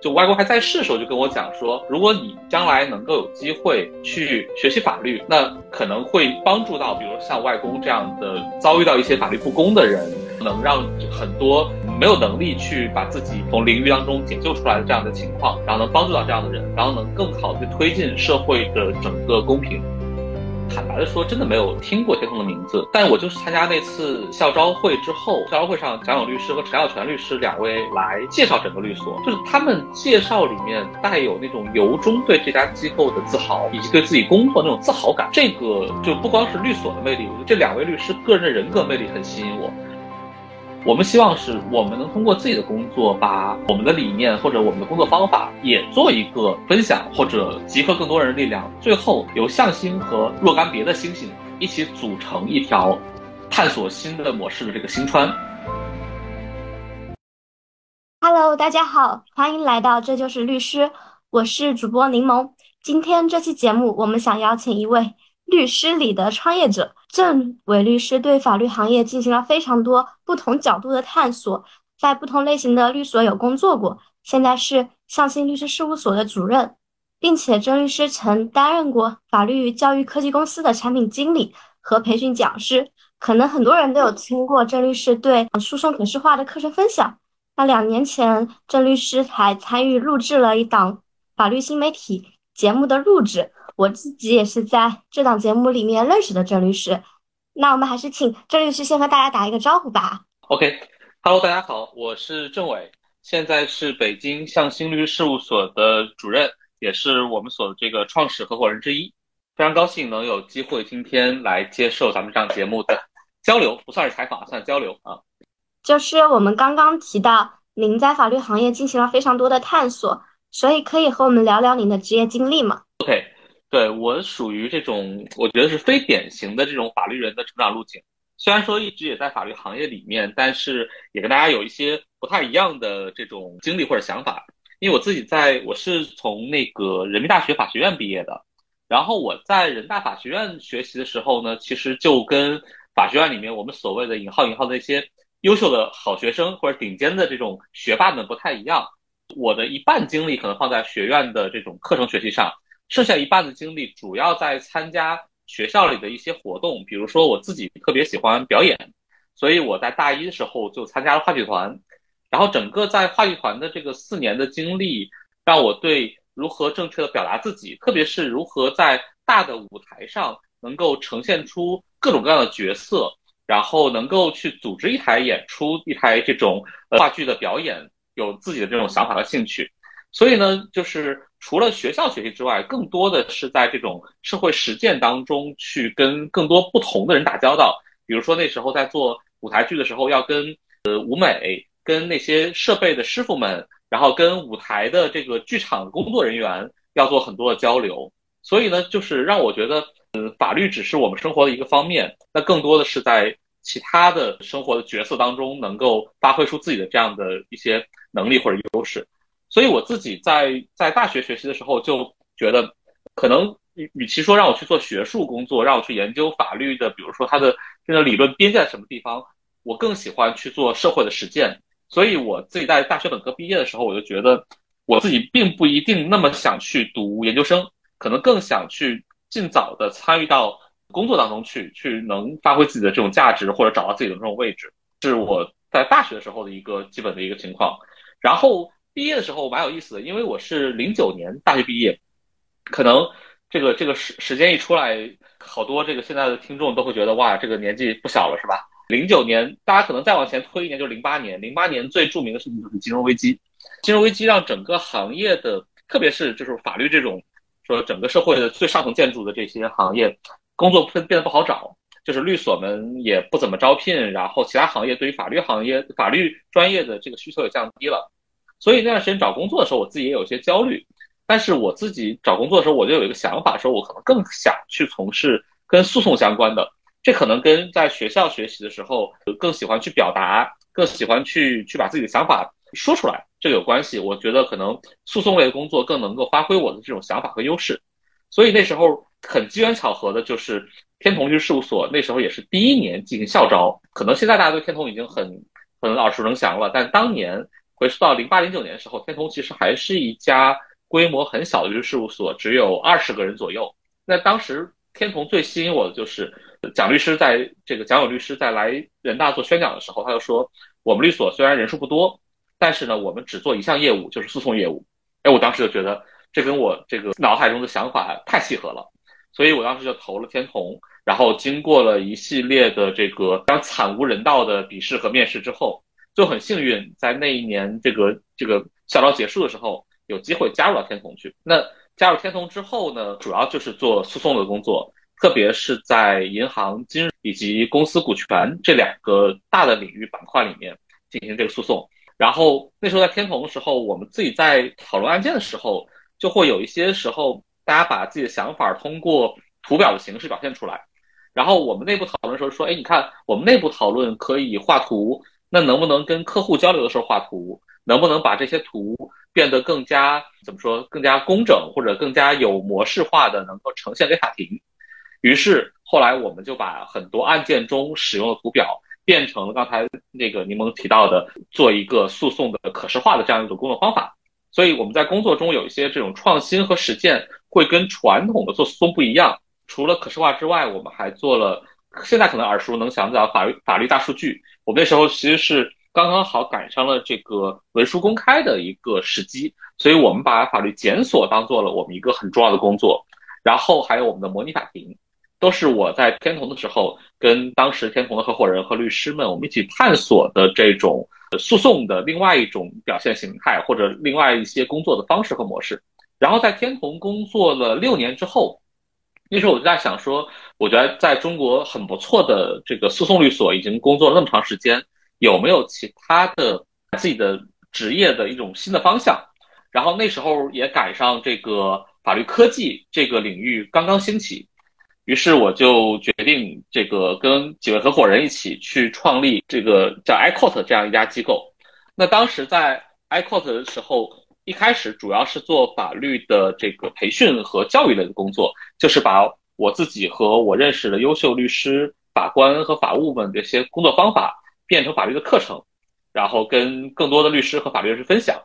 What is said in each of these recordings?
就外公还在世的时候就跟我讲说，如果你将来能够有机会去学习法律，那可能会帮助到，比如像外公这样的遭遇到一些法律不公的人，能让很多没有能力去把自己从囹圄当中解救出来的这样的情况，然后能帮助到这样的人，然后能更好的推进社会的整个公平。坦白的说，真的没有听过天通的名字。但我就是参加那次校招会之后，校招会上，蒋勇律师和陈小泉律师两位来介绍整个律所，就是他们介绍里面带有那种由衷对这家机构的自豪，以及对自己工作那种自豪感。这个就不光是律所的魅力，我觉得这两位律师个人的人格魅力很吸引我。我们希望是我们能通过自己的工作，把我们的理念或者我们的工作方法也做一个分享，或者集合更多人的力量，最后由向星和若干别的星星一起组成一条探索新的模式的这个星川。Hello，大家好，欢迎来到这就是律师，我是主播柠檬。今天这期节目，我们想邀请一位。律师里的创业者郑伟律师对法律行业进行了非常多不同角度的探索，在不同类型的律所有工作过，现在是向心律师事务所的主任，并且郑律师曾担任过法律教育科技公司的产品经理和培训讲师。可能很多人都有听过郑律师对诉讼可视化的课程分享。那两年前，郑律师还参与录制了一档法律新媒体节目的录制。我自己也是在这档节目里面认识的郑律师，那我们还是请郑律师先和大家打一个招呼吧。OK，Hello，大家好，我是郑伟，现在是北京向心律师事务所的主任，也是我们所这个创始合伙人之一。非常高兴能有机会今天来接受咱们这档节目的交流，不算是采访，算交流啊。就是我们刚刚提到，您在法律行业进行了非常多的探索，所以可以和我们聊聊您的职业经历吗？OK。对我属于这种，我觉得是非典型的这种法律人的成长路径。虽然说一直也在法律行业里面，但是也跟大家有一些不太一样的这种经历或者想法。因为我自己在，我是从那个人民大学法学院毕业的，然后我在人大法学院学习的时候呢，其实就跟法学院里面我们所谓的引号引号的一些优秀的好学生或者顶尖的这种学霸们不太一样。我的一半精力可能放在学院的这种课程学习上。剩下一半的精力主要在参加学校里的一些活动，比如说我自己特别喜欢表演，所以我在大一的时候就参加了话剧团。然后整个在话剧团的这个四年的经历，让我对如何正确的表达自己，特别是如何在大的舞台上能够呈现出各种各样的角色，然后能够去组织一台演出、一台这种话剧的表演，有自己的这种想法和兴趣。所以呢，就是除了学校学习之外，更多的是在这种社会实践当中去跟更多不同的人打交道。比如说那时候在做舞台剧的时候，要跟呃舞美、跟那些设备的师傅们，然后跟舞台的这个剧场工作人员要做很多的交流。所以呢，就是让我觉得，呃，法律只是我们生活的一个方面，那更多的是在其他的生活的角色当中，能够发挥出自己的这样的一些能力或者优势。所以我自己在在大学学习的时候就觉得，可能与与其说让我去做学术工作，让我去研究法律的，比如说它的这个理论边界在什么地方，我更喜欢去做社会的实践。所以我自己在大学本科毕业的时候，我就觉得我自己并不一定那么想去读研究生，可能更想去尽早的参与到工作当中去，去能发挥自己的这种价值或者找到自己的这种位置，是我在大学的时候的一个基本的一个情况。然后。毕业的时候蛮有意思的，因为我是零九年大学毕业，可能这个这个时时间一出来，好多这个现在的听众都会觉得哇，这个年纪不小了是吧？零九年，大家可能再往前推一年，就是零八年。零八年最著名的事情就是金融危机，金融危机让整个行业的，特别是就是法律这种说整个社会的最上层建筑的这些行业，工作变变得不好找，就是律所们也不怎么招聘，然后其他行业对于法律行业法律专业的这个需求也降低了。所以那段时间找工作的时候，我自己也有些焦虑。但是我自己找工作的时候，我就有一个想法，说我可能更想去从事跟诉讼相关的。这可能跟在学校学习的时候更喜欢去表达，更喜欢去去把自己的想法说出来，这个有关系。我觉得可能诉讼类的工作更能够发挥我的这种想法和优势。所以那时候很机缘巧合的，就是天同律师事务所那时候也是第一年进行校招。可能现在大家对天同已经很很耳熟能详了，但当年。回溯到零八零九年的时候，天童其实还是一家规模很小的律师事务所，只有二十个人左右。那当时天童最吸引我的就是蒋律师在这个蒋勇律师在来人大做宣讲的时候，他就说我们律所虽然人数不多，但是呢，我们只做一项业务，就是诉讼业务。哎，我当时就觉得这跟我这个脑海中的想法太契合了，所以我当时就投了天童。然后经过了一系列的这个非常惨无人道的笔试和面试之后。就很幸运，在那一年这个这个校招结束的时候，有机会加入到天童去。那加入天童之后呢，主要就是做诉讼的工作，特别是在银行、金融以及公司股权这两个大的领域板块里面进行这个诉讼。然后那时候在天童的时候，我们自己在讨论案件的时候，就会有一些时候大家把自己的想法通过图表的形式表现出来。然后我们内部讨论的时候说，哎，你看我们内部讨论可以画图。那能不能跟客户交流的时候画图？能不能把这些图变得更加怎么说？更加工整或者更加有模式化的，能够呈现给法庭？于是后来我们就把很多案件中使用的图表变成了刚才那个柠檬提到的，做一个诉讼的可视化的这样一种工作方法。所以我们在工作中有一些这种创新和实践，会跟传统的做诉讼不一样。除了可视化之外，我们还做了。现在可能耳熟能详的法律法律大数据，我那时候其实是刚刚好赶上了这个文书公开的一个时机，所以我们把法律检索当做了我们一个很重要的工作。然后还有我们的模拟法庭，都是我在天童的时候跟当时天童的合伙人和律师们，我们一起探索的这种诉讼的另外一种表现形态，或者另外一些工作的方式和模式。然后在天童工作了六年之后。那时候我就在想说，我觉得在中国很不错的这个诉讼律所已经工作了那么长时间，有没有其他的自己的职业的一种新的方向？然后那时候也赶上这个法律科技这个领域刚刚兴起，于是我就决定这个跟几位合伙人一起去创立这个叫 iCourt 这样一家机构。那当时在 iCourt 的时候。一开始主要是做法律的这个培训和教育类的工作，就是把我自己和我认识的优秀律师、法官和法务们这些工作方法变成法律的课程，然后跟更多的律师和法律人士分享。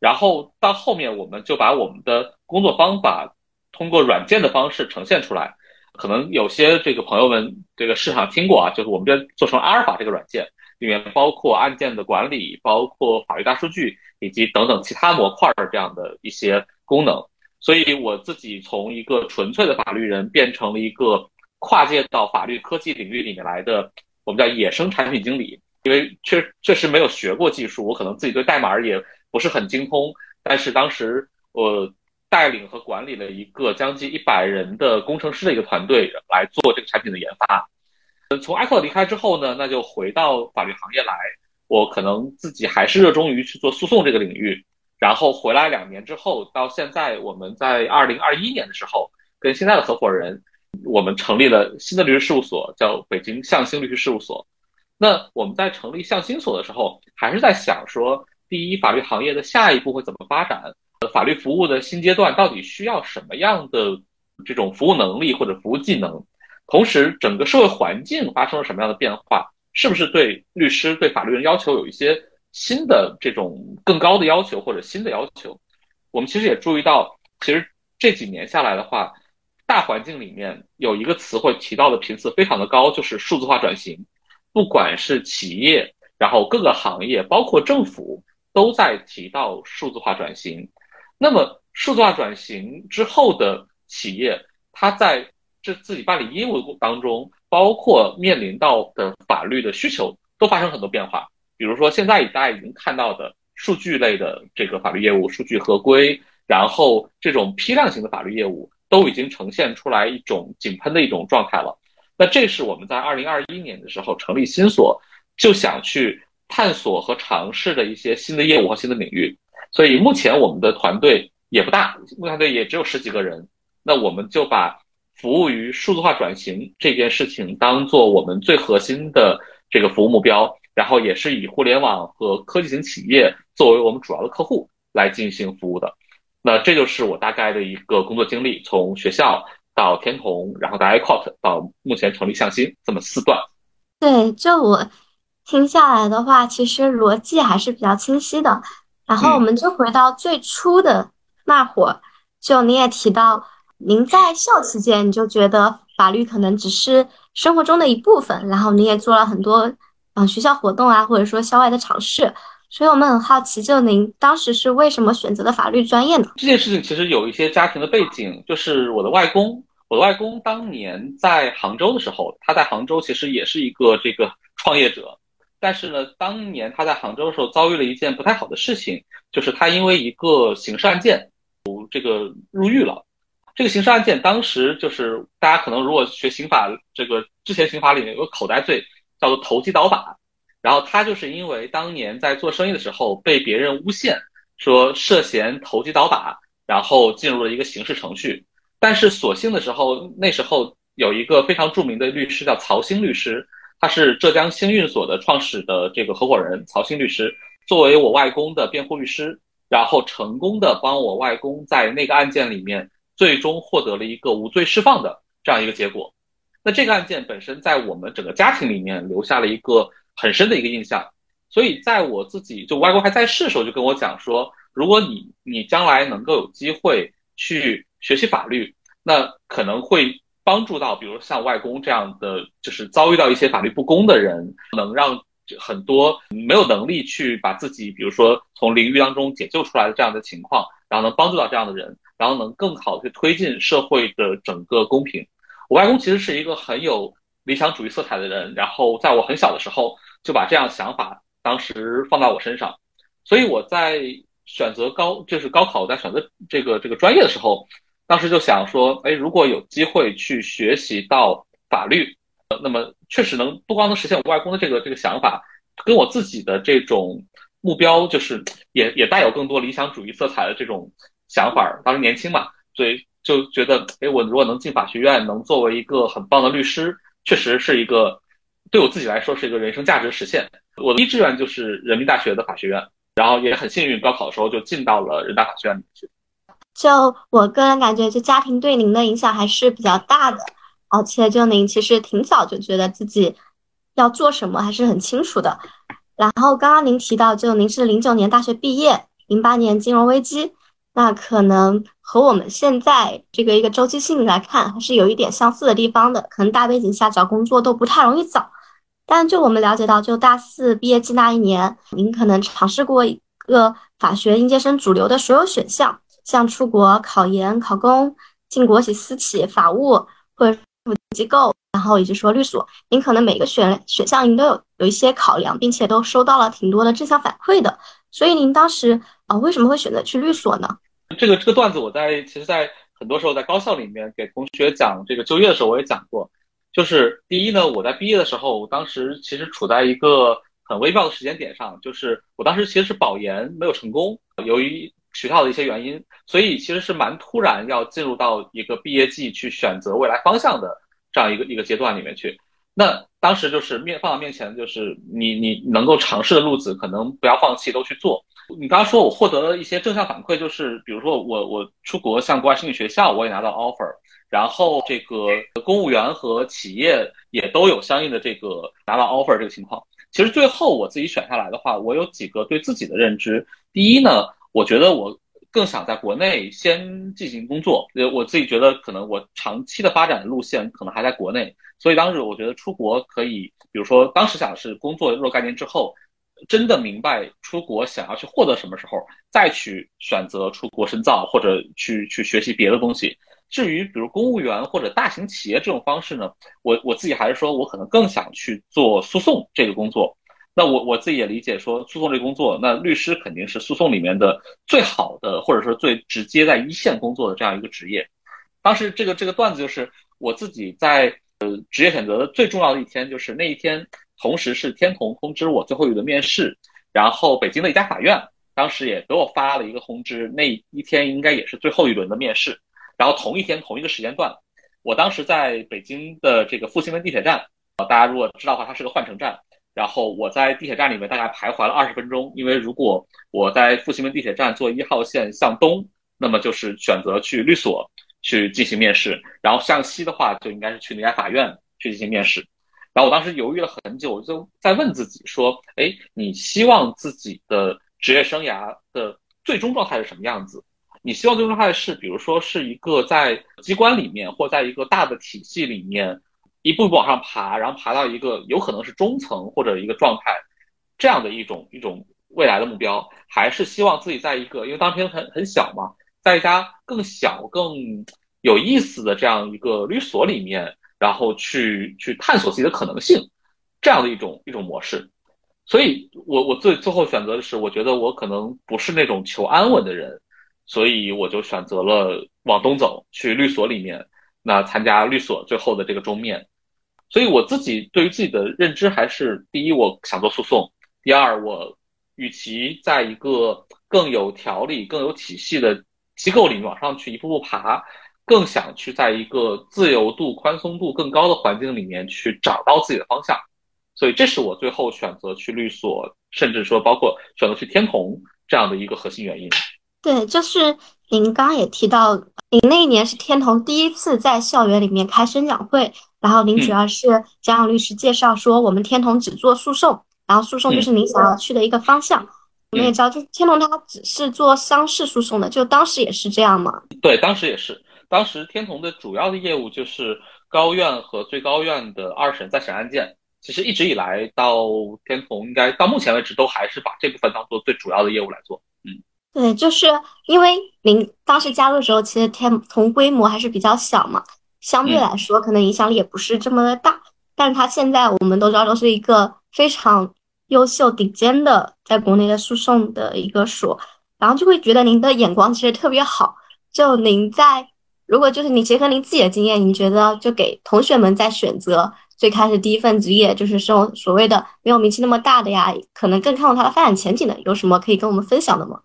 然后到后面，我们就把我们的工作方法通过软件的方式呈现出来。可能有些这个朋友们这个市场听过啊，就是我们这做成阿尔法这个软件。里面包括案件的管理，包括法律大数据，以及等等其他模块儿这样的一些功能。所以我自己从一个纯粹的法律人变成了一个跨界到法律科技领域里面来的，我们叫野生产品经理。因为确确实没有学过技术，我可能自己对代码也不是很精通。但是当时我带领和管理了一个将近一百人的工程师的一个团队来做这个产品的研发。从 i c o 离开之后呢，那就回到法律行业来。我可能自己还是热衷于去做诉讼这个领域。然后回来两年之后，到现在我们在二零二一年的时候，跟现在的合伙人，我们成立了新的律师事务所，叫北京向星律师事务所。那我们在成立向星所的时候，还是在想说，第一，法律行业的下一步会怎么发展？法律服务的新阶段到底需要什么样的这种服务能力或者服务技能？同时，整个社会环境发生了什么样的变化？是不是对律师、对法律人要求有一些新的这种更高的要求或者新的要求？我们其实也注意到，其实这几年下来的话，大环境里面有一个词汇提到的频次非常的高，就是数字化转型。不管是企业，然后各个行业，包括政府，都在提到数字化转型。那么，数字化转型之后的企业，它在这自己办理业务当中，包括面临到的法律的需求，都发生很多变化。比如说，现在大家已经看到的数据类的这个法律业务，数据合规，然后这种批量型的法律业务，都已经呈现出来一种井喷的一种状态了。那这是我们在二零二一年的时候成立新所，就想去探索和尝试的一些新的业务和新的领域。所以目前我们的团队也不大，目前队也只有十几个人。那我们就把。服务于数字化转型这件事情，当做我们最核心的这个服务目标，然后也是以互联网和科技型企业作为我们主要的客户来进行服务的。那这就是我大概的一个工作经历，从学校到天童，然后到 iCourt，到目前成立向心这么四段。对，就我听下来的话，其实逻辑还是比较清晰的。然后我们就回到最初的那会儿，就你也提到，您在校期间你就觉得法律可能只是生活中的一部分，然后你也做了很多嗯学校活动啊，或者说校外的尝试。所以我们很好奇，就您当时是为什么选择的法律专业呢？这件事情其实有一些家庭的背景，就是我的外公，我的外公当年在杭州的时候，他在杭州其实也是一个这个 创业者。但是呢，当年他在杭州的时候遭遇了一件不太好的事情，就是他因为一个刑事案件，这个入狱了。这个刑事案件当时就是大家可能如果学刑法，这个之前刑法里面有个口袋罪，叫做投机倒把。然后他就是因为当年在做生意的时候被别人诬陷，说涉嫌投机倒把，然后进入了一个刑事程序。但是所幸的时候，那时候有一个非常著名的律师叫曹兴律师。他是浙江兴运所的创始的这个合伙人曹兴律师，作为我外公的辩护律师，然后成功的帮我外公在那个案件里面最终获得了一个无罪释放的这样一个结果。那这个案件本身在我们整个家庭里面留下了一个很深的一个印象，所以在我自己就外公还在世的时候就跟我讲说，如果你你将来能够有机会去学习法律，那可能会。帮助到，比如像外公这样的，就是遭遇到一些法律不公的人，能让很多没有能力去把自己，比如说从淋浴当中解救出来的这样的情况，然后能帮助到这样的人，然后能更好的去推进社会的整个公平。我外公其实是一个很有理想主义色彩的人，然后在我很小的时候就把这样想法当时放到我身上，所以我在选择高就是高考在选择这个这个专业的时候。当时就想说，哎，如果有机会去学习到法律，那么确实能不光能实现我外公的这个这个想法，跟我自己的这种目标，就是也也带有更多理想主义色彩的这种想法。当时年轻嘛，所以就觉得，哎，我如果能进法学院，能作为一个很棒的律师，确实是一个对我自己来说是一个人生价值实现。我的一志愿就是人民大学的法学院，然后也很幸运，高考的时候就进到了人大法学院里面去。就我个人感觉，就家庭对您的影响还是比较大的，而且就您其实挺早就觉得自己要做什么还是很清楚的。然后刚刚您提到，就您是零九年大学毕业，零八年金融危机，那可能和我们现在这个一个周期性来看，还是有一点相似的地方的。可能大背景下找工作都不太容易找，但就我们了解到，就大四毕业季那一年，您可能尝试过一个法学应届生主流的所有选项。像出国考研、考公、进国企、私企、法务或者机构，然后以及说律所，您可能每个选选项您都有有一些考量，并且都收到了挺多的正向反馈的。所以您当时啊，为什么会选择去律所呢？这个这个段子我在其实，在很多时候在高校里面给同学讲这个就业的时候，我也讲过。就是第一呢，我在毕业的时候，我当时其实处在一个很微妙的时间点上，就是我当时其实是保研没有成功，由于学校的一些原因，所以其实是蛮突然要进入到一个毕业季去选择未来方向的这样一个一个阶段里面去。那当时就是面放到面前，就是你你能够尝试的路子，可能不要放弃，都去做。你刚刚说我获得了一些正向反馈，就是比如说我我出国向国外申请学校，我也拿到 offer，然后这个公务员和企业也都有相应的这个拿到 offer 这个情况。其实最后我自己选下来的话，我有几个对自己的认知。第一呢。我觉得我更想在国内先进行工作，呃，我自己觉得可能我长期的发展的路线可能还在国内，所以当时我觉得出国可以，比如说当时想的是工作若干年之后，真的明白出国想要去获得什么时候，再去选择出国深造或者去去学习别的东西。至于比如公务员或者大型企业这种方式呢，我我自己还是说我可能更想去做诉讼这个工作。那我我自己也理解说，诉讼这工作，那律师肯定是诉讼里面的最好的，或者说最直接在一线工作的这样一个职业。当时这个这个段子就是我自己在呃职业选择的最重要的一天，就是那一天，同时是天童通知我最后一轮面试，然后北京的一家法院当时也给我发了一个通知，那一天应该也是最后一轮的面试。然后同一天同一个时间段，我当时在北京的这个复兴门地铁站，大家如果知道的话，它是个换乘站。然后我在地铁站里面大概徘徊了二十分钟，因为如果我在复兴门地铁站坐一号线向东，那么就是选择去律所去进行面试；然后向西的话，就应该是去那家法院去进行面试。然后我当时犹豫了很久，我就在问自己说：，哎，你希望自己的职业生涯的最终状态是什么样子？你希望最终状态是，比如说是一个在机关里面，或在一个大的体系里面，一步一步往上爬，然后爬到一个有可能是中层或者一个状态，这样的一种一种未来的目标，还是希望自己在一个，因为当时很很小嘛，在一家更小更有意思的这样一个律所里面，然后去去探索自己的可能性，这样的一种一种模式。所以我我最最后选择的是，我觉得我可能不是那种求安稳的人。所以我就选择了往东走，去律所里面，那参加律所最后的这个终面。所以我自己对于自己的认知还是：第一，我想做诉讼；第二，我与其在一个更有条理、更有体系的机构里往上去一步步爬，更想去在一个自由度、宽松度更高的环境里面去找到自己的方向。所以这是我最后选择去律所，甚至说包括选择去天童这样的一个核心原因。对，就是您刚刚也提到，您那一年是天童第一次在校园里面开宣讲会，然后您主要是向律师介绍说，我们天童只做诉讼，然后诉讼就是您想要去的一个方向。我们也知道，就是天童它只是做商事诉讼的，就当时也是这样吗？对，当时也是，当时天童的主要的业务就是高院和最高院的二审再审案件。其实一直以来到天童，应该到目前为止都还是把这部分当做最主要的业务来做。嗯。对，就是因为您当时加入的时候，其实天童规模还是比较小嘛，相对来说可能影响力也不是这么的大。但是它现在我们都知道，都是一个非常优秀、顶尖的在国内的诉讼的一个所，然后就会觉得您的眼光其实特别好。就您在如果就是你结合您自己的经验，您觉得就给同学们在选择最开始第一份职业，就是这种所谓的没有名气那么大的呀，可能更看重它的发展前景的，有什么可以跟我们分享的吗？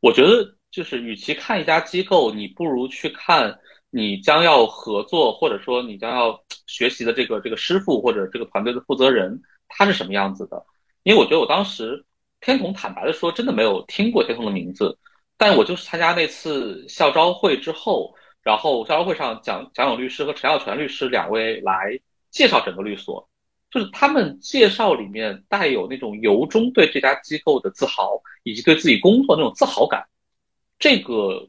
我觉得就是，与其看一家机构，你不如去看你将要合作或者说你将要学习的这个这个师傅或者这个团队的负责人他是什么样子的。因为我觉得我当时天童坦白的说，真的没有听过天童的名字，但我就是参加那次校招会之后，然后校招会上蒋蒋勇律师和陈耀全律师两位来介绍整个律所。就是他们介绍里面带有那种由衷对这家机构的自豪，以及对自己工作那种自豪感，这个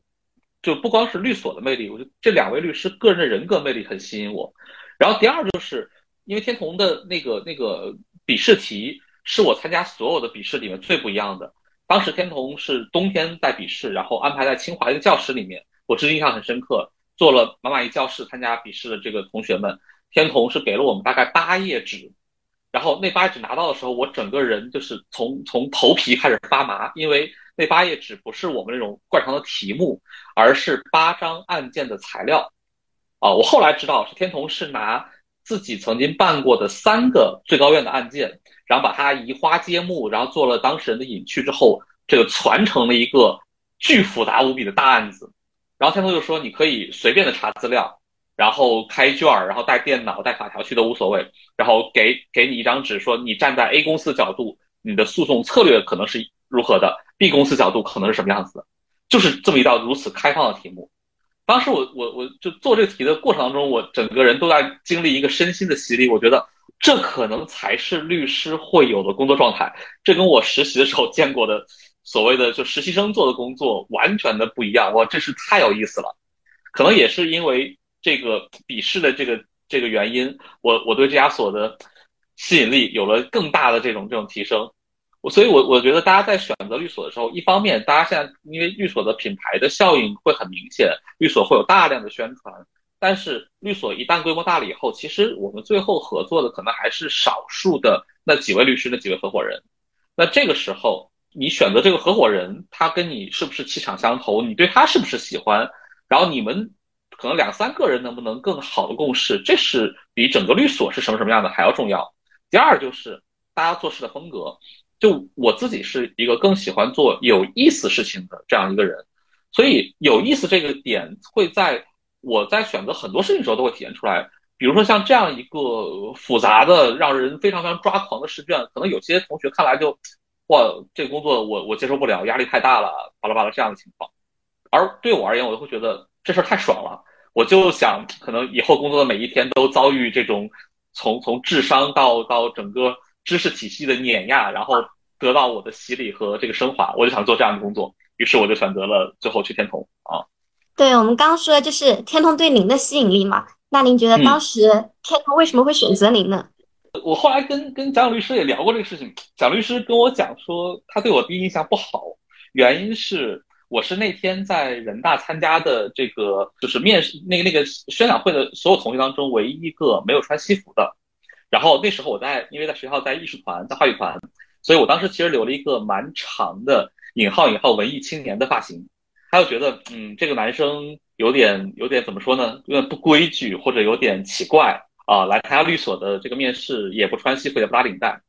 就不光是律所的魅力，我觉得这两位律师个人的人格魅力很吸引我。然后第二就是因为天童的那个那个笔试题是我参加所有的笔试里面最不一样的。当时天童是冬天带笔试，然后安排在清华一个教室里面，我至今印象很深刻，坐了满满一教室参加笔试的这个同学们。天童是给了我们大概八页纸，然后那八页纸拿到的时候，我整个人就是从从头皮开始发麻，因为那八页纸不是我们那种惯常的题目，而是八张案件的材料。啊，我后来知道是天童是拿自己曾经办过的三个最高院的案件，然后把它移花接木，然后做了当事人的隐去之后，这个传承了一个巨复杂无比的大案子。然后天童就说：“你可以随便的查资料。”然后开卷儿，然后带电脑、带法条去都无所谓。然后给给你一张纸，说你站在 A 公司角度，你的诉讼策略可能是如何的；B 公司角度可能是什么样子的，就是这么一道如此开放的题目。当时我我我就做这个题的过程当中，我整个人都在经历一个身心的洗礼。我觉得这可能才是律师会有的工作状态。这跟我实习的时候见过的所谓的就实习生做的工作完全的不一样。哇，真是太有意思了。可能也是因为。这个笔试的这个这个原因，我我对这家所的吸引力有了更大的这种这种提升，我所以，我我觉得大家在选择律所的时候，一方面大家现在因为律所的品牌的效应会很明显，律所会有大量的宣传，但是律所一旦规模大了以后，其实我们最后合作的可能还是少数的那几位律师那几位合伙人，那这个时候你选择这个合伙人，他跟你是不是气场相投，你对他是不是喜欢，然后你们。可能两三个人能不能更好的共事，这是比整个律所是什么什么样的还要重要。第二就是大家做事的风格，就我自己是一个更喜欢做有意思事情的这样一个人，所以有意思这个点会在我在选择很多事情的时候都会体现出来。比如说像这样一个复杂的、让人非常非常抓狂的试卷，可能有些同学看来就哇，这个工作我我接受不了，压力太大了，巴拉巴拉这样的情况。而对我而言，我就会觉得这事儿太爽了。我就想，可能以后工作的每一天都遭遇这种从从智商到到整个知识体系的碾压，然后得到我的洗礼和这个升华，我就想做这样的工作，于是我就选择了最后去天童啊。对我们刚刚说的就是天童对您的吸引力嘛，那您觉得当时天童为什么会选择您呢？我后来跟跟蒋律师也聊过这个事情，蒋律师跟我讲说他对我第一印象不好，原因是我是那天在人大参加的这个就是面试那个那个宣讲会的所有同学当中唯一一个没有穿西服的，然后那时候我在因为在学校在艺术团在话剧团，所以我当时其实留了一个蛮长的引号引号文艺青年的发型，他就觉得嗯这个男生有点有点怎么说呢，有点不规矩或者有点奇怪。啊，来参加律所的这个面试也不穿西服也不拉领带，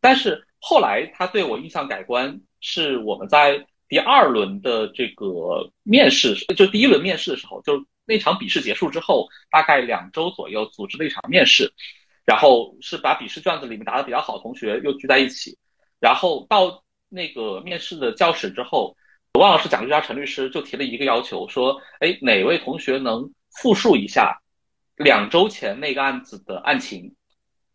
但是后来他对我印象改观，是我们在第二轮的这个面试，就第一轮面试的时候，就那场笔试结束之后，大概两周左右组织了一场面试，然后是把笔试卷子里面答的比较好的同学又聚在一起，然后到那个面试的教室之后，我忘了是蒋律师陈律师就提了一个要求，说，哎，哪位同学能复述一下？两周前那个案子的案情，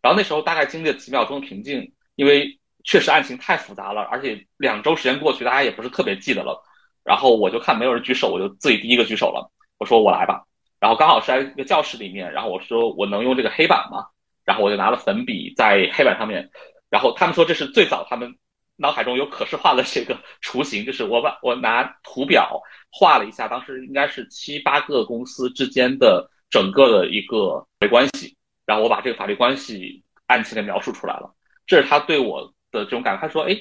然后那时候大概经历了几秒钟的平静，因为确实案情太复杂了，而且两周时间过去，大家也不是特别记得了。然后我就看没有人举手，我就自己第一个举手了，我说我来吧。然后刚好是在一个教室里面，然后我说我能用这个黑板吗？然后我就拿了粉笔在黑板上面，然后他们说这是最早他们脑海中有可视化的这个雏形，就是我把我拿图表画了一下，当时应该是七八个公司之间的。整个的一个法律关系，然后我把这个法律关系案情给描述出来了，这是他对我的这种感觉。他说：“哎，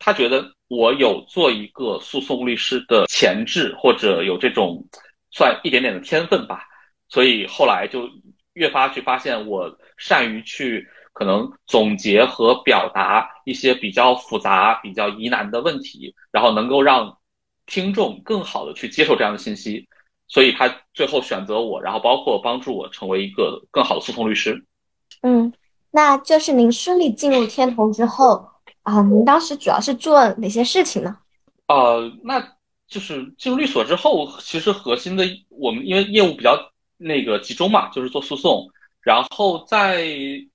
他觉得我有做一个诉讼律师的潜质，或者有这种算一点点的天分吧。”所以后来就越发去发现我善于去可能总结和表达一些比较复杂、比较疑难的问题，然后能够让听众更好的去接受这样的信息。所以他最后选择我，然后包括帮助我成为一个更好的诉讼律师。嗯，那就是您顺利进入天童之后啊，您当时主要是做哪些事情呢？呃，那就是进入律所之后，其实核心的我们因为业务比较那个集中嘛，就是做诉讼。然后在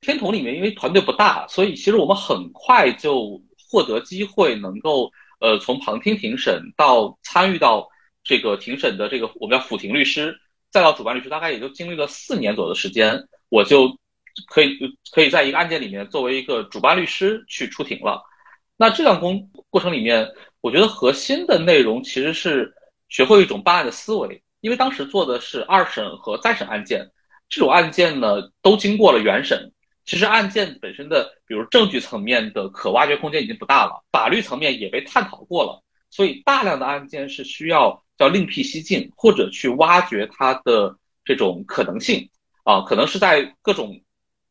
天童里面，因为团队不大，所以其实我们很快就获得机会，能够呃从旁听庭审到参与到。这个庭审的这个我们叫辅庭律师，再到主办律师，大概也就经历了四年左右的时间，我就可以可以在一个案件里面作为一个主办律师去出庭了。那这段工过程里面，我觉得核心的内容其实是学会一种办案的思维，因为当时做的是二审和再审案件，这种案件呢都经过了原审，其实案件本身的比如证据层面的可挖掘空间已经不大了，法律层面也被探讨过了，所以大量的案件是需要。叫另辟蹊径，或者去挖掘它的这种可能性啊，可能是在各种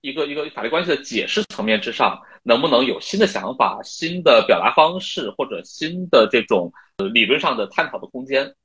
一个一个法律关系的解释层面之上，能不能有新的想法、新的表达方式，或者新的这种理论上的探讨的空间。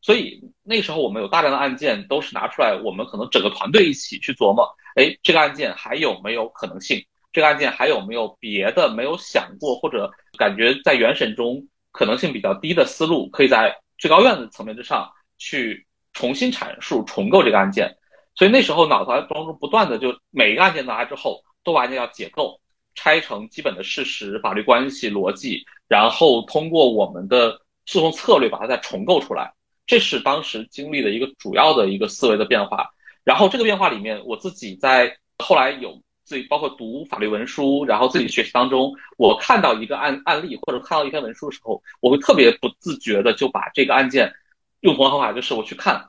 所以那时候我们有大量的案件都是拿出来，我们可能整个团队一起去琢磨，哎，这个案件还有没有可能性？这个案件还有没有别的没有想过，或者感觉在原审中可能性比较低的思路，可以在。最高院的层面之上去重新阐述、重构这个案件，所以那时候脑袋当中不断的就每一个案件拿来之后，都把案件要解构、拆成基本的事实、法律关系、逻辑，然后通过我们的诉讼策略把它再重构出来。这是当时经历的一个主要的一个思维的变化。然后这个变化里面，我自己在后来有。自己包括读法律文书，然后自己学习当中，我看到一个案案例或者看到一篇文书的时候，我会特别不自觉的就把这个案件用同样方法，就是我去看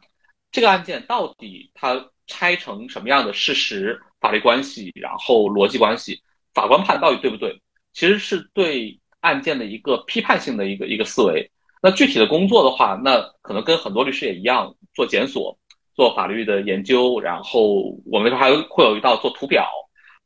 这个案件到底它拆成什么样的事实、法律关系，然后逻辑关系，法官判到底对不对？其实是对案件的一个批判性的一个一个思维。那具体的工作的话，那可能跟很多律师也一样，做检索、做法律的研究，然后我们还会有一道做图表。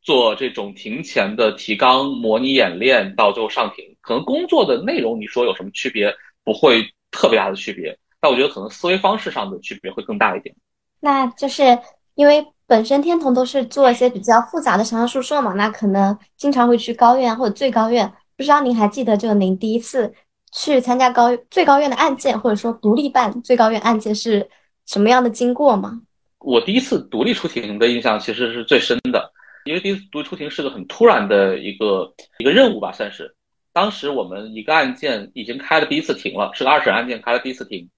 做这种庭前的提纲模拟演练，到最后上庭，可能工作的内容你说有什么区别？不会特别大的区别，但我觉得可能思维方式上的区别会更大一点。那就是因为本身天童都是做一些比较复杂的商事诉讼嘛，那可能经常会去高院或者最高院。不知道您还记得，就您第一次去参加高最高院的案件，或者说独立办最高院案件是什么样的经过吗？我第一次独立出庭的印象其实是最深的。因为第一次独立出庭是个很突然的一个一个任务吧，算是。当时我们一个案件已经开了第一次庭了，是个二审案件开了第一次庭。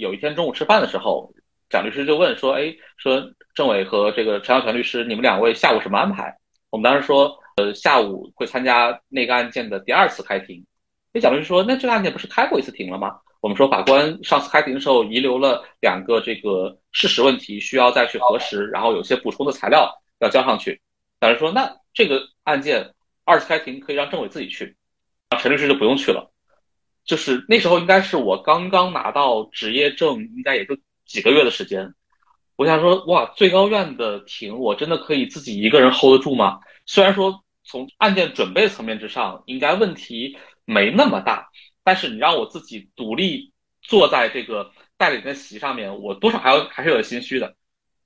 有一天中午吃饭的时候，蒋律师就问说：“哎，说郑伟和这个陈小泉律师，你们两位下午什么安排？”我们当时说：“呃，下午会参加那个案件的第二次开庭。”那蒋律师说：“那这个案件不是开过一次庭了吗？”我们说法官上次开庭的时候遗留了两个这个事实问题，需要再去核实，然后有些补充的材料要交上去。蒋律师说：“那这个案件二次开庭可以让郑伟自己去，陈律师就不用去了。”就是那时候应该是我刚刚拿到执业证，应该也就几个月的时间。我想说，哇，最高院的庭我真的可以自己一个人 hold 得住吗？虽然说从案件准备层面之上应该问题没那么大。但是你让我自己独立坐在这个代理人的席上面，我多少还要还是有点心虚的。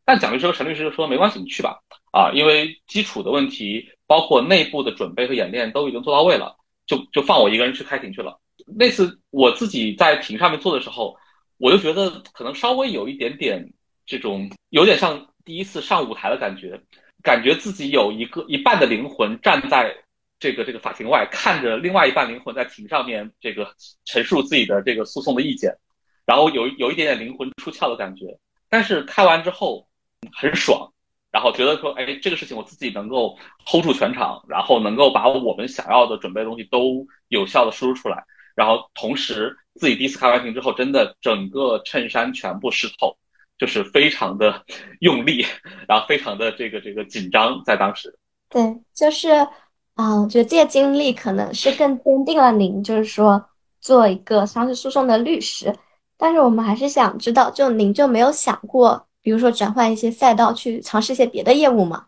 但蒋律师和陈律师就说没关系，你去吧，啊，因为基础的问题，包括内部的准备和演练都已经做到位了，就就放我一个人去开庭去了。那次我自己在庭上面坐的时候，我就觉得可能稍微有一点点这种有点像第一次上舞台的感觉，感觉自己有一个一半的灵魂站在。这个这个法庭外看着另外一半灵魂在庭上面这个陈述自己的这个诉讼的意见，然后有有一点点灵魂出窍的感觉，但是开完之后很爽，然后觉得说，哎，这个事情我自己能够 hold 住全场，然后能够把我们想要的准备的东西都有效的输出出来，然后同时自己第一次开完庭之后，真的整个衬衫全部湿透，就是非常的用力，然后非常的这个这个紧张，在当时，对，就是。啊，我觉得这些经历可能是更坚定了您，就是说做一个商事诉讼的律师。但是我们还是想知道，就您就没有想过，比如说转换一些赛道，去尝试一些别的业务吗？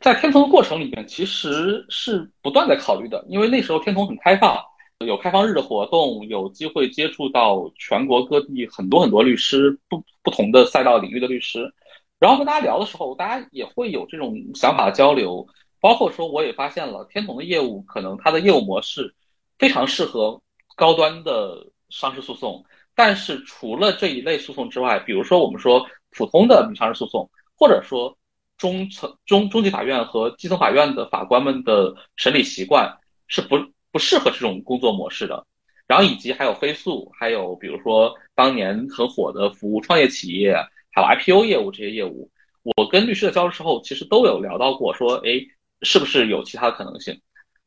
在天童的过程里面，其实是不断在考虑的，因为那时候天童很开放，有开放日的活动，有机会接触到全国各地很多很多律师，不不同的赛道领域的律师。然后跟大家聊的时候，大家也会有这种想法交流。包括说，我也发现了天童的业务，可能它的业务模式非常适合高端的商事诉讼。但是除了这一类诉讼之外，比如说我们说普通的民商事诉讼，或者说中层中中级法院和基层法院的法官们的审理习惯是不不适合这种工作模式的。然后以及还有飞速，还有比如说当年很火的服务创业企业，还有 IPO 业务这些业务，我跟律师的交流时候，其实都有聊到过，说哎。是不是有其他的可能性？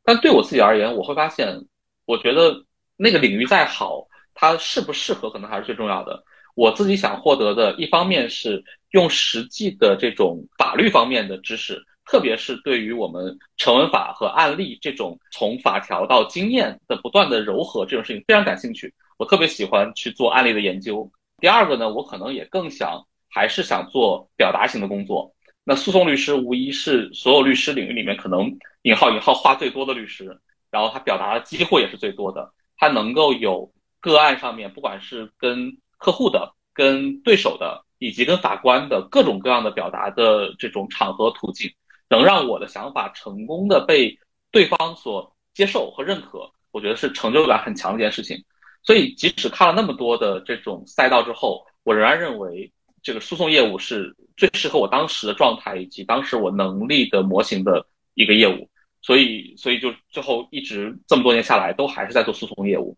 但对我自己而言，我会发现，我觉得那个领域再好，它适不适合可能还是最重要的。我自己想获得的，一方面是用实际的这种法律方面的知识，特别是对于我们成文法和案例这种从法条到经验的不断的柔和这种事情非常感兴趣。我特别喜欢去做案例的研究。第二个呢，我可能也更想还是想做表达型的工作。那诉讼律师无疑是所有律师领域里面可能引号引号话最多的律师，然后他表达的机会也是最多的，他能够有个案上面，不管是跟客户的、跟对手的，以及跟法官的各种各样的表达的这种场合途径，能让我的想法成功的被对方所接受和认可，我觉得是成就感很强的一件事情。所以即使看了那么多的这种赛道之后，我仍然认为。这个诉讼业务是最适合我当时的状态以及当时我能力的模型的一个业务，所以所以就最后一直这么多年下来都还是在做诉讼业务。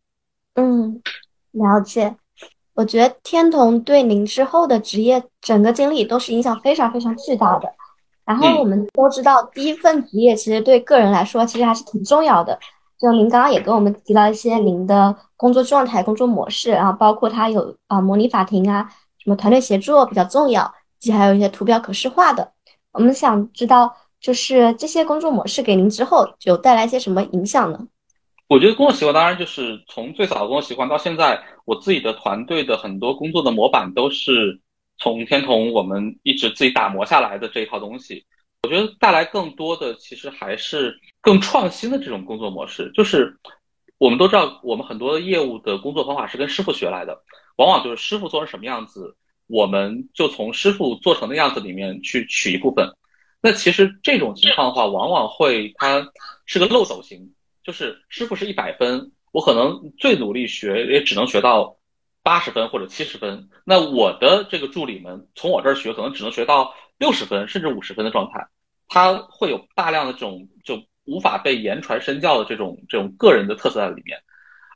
嗯，了解。我觉得天童对您之后的职业整个经历都是影响非常非常巨大的。然后我们都知道，第一份职业其实对个人来说其实还是挺重要的。就您刚刚也跟我们提到一些您的工作状态、工作模式，然后包括他有啊模拟法庭啊。什么团队协作比较重要，以及还有一些图表可视化的。我们想知道，就是这些工作模式给您之后有带来一些什么影响呢？我觉得工作习惯当然就是从最早的工作习惯到现在，我自己的团队的很多工作的模板都是从天童我们一直自己打磨下来的这一套东西。我觉得带来更多的其实还是更创新的这种工作模式。就是我们都知道，我们很多业务的工作方法是跟师傅学来的。往往就是师傅做成什么样子，我们就从师傅做成的样子里面去取一部分。那其实这种情况的话，往往会它是个漏斗型，就是师傅是一百分，我可能最努力学也只能学到八十分或者七十分。那我的这个助理们从我这儿学，可能只能学到六十分甚至五十分的状态。他会有大量的这种就无法被言传身教的这种这种个人的特色在里面。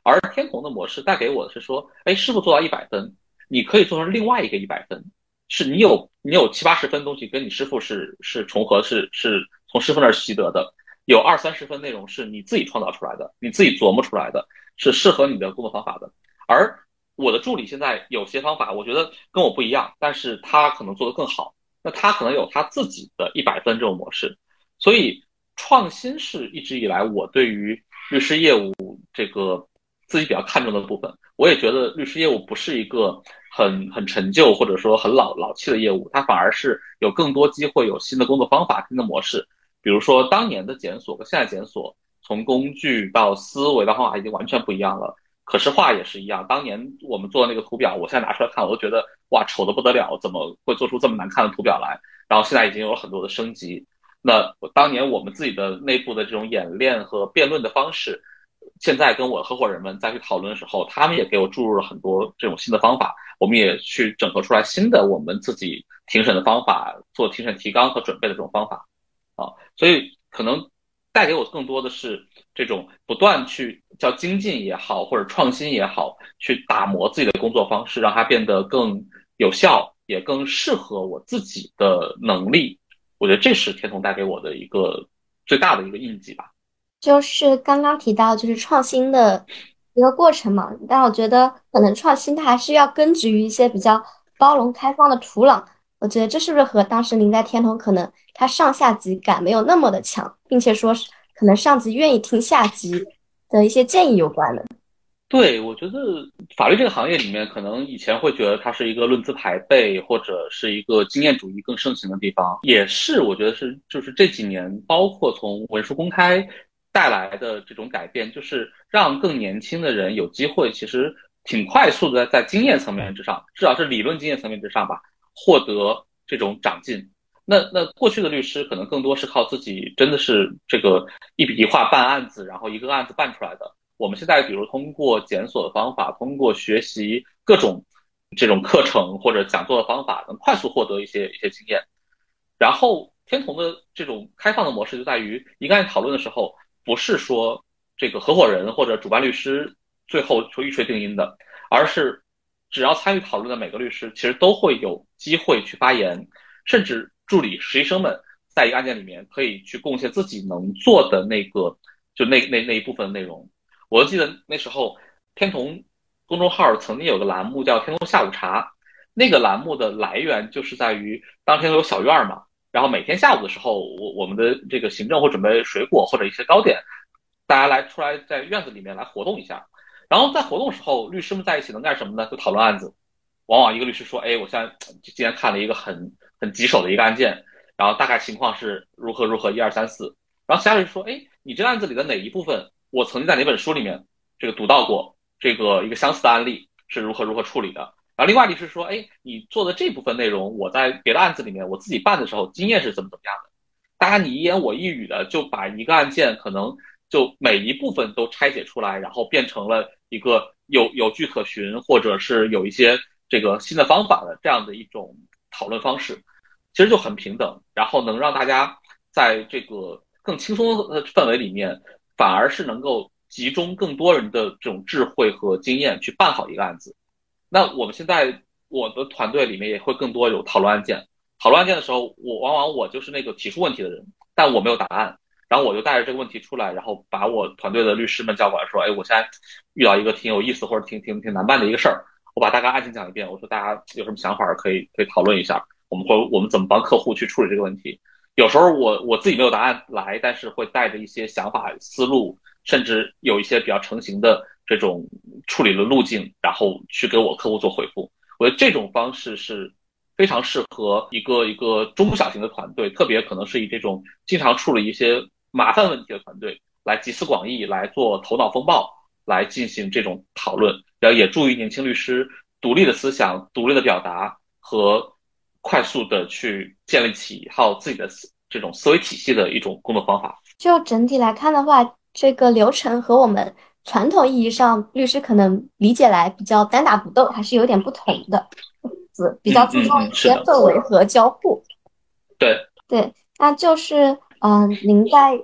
而天童的模式带给我的是说，哎，师傅做到一百分，你可以做成另外一个一百分，是你有你有七八十分东西跟你师傅是是重合，是是从师傅那儿习得的。有二三十分内容是你自己创造出来的，你自己琢磨出来的，是适合你的工作方法的。而我的助理现在有些方法，我觉得跟我不一样，但是他可能做得更好。那他可能有他自己的一百分这种模式。所以创新是一直以来我对于律师业务这个自己比较看重的部分。我也觉得律师业务不是一个很很陈旧或者说很老老气的业务，它反而是有更多机会，有新的工作方法、新的模式。比如说，当年的检索和现在检索，从工具到思维到方法已经完全不一样了。可视化也是一样，当年我们做的那个图表，我现在拿出来看，我都觉得哇，丑的不得了，怎么会做出这么难看的图表来？然后现在已经有很多的升级。那当年我们自己的内部的这种演练和辩论的方式，现在跟我合伙人们再去讨论的时候，他们也给我注入了很多这种新的方法。我们也去整合出来新的我们自己庭审的方法，做庭审提纲和准备的这种方法。啊，所以可能带给我更多的是这种不断去叫精进也好，或者创新也好，去打磨自己的工作方式，让它变得更有效，也更适合我自己的能力。我觉得这是天童带给我的一个最大的一个印记吧。就是刚刚提到就是创新的一个过程嘛，但我觉得可能创新它还是要根植于一些比较包容开放的土壤。我觉得这是不是和当时您在天童可能他上下级感没有那么的强，并且说是可能上级愿意听下级的一些建议有关呢？对，我觉得法律这个行业里面，可能以前会觉得它是一个论资排辈或者是一个经验主义更盛行的地方，也是我觉得是就是这几年，包括从文书公开带来的这种改变，就是让更年轻的人有机会，其实挺快速的在经验层面之上，至少是理论经验层面之上吧。获得这种长进，那那过去的律师可能更多是靠自己，真的是这个一笔一画办案子，然后一个案子办出来的。我们现在比如通过检索的方法，通过学习各种这种课程或者讲座的方法，能快速获得一些一些经验。然后天童的这种开放的模式就在于，一个案讨论的时候，不是说这个合伙人或者主办律师最后说一锤定音的，而是。只要参与讨论的每个律师，其实都会有机会去发言，甚至助理实习生们在一个案件里面可以去贡献自己能做的那个，就那那那一部分内容。我记得那时候天童公众号曾经有个栏目叫“天童下午茶”，那个栏目的来源就是在于当天有小院嘛，然后每天下午的时候，我我们的这个行政会准备水果或者一些糕点，大家来出来在院子里面来活动一下。然后在活动时候，律师们在一起能干什么呢？就讨论案子。往往一个律师说：“哎，我现在今天看了一个很很棘手的一个案件，然后大概情况是如何如何，一二三四。”然后其他律师说：“哎，你这个案子里的哪一部分，我曾经在哪本书里面这个读到过，这个一个相似的案例是如何如何处理的。”然后另外律师说：“哎，你做的这部分内容，我在别的案子里面我自己办的时候经验是怎么怎么样的？”大家你一言我一语的就把一个案件可能就每一部分都拆解出来，然后变成了。一个有有据可循，或者是有一些这个新的方法的这样的一种讨论方式，其实就很平等，然后能让大家在这个更轻松的氛围里面，反而是能够集中更多人的这种智慧和经验去办好一个案子。那我们现在我的团队里面也会更多有讨论案件，讨论案件的时候，我往往我就是那个提出问题的人，但我没有答案。然后我就带着这个问题出来，然后把我团队的律师们叫过来，说：“哎，我现在遇到一个挺有意思或者挺挺挺难办的一个事儿，我把大概案情讲一遍。我说大家有什么想法可以可以讨论一下，我们会我们怎么帮客户去处理这个问题。有时候我我自己没有答案来，但是会带着一些想法思路，甚至有一些比较成型的这种处理的路径，然后去给我客户做回复。我觉得这种方式是非常适合一个一个中小型的团队，特别可能是以这种经常处理一些。麻烦问题的团队来集思广益，来做头脑风暴，来进行这种讨论，然后也助于年轻律师独立的思想、独立的表达和快速的去建立起一套自己的这种思维体系的一种工作方法。就整体来看的话，这个流程和我们传统意义上律师可能理解来比较单打独斗，还是有点不同的，比较注重一些氛围和交互。对对。那就是，嗯，您在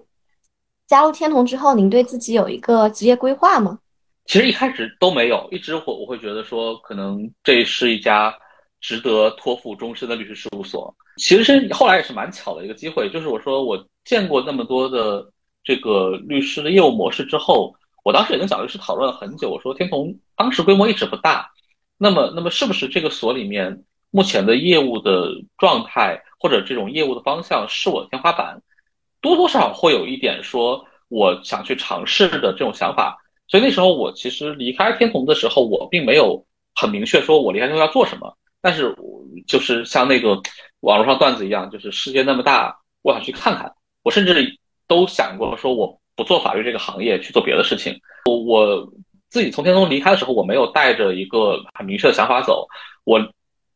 加入天童之后，您对自己有一个职业规划吗？其实一开始都没有，一直我我会觉得说，可能这是一家值得托付终身的律师事务所。其实是后来也是蛮巧的一个机会，就是我说我见过那么多的这个律师的业务模式之后，我当时也跟小律师讨论了很久，我说天童当时规模一直不大，那么那么是不是这个所里面目前的业务的状态？或者这种业务的方向是我的天花板，多多少少会有一点说我想去尝试的这种想法。所以那时候我其实离开天童的时候，我并没有很明确说我离开天童要做什么。但是就是像那个网络上段子一样，就是世界那么大，我想去看看。我甚至都想过说我不做法律这个行业，去做别的事情。我我自己从天童离开的时候，我没有带着一个很明确的想法走。我。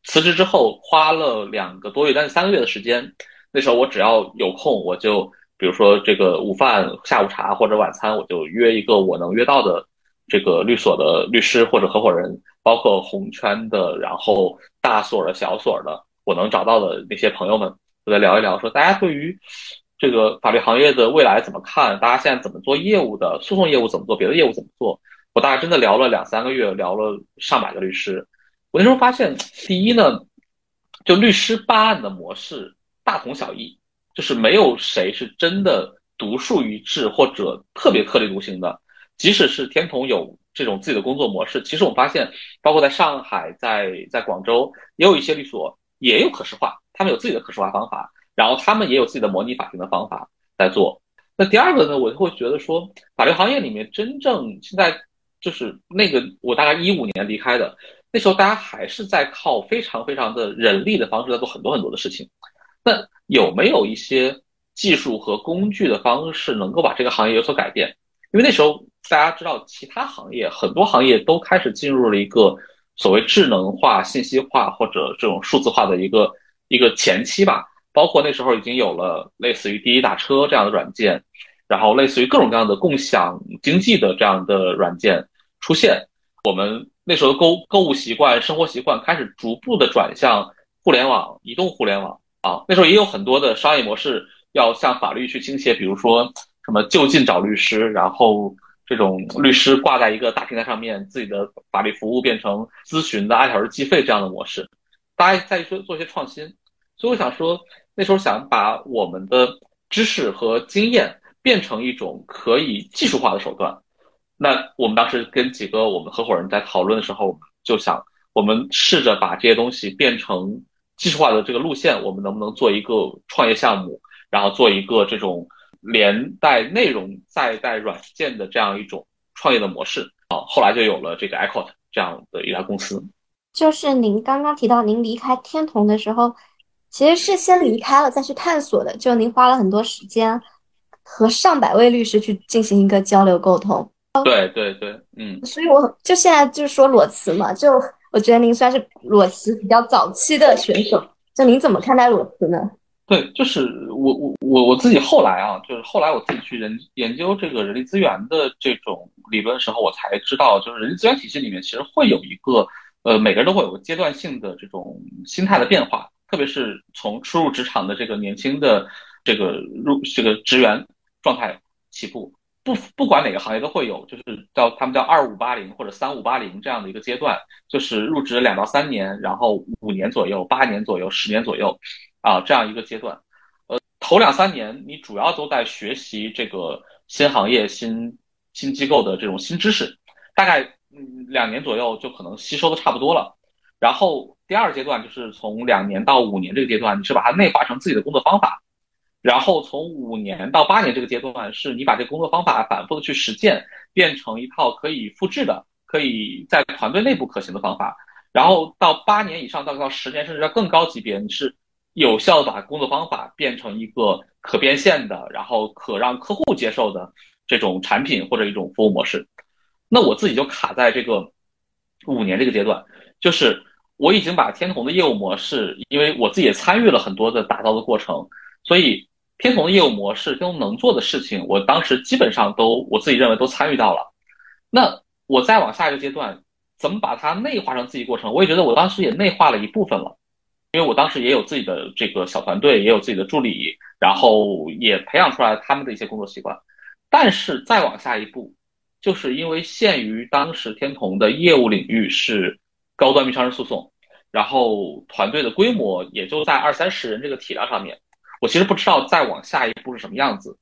辞职之后花了两个多月，但是三个月的时间。那时候我只要有空，我就比如说这个午饭、下午茶或者晚餐，我就约一个我能约到的这个律所的律师或者合伙人，包括红圈的，然后大所的小所的，我能找到的那些朋友们，我再聊一聊，说大家对于这个法律行业的未来怎么看？大家现在怎么做业务的？诉讼业务怎么做？别的业务怎么做？我大概真的聊了两三个月，聊了上百个律师。我那时候发现，第一呢，就律师办案的模式大同小异，就是没有谁是真的独树一帜或者特别特立独行的。即使是天童有这种自己的工作模式，其实我们发现，包括在上海、在在广州，也有一些律所也有可视化，他们有自己的可视化方法，然后他们也有自己的模拟法庭的方法在做。那第二个呢，我就会觉得说，法律行业里面真正现在就是那个，我大概一五年离开的。那时候大家还是在靠非常非常的人力的方式在做很多很多的事情，那有没有一些技术和工具的方式能够把这个行业有所改变？因为那时候大家知道，其他行业很多行业都开始进入了一个所谓智能化、信息化或者这种数字化的一个一个前期吧。包括那时候已经有了类似于滴滴打车这样的软件，然后类似于各种各样的共享经济的这样的软件出现，我们。那时候的购购物习惯、生活习惯开始逐步的转向互联网、移动互联网啊。那时候也有很多的商业模式要向法律去倾斜，比如说什么就近找律师，然后这种律师挂在一个大平台上面，自己的法律服务变成咨询的按小时计费这样的模式。大家在说做一些创新，所以我想说，那时候想把我们的知识和经验变成一种可以技术化的手段。那我们当时跟几个我们合伙人在讨论的时候，就想，我们试着把这些东西变成技术化的这个路线，我们能不能做一个创业项目，然后做一个这种连带内容再带软件的这样一种创业的模式啊？后来就有了这个 Echo 这样的一家公司。就是您刚刚提到您离开天童的时候，其实是先离开了再去探索的，就您花了很多时间和上百位律师去进行一个交流沟通。对对对，嗯，所以我就现在就是说裸辞嘛，就我觉得您算是裸辞比较早期的选手，就您怎么看待裸辞呢？对，就是我我我我自己后来啊，就是后来我自己去研研究这个人力资源的这种理论的时候，我才知道，就是人力资源体系里面其实会有一个，呃，每个人都会有个阶段性的这种心态的变化，特别是从初入职场的这个年轻的这个入这个职员状态起步。不不管哪个行业都会有，就是叫他们叫二五八零或者三五八零这样的一个阶段，就是入职两到三年，然后五年左右、八年左右、十年左右，啊，这样一个阶段。呃，头两三年你主要都在学习这个新行业、新新机构的这种新知识，大概嗯两年左右就可能吸收的差不多了。然后第二阶段就是从两年到五年这个阶段，你是把它内化成自己的工作方法。然后从五年到八年这个阶段，是你把这工作方法反复的去实践，变成一套可以复制的、可以在团队内部可行的方法。然后到八年以上，到到十年，甚至到更高级别，你是有效的把工作方法变成一个可变现的，然后可让客户接受的这种产品或者一种服务模式。那我自己就卡在这个五年这个阶段，就是我已经把天童的业务模式，因为我自己也参与了很多的打造的过程，所以。天童的业务模式，天童能做的事情，我当时基本上都我自己认为都参与到了。那我再往下一个阶段，怎么把它内化成自己过程？我也觉得我当时也内化了一部分了。因为我当时也有自己的这个小团队，也有自己的助理，然后也培养出来他们的一些工作习惯。但是再往下一步，就是因为限于当时天童的业务领域是高端民商事诉讼，然后团队的规模也就在二三十人这个体量上面，我其实不知道再往下一步是什么样子，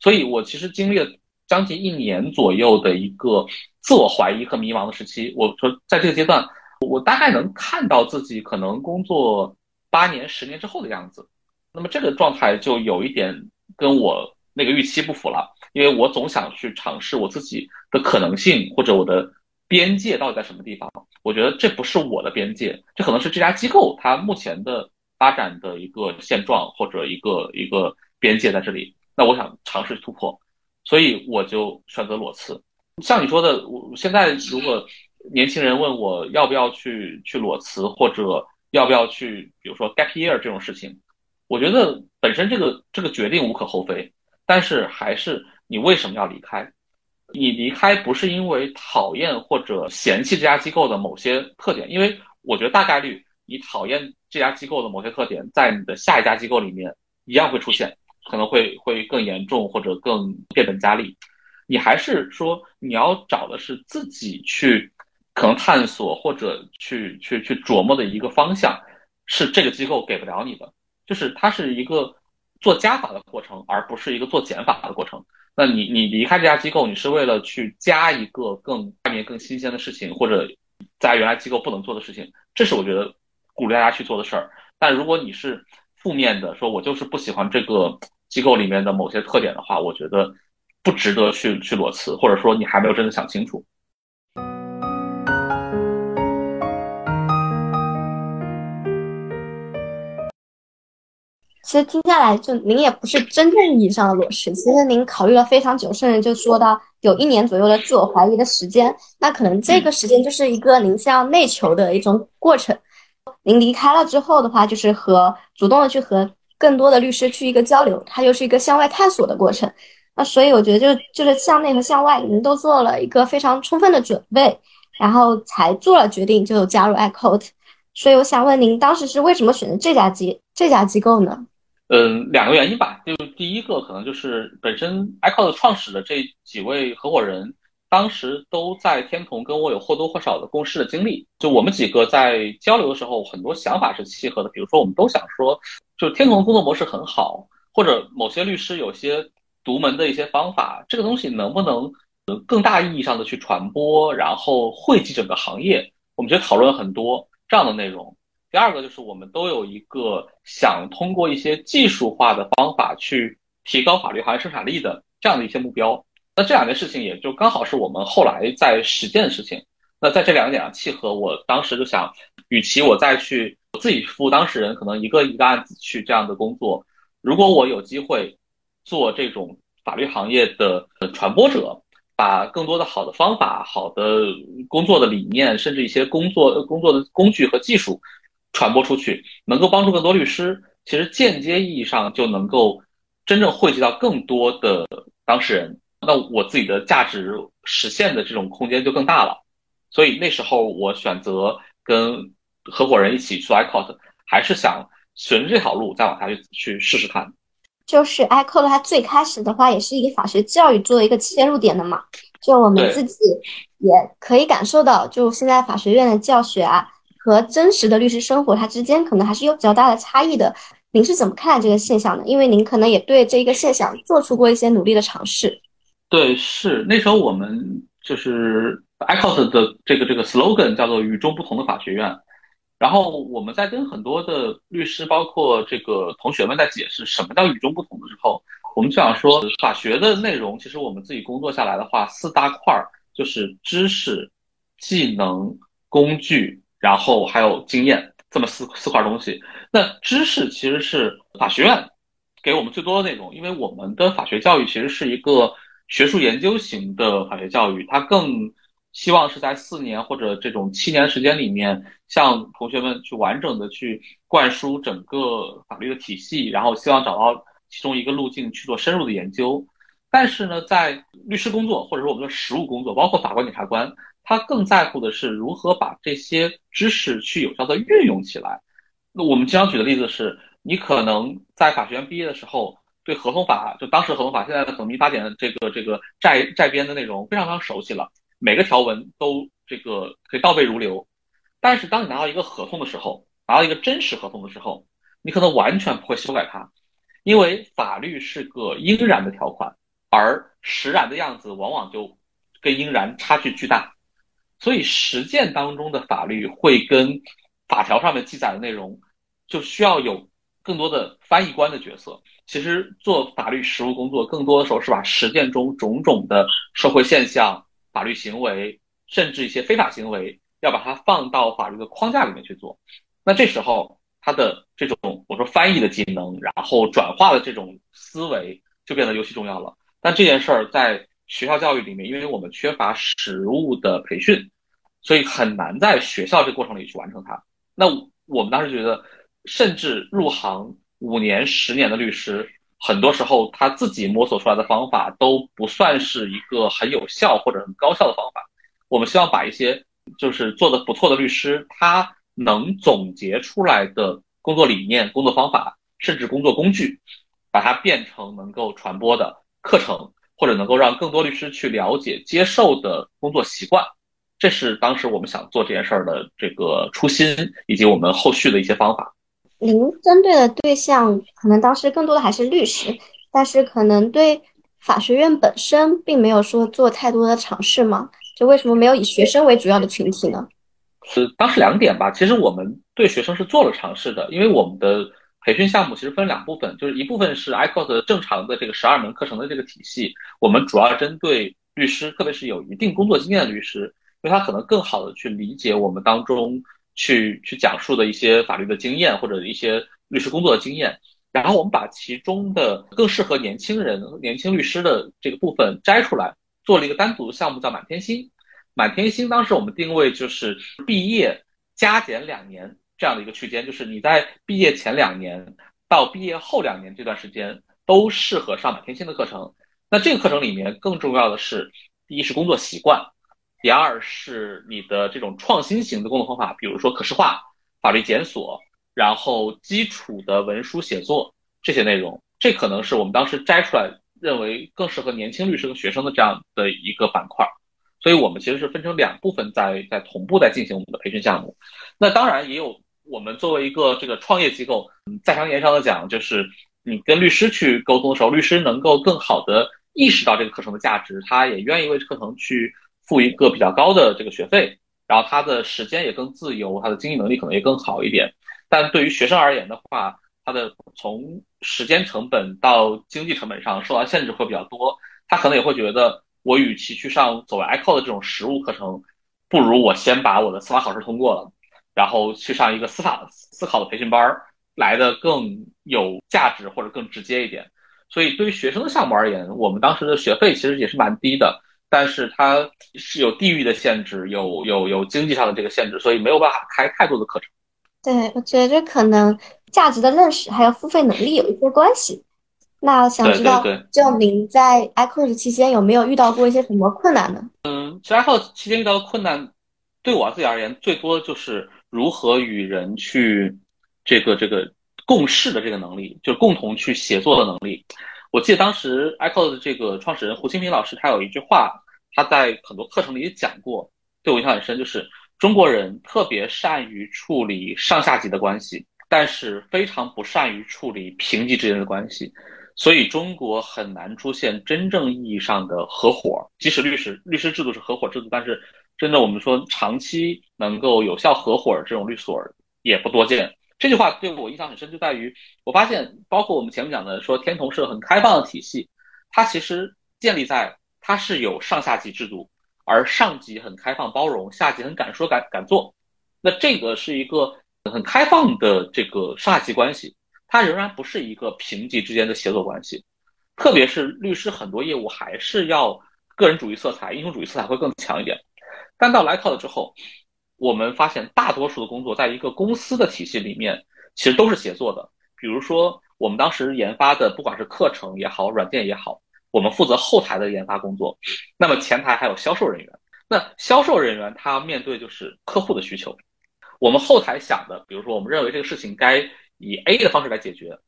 所以我其实经历了将近一年左右的一个自我怀疑和迷茫的时期。我说在这个阶段。我大概能看到自己可能工作八年、十年之后的样子，那么这个状态就有一点跟我那个预期不符了，因为我总想去尝试我自己的可能性或者我的边界到底在什么地方。我觉得这不是我的边界，这可能是这家机构它目前的发展的一个现状或者一个一个边界在这里。那我想尝试突破，所以我就选择裸辞。像你说的，我现在如果。年轻人问我要不要去去裸辞，或者要不要去，比如说 gap year 这种事情，我觉得本身这个这个决定无可厚非，但是还是你为什么要离开？你离开不是因为讨厌或者嫌弃这家机构的某些特点，因为我觉得大概率你讨厌这家机构的某些特点，在你的下一家机构里面一样会出现，可能会会更严重或者更变本加厉。你还是说你要找的是自己去。可能探索或者去去去琢磨的一个方向，是这个机构给不了你的，就是它是一个做加法的过程，而不是一个做减法的过程。那你你离开这家机构，你是为了去加一个更外面更新鲜的事情，或者在原来机构不能做的事情，这是我觉得鼓励大家去做的事儿。但如果你是负面的，说我就是不喜欢这个机构里面的某些特点的话，我觉得不值得去去裸辞，或者说你还没有真的想清楚。其实听下来，就您也不是真正意义上的裸辞。其实您考虑了非常久，甚至就说到有一年左右的自我怀疑的时间。那可能这个时间就是一个您向内求的一种过程。您离开了之后的话，就是和主动的去和更多的律师去一个交流，它又是一个向外探索的过程。那所以我觉得，就就是向内和向外，您都做了一个非常充分的准备，然后才做了决定，就加入 iCode。所以我想问您，当时是为什么选择这家机这家机构呢？嗯，两个原因吧。就第一个，可能就是本身 iCloud 创始的这几位合伙人，当时都在天童跟我有或多或少的共事的经历。就我们几个在交流的时候，很多想法是契合的。比如说，我们都想说，就天童工作模式很好，或者某些律师有些独门的一些方法，这个东西能不能更大意义上的去传播，然后惠及整个行业？我们觉得讨论很多这样的内容。第二个就是我们都有一个想通过一些技术化的方法去提高法律行业生产力的这样的一些目标。那这两件事情也就刚好是我们后来在实践的事情。那在这两点上契合，我当时就想，与其我再去自己服务当事人，可能一个一个案子去这样的工作，如果我有机会做这种法律行业的传播者，把更多的好的方法、好的工作的理念，甚至一些工作工作的工具和技术。传播出去，能够帮助更多律师，其实间接意义上就能够真正惠及到更多的当事人。那我自己的价值实现的这种空间就更大了。所以那时候我选择跟合伙人一起去 iCode，还是想循着这条路再往下去去试试看。就是 iCode 它最开始的话也是以法学教育作为一个切入点的嘛，就我们自己也可以感受到，就现在法学院的教学啊。和真实的律师生活，它之间可能还是有比较大的差异的。您是怎么看待这个现象的？因为您可能也对这一个现象做出过一些努力的尝试。对，是那时候我们就是 ICOS 的这个这个 slogan 叫做“与众不同的法学院”。然后我们在跟很多的律师，包括这个同学们在解释什么叫与众不同的时候，我们就想说，法学的内容其实我们自己工作下来的话，四大块儿就是知识、技能、工具。然后还有经验这么四四块东西，那知识其实是法学院给我们最多的内容，因为我们的法学教育其实是一个学术研究型的法学教育，它更希望是在四年或者这种七年时间里面，向同学们去完整的去灌输整个法律的体系，然后希望找到其中一个路径去做深入的研究。但是呢，在律师工作或者说我们的实务工作，包括法官、检察官。他更在乎的是如何把这些知识去有效的运用起来。那我们经常举的例子是，你可能在法学院毕业的时候，对合同法，就当时合同法，现在的可能民法典的这个这个债债编的内容非常非常熟悉了，每个条文都这个可以倒背如流。但是当你拿到一个合同的时候，拿到一个真实合同的时候，你可能完全不会修改它，因为法律是个应然的条款，而实然的样子往往就跟应然差距巨大。所以实践当中的法律会跟法条上面记载的内容，就需要有更多的翻译官的角色。其实做法律实务工作，更多的时候是把实践中种种的社会现象、法律行为，甚至一些非法行为，要把它放到法律的框架里面去做。那这时候他的这种我说翻译的技能，然后转化的这种思维就变得尤其重要了。但这件事儿在学校教育里面，因为我们缺乏实务的培训，所以很难在学校这过程里去完成它。那我们当时觉得，甚至入行五年、十年的律师，很多时候他自己摸索出来的方法都不算是一个很有效或者很高效的方法。我们希望把一些就是做的不错的律师，他能总结出来的工作理念、工作方法，甚至工作工具，把它变成能够传播的课程。或者能够让更多律师去了解、接受的工作习惯，这是当时我们想做这件事儿的这个初心，以及我们后续的一些方法。您针对的对象可能当时更多的还是律师，但是可能对法学院本身并没有说做太多的尝试嘛？就为什么没有以学生为主要的群体呢？是当时两点吧。其实我们对学生是做了尝试的，因为我们的。培训项目其实分两部分，就是一部分是 ICOS 正常的这个十二门课程的这个体系，我们主要针对律师，特别是有一定工作经验的律师，因为他可能更好的去理解我们当中去去讲述的一些法律的经验或者一些律师工作的经验。然后我们把其中的更适合年轻人、年轻律师的这个部分摘出来，做了一个单独的项目，叫满天星。满天星当时我们定位就是毕业加减两年。这样的一个区间，就是你在毕业前两年到毕业后两年这段时间都适合上满天星的课程。那这个课程里面更重要的是，第一是工作习惯，第二是你的这种创新型的工作方法，比如说可视化、法律检索，然后基础的文书写作这些内容。这可能是我们当时摘出来认为更适合年轻律师和学生的这样的一个板块。所以我们其实是分成两部分在在同步在进行我们的培训项目。那当然也有。我们作为一个这个创业机构，在商言商的讲，就是你跟律师去沟通的时候，律师能够更好的意识到这个课程的价值，他也愿意为课程去付一个比较高的这个学费，然后他的时间也更自由，他的经济能力可能也更好一点。但对于学生而言的话，他的从时间成本到经济成本上受到限制会比较多，他可能也会觉得，我与其去上所谓 ICO 的这种实务课程，不如我先把我的司法考试通过了。然后去上一个司法思考的培训班儿，来的更有价值或者更直接一点。所以对于学生的项目而言，我们当时的学费其实也是蛮低的，但是它是有地域的限制，有有有经济上的这个限制，所以没有办法开太多的课程。对，我觉得这可能价值的认识还有付费能力有一些关系。那想知道，就您在 iCourse 期间有没有遇到过一些什么困难呢？嗯，其实 iCourse 期间遇到的困难，对我自己而言，最多就是。如何与人去这个这个共事的这个能力，就是共同去协作的能力。我记得当时 Echo 的这个创始人胡清平老师，他有一句话，他在很多课程里也讲过，对我印象很深，就是中国人特别善于处理上下级的关系，但是非常不善于处理平级之间的关系，所以中国很难出现真正意义上的合伙。即使律师律师制度是合伙制度，但是。真的，我们说长期能够有效合伙这种律所也不多见。这句话对我印象很深，就在于我发现，包括我们前面讲的说天童是很开放的体系，它其实建立在它是有上下级制度，而上级很开放包容，下级很敢说敢敢做。那这个是一个很开放的这个上下级关系，它仍然不是一个平级之间的协作关系。特别是律师很多业务还是要个人主义色彩、英雄主义色彩会更强一点。但到来考了之后，我们发现大多数的工作在一个公司的体系里面，其实都是协作的。比如说，我们当时研发的，不管是课程也好，软件也好，我们负责后台的研发工作，那么前台还有销售人员。那销售人员他面对就是客户的需求，我们后台想的，比如说我们认为这个事情该以 A 的方式来解决，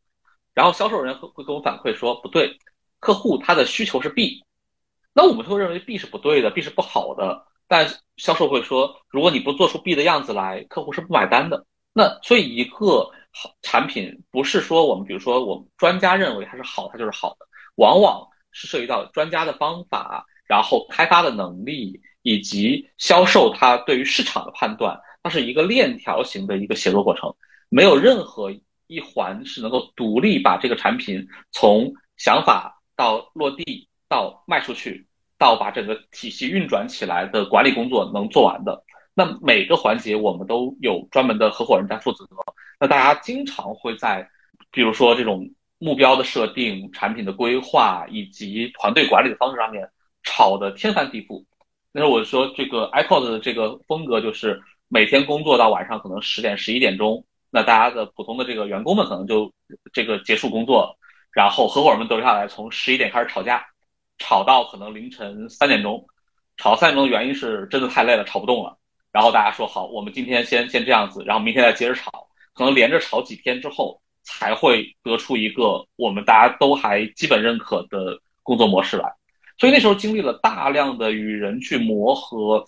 然后销售人会会跟我反馈说不对，客户他的需求是 B，那我们就会认为 B 是不对的，B 是不好的。但销售会说，如果你不做出 B 的样子来，客户是不买单的。那所以一个好产品不是说我们比如说我们专家认为它是好，它就是好的，往往是涉及到专家的方法，然后开发的能力以及销售它对于市场的判断，它是一个链条型的一个协作过程，没有任何一环是能够独立把这个产品从想法到落地到卖出去。到把整个体系运转起来的管理工作能做完的，那每个环节我们都有专门的合伙人在负责。那大家经常会在，比如说这种目标的设定、产品的规划以及团队管理的方式上面吵得天翻地覆。那时候我说这个 iPod 的这个风格就是每天工作到晚上可能十点十一点钟，那大家的普通的这个员工们可能就这个结束工作，然后合伙人们都留下来从十一点开始吵架。吵到可能凌晨三点钟，吵三点钟的原因是真的太累了，吵不动了。然后大家说好，我们今天先先这样子，然后明天再接着吵。可能连着吵几天之后，才会得出一个我们大家都还基本认可的工作模式来。所以那时候经历了大量的与人去磨合、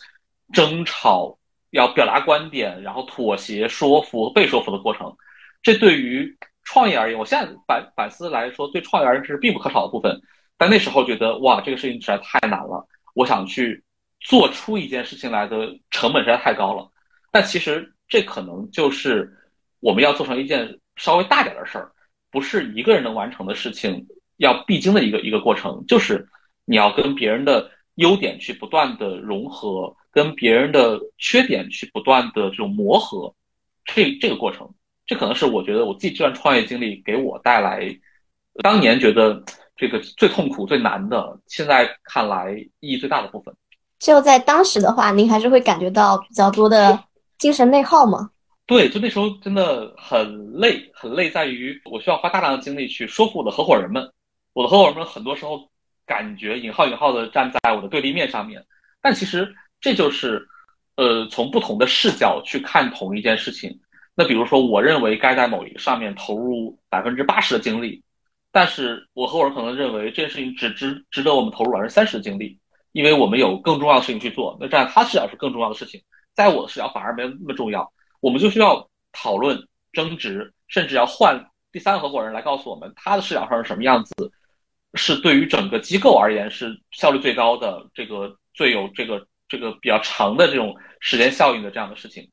争吵，要表达观点，然后妥协、说服、被说服的过程。这对于创业而言，我现在反反思来说，对创业而言是必不可少的部分。但那时候觉得哇，这个事情实在太难了，我想去做出一件事情来的成本实在太高了。但其实这可能就是我们要做成一件稍微大点的事儿，不是一个人能完成的事情，要必经的一个一个过程，就是你要跟别人的优点去不断的融合，跟别人的缺点去不断的这种磨合，这这个过程，这可能是我觉得我自己这段创业经历给我带来当年觉得。这个最痛苦、最难的，现在看来意义最大的部分，就在当时的话，您还是会感觉到比较多的精神内耗吗？对，就那时候真的很累，很累，在于我需要花大量的精力去说服我的合伙人们。我的合伙人们很多时候感觉引号引号的站在我的对立面上面，但其实这就是，呃，从不同的视角去看同一件事情。那比如说，我认为该在某一个上面投入百分之八十的精力。但是我合伙人可能认为这件事情只值值得我们投入百分之三十的精力，因为我们有更重要的事情去做。那这样他视角是更重要的事情，在我的视角反而没有那么重要。我们就需要讨论、争执，甚至要换第三个合伙人来告诉我们他的视角上是什么样子，是对于整个机构而言是效率最高的，这个最有这个这个比较长的这种时间效应的这样的事情。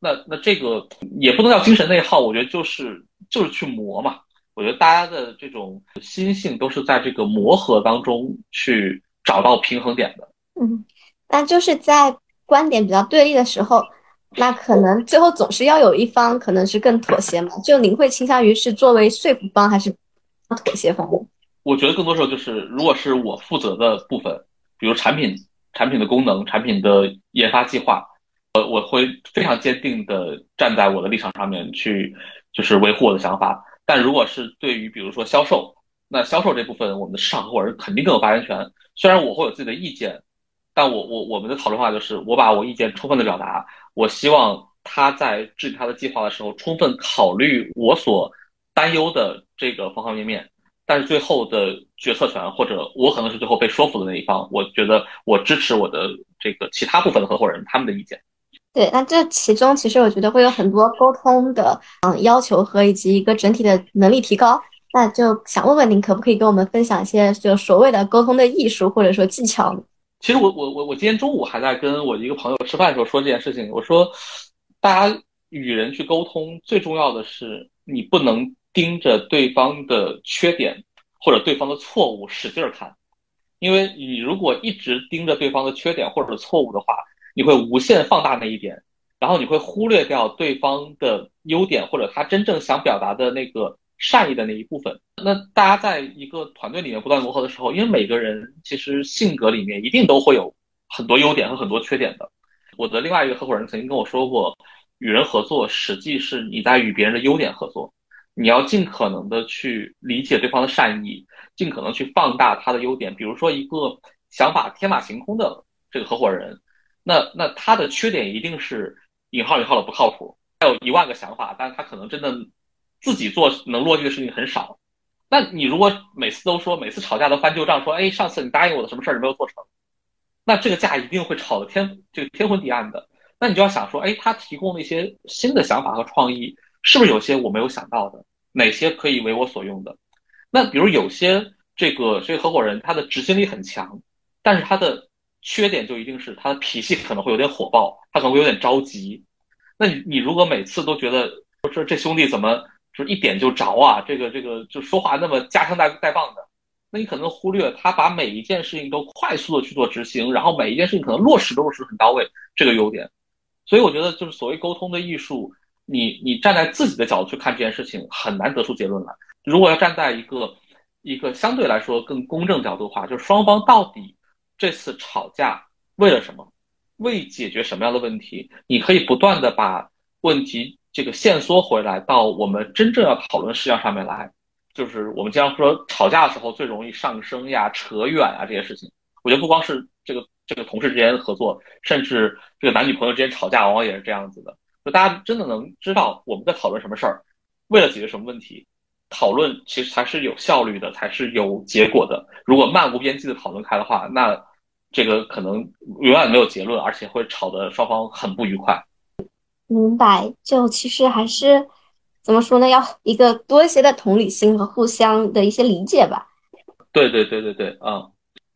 那那这个也不能叫精神内耗，我觉得就是就是去磨嘛。我觉得大家的这种心性都是在这个磨合当中去找到平衡点的。嗯，那就是在观点比较对立的时候，那可能最后总是要有一方可能是更妥协嘛？就您会倾向于是作为说服方还是妥协方？我觉得更多时候就是，如果是我负责的部分，比如产品、产品的功能、产品的研发计划，呃，我会非常坚定的站在我的立场上面去，就是维护我的想法。但如果是对于比如说销售，那销售这部分，我们的市场合伙人肯定更有发言权。虽然我会有自己的意见，但我我我们的讨论话就是，我把我意见充分的表达，我希望他在制定他的计划的时候，充分考虑我所担忧的这个方方面面。但是最后的决策权，或者我可能是最后被说服的那一方，我觉得我支持我的这个其他部分的合伙人他们的意见。对，那这其中其实我觉得会有很多沟通的嗯要求和以及一个整体的能力提高，那就想问问您，可不可以跟我们分享一些就所谓的沟通的艺术或者说技巧？其实我我我我今天中午还在跟我一个朋友吃饭的时候说这件事情，我说大家与人去沟通最重要的是你不能盯着对方的缺点或者对方的错误使劲儿看，因为你如果一直盯着对方的缺点或者错误的话。你会无限放大那一点，然后你会忽略掉对方的优点或者他真正想表达的那个善意的那一部分。那大家在一个团队里面不断磨合的时候，因为每个人其实性格里面一定都会有很多优点和很多缺点的。我的另外一个合伙人曾经跟我说过，与人合作实际是你在与别人的优点合作，你要尽可能的去理解对方的善意，尽可能去放大他的优点。比如说一个想法天马行空的这个合伙人。那那他的缺点一定是引号引号的不靠谱，他有一万个想法，但是他可能真的自己做能落地的事情很少。那你如果每次都说每次吵架都翻旧账，说哎上次你答应我的什么事儿没有做成，那这个架一定会吵得天这个天昏地暗的。那你就要想说，哎，他提供的一些新的想法和创意，是不是有些我没有想到的？哪些可以为我所用的？那比如有些这个这个合伙人他的执行力很强，但是他的缺点就一定是他的脾气可能会有点火爆，他可能会有点着急。那你你如果每次都觉得说这兄弟怎么就一点就着啊，这个这个就说话那么夹枪带带棒的，那你可能忽略他把每一件事情都快速的去做执行，然后每一件事情可能落实都落实很到位，这个优点。所以我觉得就是所谓沟通的艺术，你你站在自己的角度去看这件事情，很难得出结论来。如果要站在一个一个相对来说更公正角度的话，就是双方到底这次吵架为了什么，为解决什么样的问题？你可以不断的把问题这个线缩回来到我们真正要讨论事项上面来。就是我们经常说吵架的时候最容易上升呀、扯远啊这些事情。我觉得不光是这个这个同事之间的合作，甚至这个男女朋友之间吵架，往往也是这样子的。就大家真的能知道我们在讨论什么事儿，为了解决什么问题。讨论其实才是有效率的，才是有结果的。如果漫无边际的讨论开的话，那这个可能永远没有结论，而且会吵得双方很不愉快。明白，就其实还是怎么说呢？要一个多一些的同理心和互相的一些理解吧。对对对对对，嗯。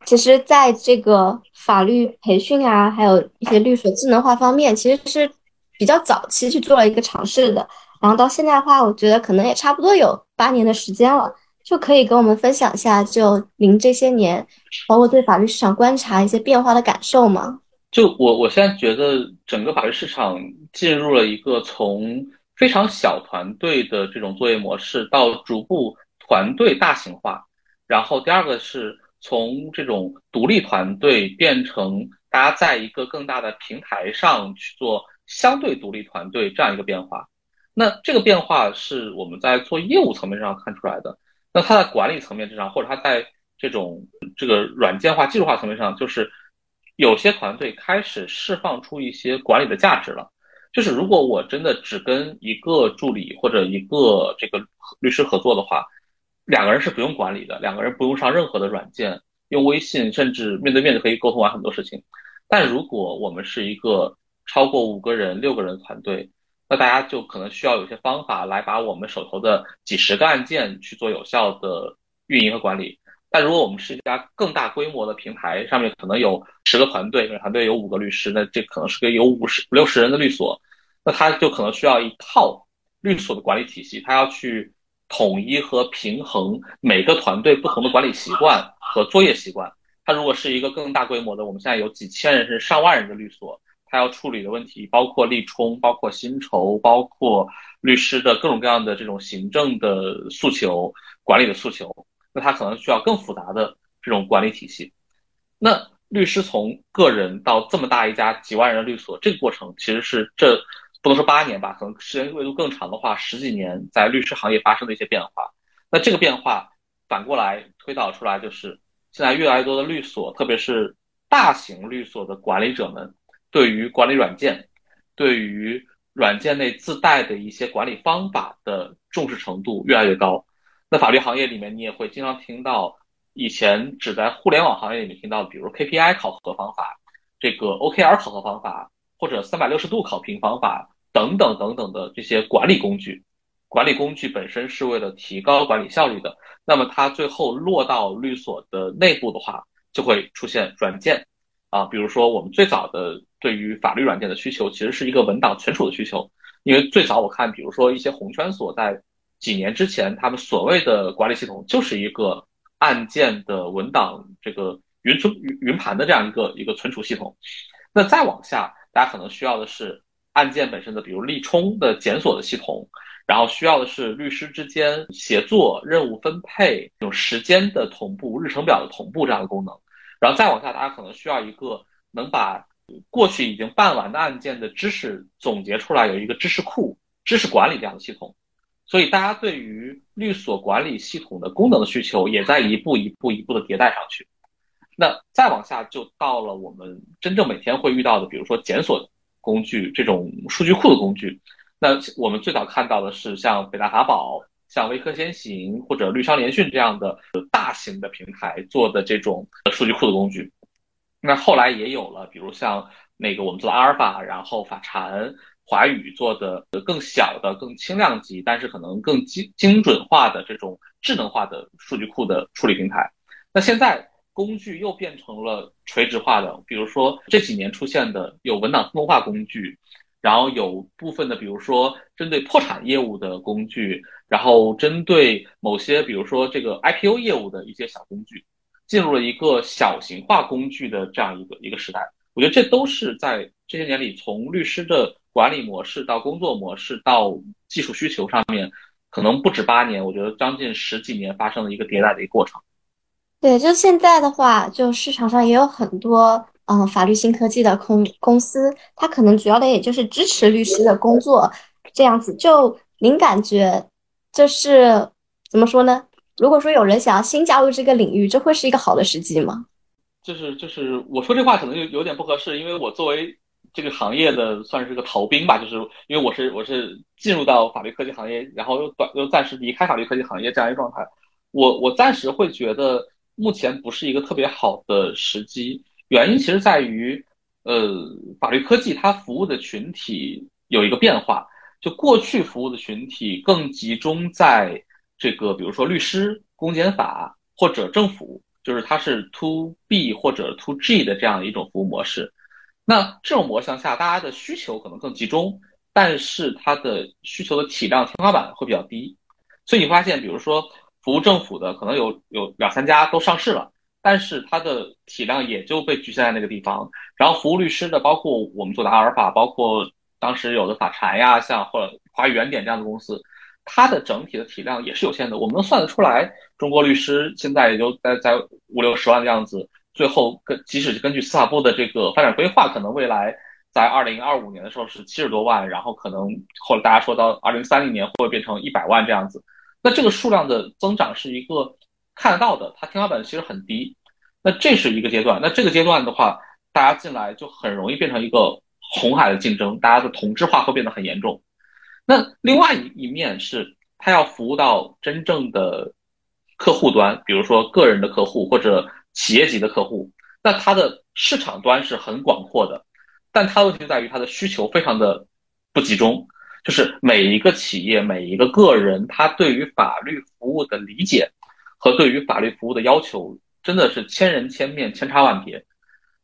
其实，在这个法律培训啊，还有一些律所智能化方面，其实是比较早期去做了一个尝试的。然后到现在的话，我觉得可能也差不多有八年的时间了，就可以跟我们分享一下，就您这些年，包括对法律市场观察一些变化的感受吗？就我我现在觉得，整个法律市场进入了一个从非常小团队的这种作业模式，到逐步团队大型化。然后第二个是从这种独立团队变成大家在一个更大的平台上去做相对独立团队这样一个变化。那这个变化是我们在做业务层面上看出来的。那它在管理层面之上，或者它在这种这个软件化、技术化层面上，就是有些团队开始释放出一些管理的价值了。就是如果我真的只跟一个助理或者一个这个律师合作的话，两个人是不用管理的，两个人不用上任何的软件，用微信甚至面对面就可以沟通完很多事情。但如果我们是一个超过五个人、六个人团队，那大家就可能需要有些方法来把我们手头的几十个案件去做有效的运营和管理。但如果我们是一家更大规模的平台，上面可能有十个团队，每个团队有五个律师，那这可能是个有五十五六十人的律所，那他就可能需要一套律所的管理体系，他要去统一和平衡每个团队不同的管理习惯和作业习惯。他如果是一个更大规模的，我们现在有几千人甚至上万人的律所。他要处理的问题包括立冲，包括薪酬，包括律师的各种各样的这种行政的诉求、管理的诉求。那他可能需要更复杂的这种管理体系。那律师从个人到这么大一家几万人的律所，这个过程其实是这不能说八年吧，可能时间维度更长的话，十几年在律师行业发生的一些变化。那这个变化反过来推导出来，就是现在越来越多的律所，特别是大型律所的管理者们。对于管理软件，对于软件内自带的一些管理方法的重视程度越来越高。那法律行业里面，你也会经常听到以前只在互联网行业里面听到，比如 KPI 考核方法、这个 OKR 考核方法，或者三百六十度考评方法等等等等的这些管理工具。管理工具本身是为了提高管理效率的，那么它最后落到律所的内部的话，就会出现软件啊，比如说我们最早的。对于法律软件的需求，其实是一个文档存储的需求。因为最早我看，比如说一些红圈所在几年之前，他们所谓的管理系统就是一个案件的文档这个云存云云盘的这样一个一个存储系统。那再往下，大家可能需要的是案件本身的，比如立冲的检索的系统，然后需要的是律师之间协作、任务分配、这种时间的同步、日程表的同步这样的功能。然后再往下，大家可能需要一个能把过去已经办完的案件的知识总结出来，有一个知识库、知识管理这样的系统，所以大家对于律所管理系统的功能的需求也在一步一步、一步的迭代上去。那再往下就到了我们真正每天会遇到的，比如说检索工具，这种数据库的工具。那我们最早看到的是像北大法宝、像微科先行或者律商联讯这样的大型的平台做的这种数据库的工具。那后来也有了，比如像那个我们做阿尔法，然后法禅、华宇做的更小的、更轻量级，但是可能更精精准化的这种智能化的数据库的处理平台。那现在工具又变成了垂直化的，比如说这几年出现的有文档自动化工具，然后有部分的，比如说针对破产业务的工具，然后针对某些比如说这个 IPO 业务的一些小工具。进入了一个小型化工具的这样一个一个时代，我觉得这都是在这些年里，从律师的管理模式到工作模式到技术需求上面，可能不止八年，我觉得将近十几年发生了一个迭代的一个过程。对，就现在的话，就市场上也有很多嗯法律新科技的公公司，它可能主要的也就是支持律师的工作这样子。就您感觉就是怎么说呢？如果说有人想要新加入这个领域，这会是一个好的时机吗？就是就是我说这话可能就有点不合适，因为我作为这个行业的算是个逃兵吧，就是因为我是我是进入到法律科技行业，然后又短又暂时离开法律科技行业这样一个状态，我我暂时会觉得目前不是一个特别好的时机。原因其实在于，呃，法律科技它服务的群体有一个变化，就过去服务的群体更集中在。这个比如说律师、公检法或者政府，就是它是 to B 或者 to G 的这样一种服务模式。那这种模式下，大家的需求可能更集中，但是它的需求的体量天花板会比较低。所以你发现，比如说服务政府的可能有有两三家都上市了，但是它的体量也就被局限在那个地方。然后服务律师的，包括我们做的阿尔法，包括当时有的法禅呀，像或者华语原点这样的公司。它的整体的体量也是有限的，我们能算得出来，中国律师现在也就在在五六十万的样子。最后根即使根据司法部的这个发展规划，可能未来在二零二五年的时候是七十多万，然后可能后来大家说到二零三零年会变成一百万这样子。那这个数量的增长是一个看得到的，它天花板其实很低。那这是一个阶段，那这个阶段的话，大家进来就很容易变成一个红海的竞争，大家的同质化会变得很严重。那另外一一面是，它要服务到真正的客户端，比如说个人的客户或者企业级的客户，那它的市场端是很广阔的，但它问题在于它的需求非常的不集中，就是每一个企业、每一个个人，他对于法律服务的理解和对于法律服务的要求，真的是千人千面、千差万别。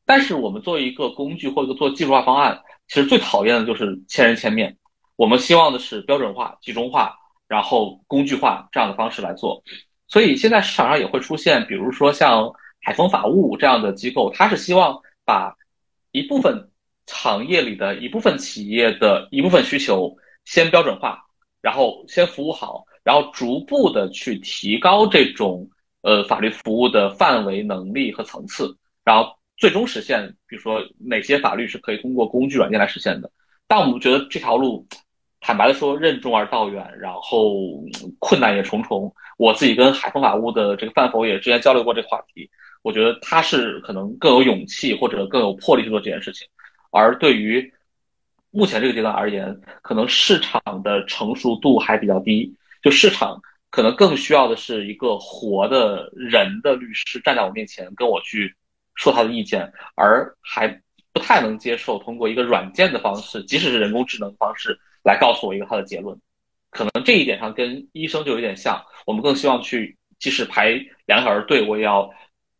但是我们作为一个工具或者做技术化方案，其实最讨厌的就是千人千面。我们希望的是标准化、集中化，然后工具化这样的方式来做。所以现在市场上也会出现，比如说像海丰法务这样的机构，它是希望把一部分行业里的一部分企业的一部分需求先标准化，然后先服务好，然后逐步的去提高这种呃法律服务的范围、能力和层次，然后最终实现，比如说哪些法律是可以通过工具软件来实现的。但我们觉得这条路。坦白的说，任重而道远，然后困难也重重。我自己跟海丰法务的这个范否也之前交流过这个话题，我觉得他是可能更有勇气或者更有魄力去做这件事情。而对于目前这个阶段而言，可能市场的成熟度还比较低，就市场可能更需要的是一个活的人的律师站在我面前跟我去说他的意见，而还不太能接受通过一个软件的方式，即使是人工智能方式。来告诉我一个他的结论，可能这一点上跟医生就有点像。我们更希望去，即使排两小时队，我也要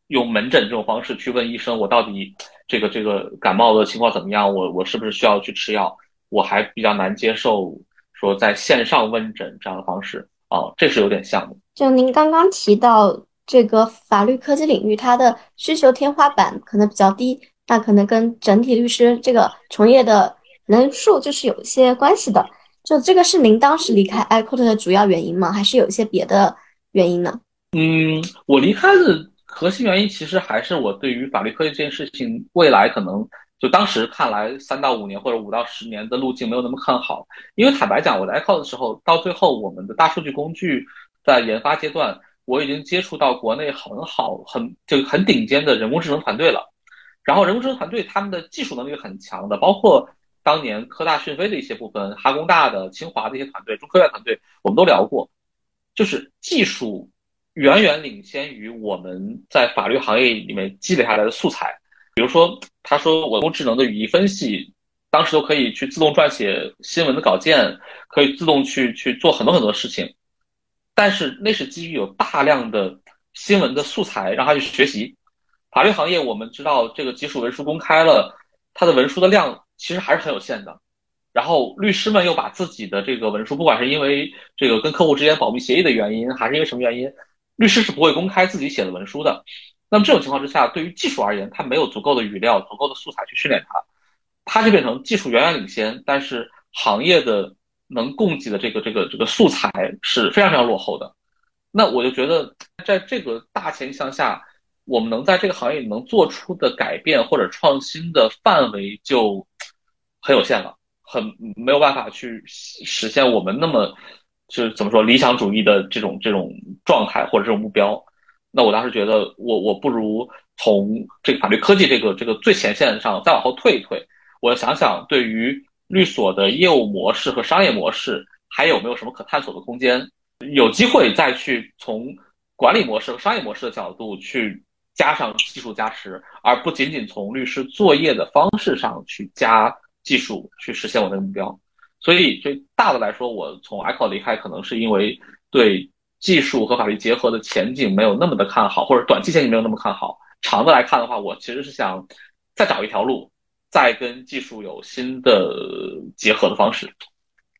用门诊这种方式去问医生，我到底这个这个感冒的情况怎么样？我我是不是需要去吃药？我还比较难接受说在线上问诊这样的方式啊，这是有点像的。就您刚刚提到这个法律科技领域，它的需求天花板可能比较低，那可能跟整体律师这个从业的。人数就是有一些关系的，就这个是您当时离开 i q o t 的主要原因吗？还是有一些别的原因呢？嗯，我离开的核心原因其实还是我对于法律科技这件事情未来可能就当时看来三到五年或者五到十年的路径没有那么看好。因为坦白讲，我在 i q o t 的时候，到最后我们的大数据工具在研发阶段，我已经接触到国内很好、很就很顶尖的人工智能团队了。然后人工智能团队他们的技术能力很强的，包括。当年科大讯飞的一些部分，哈工大的、清华的一些团队、中科院团队，我们都聊过，就是技术远远领先于我们在法律行业里面积累下来的素材。比如说，他说我工智能的语义分析，当时都可以去自动撰写新闻的稿件，可以自动去去做很多很多事情。但是那是基于有大量的新闻的素材让他去学习。法律行业我们知道，这个技术文书公开了，它的文书的量其实还是很有限的。然后律师们又把自己的这个文书，不管是因为这个跟客户之间保密协议的原因，还是因为什么原因，律师是不会公开自己写的文书的。那么这种情况之下，对于技术而言，它没有足够的语料、足够的素材去训练它，它就变成技术远远领先，但是行业的能供给的这个这个这个素材是非常非常落后的。那我就觉得，在这个大前提下。我们能在这个行业里能做出的改变或者创新的范围就很有限了，很没有办法去实现我们那么就是怎么说理想主义的这种这种状态或者这种目标。那我当时觉得，我我不如从这个法律科技这个这个最前线上再往后退一退，我想想对于律所的业务模式和商业模式还有没有什么可探索的空间，有机会再去从管理模式和商业模式的角度去。加上技术加持，而不仅仅从律师作业的方式上去加技术，去实现我的目标。所以，最大的来说，我从 Echo 离开，可能是因为对技术和法律结合的前景没有那么的看好，或者短期前景没有那么看好。长的来看的话，我其实是想再找一条路，再跟技术有新的结合的方式。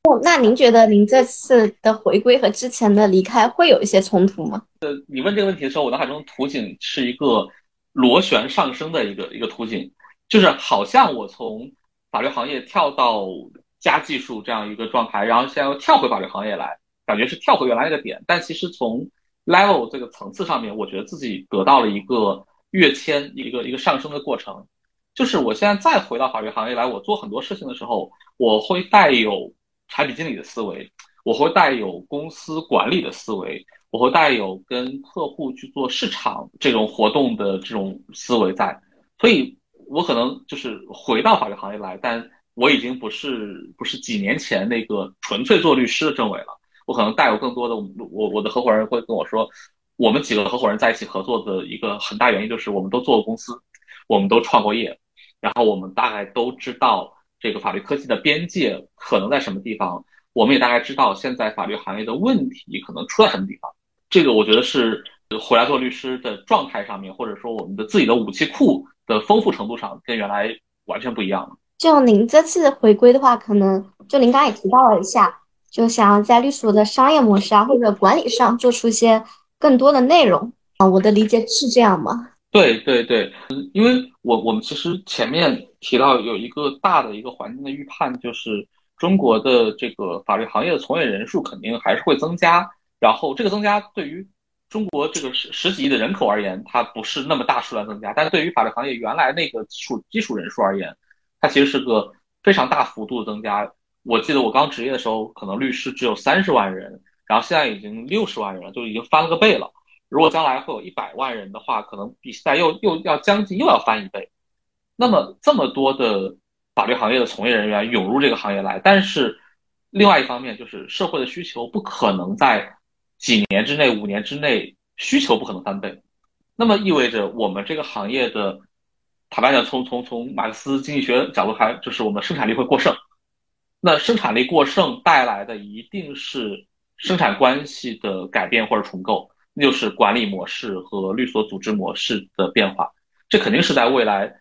哦，那您觉得您这次的回归和之前的离开会有一些冲突吗？呃，你问这个问题的时候，我脑海中图景是一个螺旋上升的一个一个图景，就是好像我从法律行业跳到加技术这样一个状态，然后现在又跳回法律行业来，感觉是跳回原来那个点。但其实从 level 这个层次上面，我觉得自己得到了一个跃迁，一个一个上升的过程。就是我现在再回到法律行业来，我做很多事情的时候，我会带有。产品经理的思维，我会带有公司管理的思维，我会带有跟客户去做市场这种活动的这种思维在，所以我可能就是回到法律行业来，但我已经不是不是几年前那个纯粹做律师的政委了，我可能带有更多的我我的合伙人会跟我说，我们几个合伙人在一起合作的一个很大原因就是我们都做过公司，我们都创过业，然后我们大概都知道。这个法律科技的边界可能在什么地方？我们也大概知道现在法律行业的问题可能出在什么地方。这个我觉得是回来做律师的状态上面，或者说我们的自己的武器库的丰富程度上，跟原来完全不一样了。就您这次回归的话，可能就您刚刚也提到了一下，就想要在律所的商业模式啊或者管理上做出一些更多的内容啊。我的理解是这样吗？对对对，嗯，因为我我们其实前面提到有一个大的一个环境的预判，就是中国的这个法律行业的从业人数肯定还是会增加，然后这个增加对于中国这个十十几亿的人口而言，它不是那么大数量增加，但是对于法律行业原来那个数基础人数而言，它其实是个非常大幅度的增加。我记得我刚执业的时候，可能律师只有三十万人，然后现在已经六十万人了，就已经翻了个倍了。如果将来会有一百万人的话，可能比现在又又要将近又要翻一倍。那么这么多的法律行业的从业人员涌入这个行业来，但是另外一方面就是社会的需求不可能在几年之内、五年之内需求不可能翻倍。那么意味着我们这个行业的，坦白讲，从从从马克思经济学角度看，就是我们生产力会过剩。那生产力过剩带来的一定是生产关系的改变或者重构。那就是管理模式和律所组织模式的变化，这肯定是在未来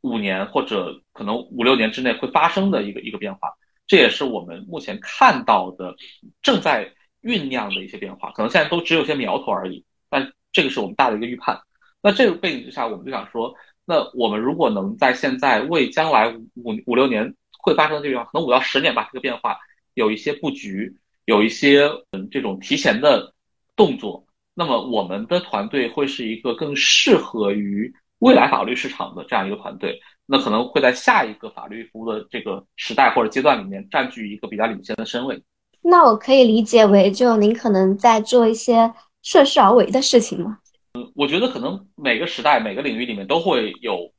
五年或者可能五六年之内会发生的一个一个变化。这也是我们目前看到的正在酝酿的一些变化，可能现在都只有些苗头而已。但这个是我们大的一个预判。那这个背景之下，我们就想说，那我们如果能在现在为将来五五六年会发生的这个，可能五到十年吧，这个变化有一些布局，有一些嗯这种提前的动作。那么我们的团队会是一个更适合于未来法律市场的这样一个团队，那可能会在下一个法律服务的这个时代或者阶段里面占据一个比较领先的身位。那我可以理解为，就您可能在做一些顺势而为的事情吗？嗯，我觉得可能每个时代每个领域里面都会有